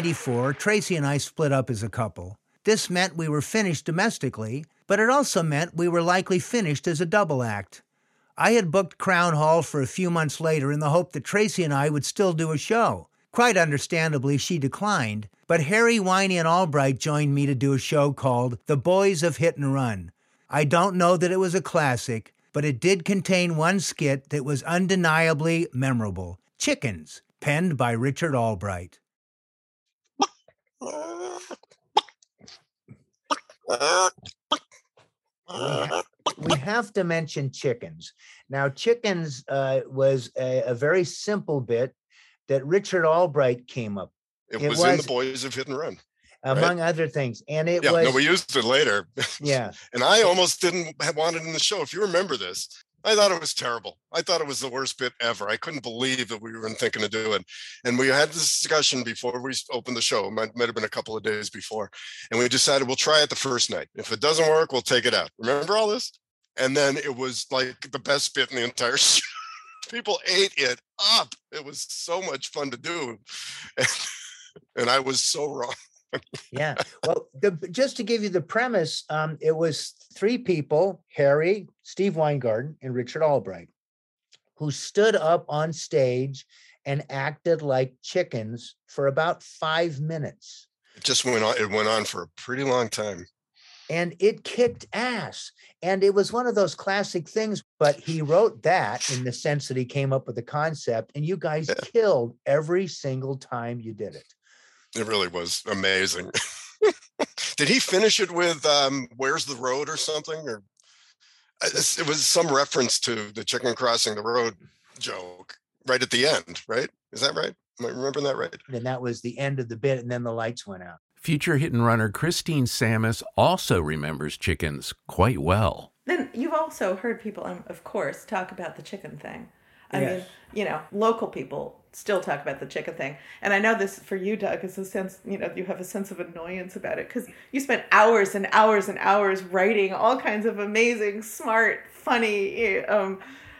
1994, Tracy and I split up as a couple. This meant we were finished domestically, but it also meant we were likely finished as a double act. I had booked Crown Hall for a few months later in the hope that Tracy and I would still do a show. Quite understandably, she declined, but Harry, Whiny, and Albright joined me to do a show called The Boys of Hit and Run. I don't know that it was a classic, but it did contain one skit that was undeniably memorable Chickens, penned by Richard Albright. We have to mention chickens. Now, chickens uh, was a, a very simple bit that Richard Albright came up. It, was, in the Boys of Hit and Run. among other things, and it yeah, was no, we used it later. yeah. and I almost didn't have want it in the show. If you remember this, I thought it was terrible. I thought it was the worst bit ever. I couldn't believe that we were thinking of doing. And we had this discussion before we opened the show. It might, might have been a couple of days before, and we decided we'll try it the first night. If it doesn't work, we'll take it out. Remember all this? And then it was like the best bit in the entire show. People ate it up. It was so much fun to do, and I was so wrong. Yeah. Well, the, just to give you the premise, um, it was three people Harry, Steve Weingarten, and Richard Albright, who stood up on stage and acted like chickens for about five minutes. It just went on. It went on for a pretty long time. And it kicked ass. And it was one of those classic things, but he wrote that in the sense that he came up with the concept, and you guys killed every single time you did it. It really was amazing. Did he finish it with um, "Where's the road" or something? Or uh, it was some reference to the chicken crossing the road joke right at the end, right? Is that right? Am I remembering that right? And that was the end of the bit, and then the lights went out. Future hit and runner Christine Samus also remembers chickens quite well. Then you've also heard people, um, of course, talk about the chicken thing. I Yes. mean, you know, local people still talk about the chicken thing. And I know this for you, Doug, is a sense, you know, you have a sense of annoyance about it because you spent hours and hours and hours writing all kinds of amazing, smart, funny um,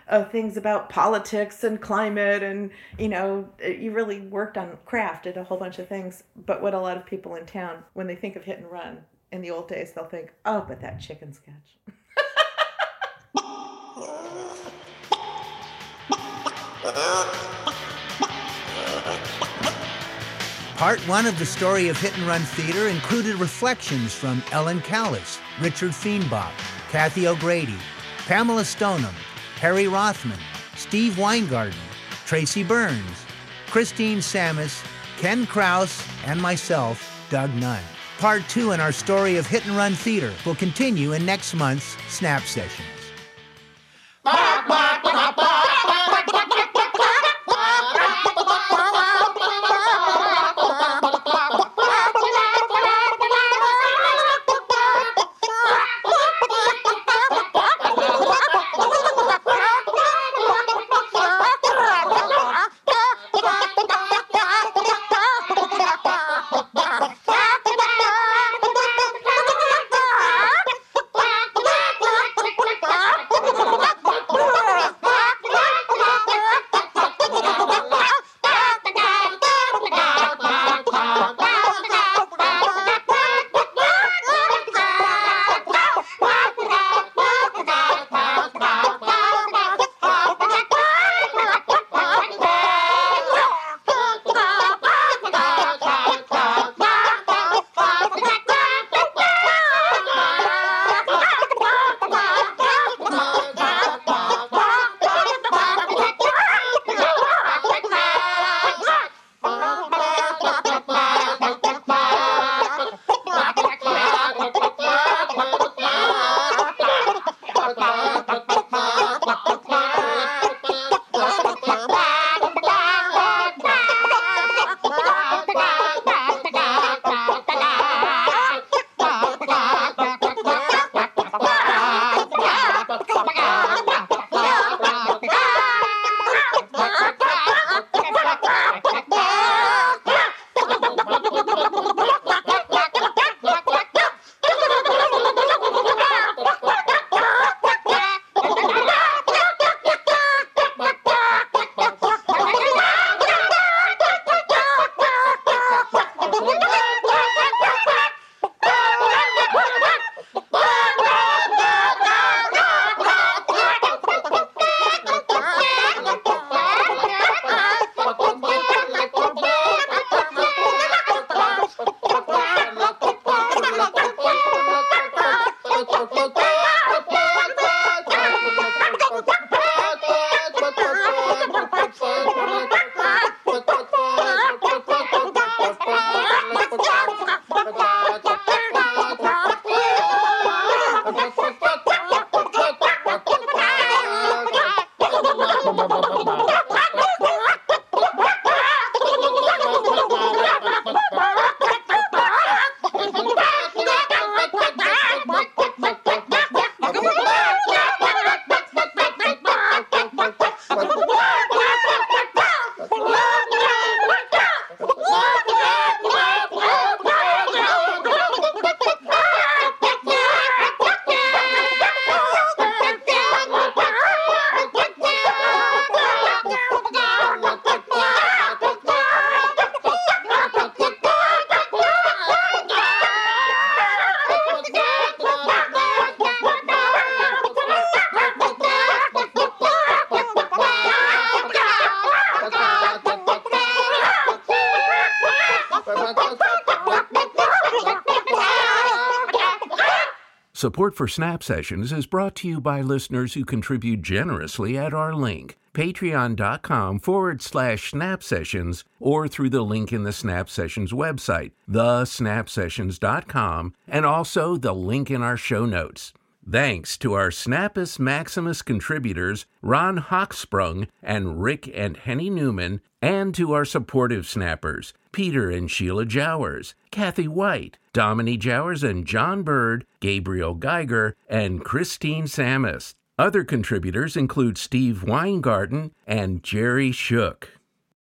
uh, things about politics and climate. And, you know, you really worked on craft, did a whole bunch of things. But what a lot of people in town, when they think of hit and run in the old days, they'll think, oh, but that chicken sketch. Part one of the story of Hit and Run Theater included reflections from Ellen Callis, Richard Feenbach, Kathy O'Grady, Pamela Stoneham, Harry Rothman, Steve Weingarten, Tracy Burns, Christine Samus, Ken Kraus, and myself, Doug Nunn. Part two in our story of Hit and Run Theater will continue in next month's Snap Sessions. Support for Snap Sessions is brought to you by listeners who contribute generously at our link, patreon.com forward slash snap sessions, or through the link in the Snap Sessions website, thesnapsessions.com, and also the link in our show notes. Thanks to our Snappus Maximus contributors, Ron Hochsprung and Rick and Henny Newman, and to our supportive snappers, Peter and Sheila Jowers, Kathy White, Dominique Jowers and John Bird, Gabriel Geiger, and Christine Samus. Other contributors include Steve Weingarten and Jerry Shook.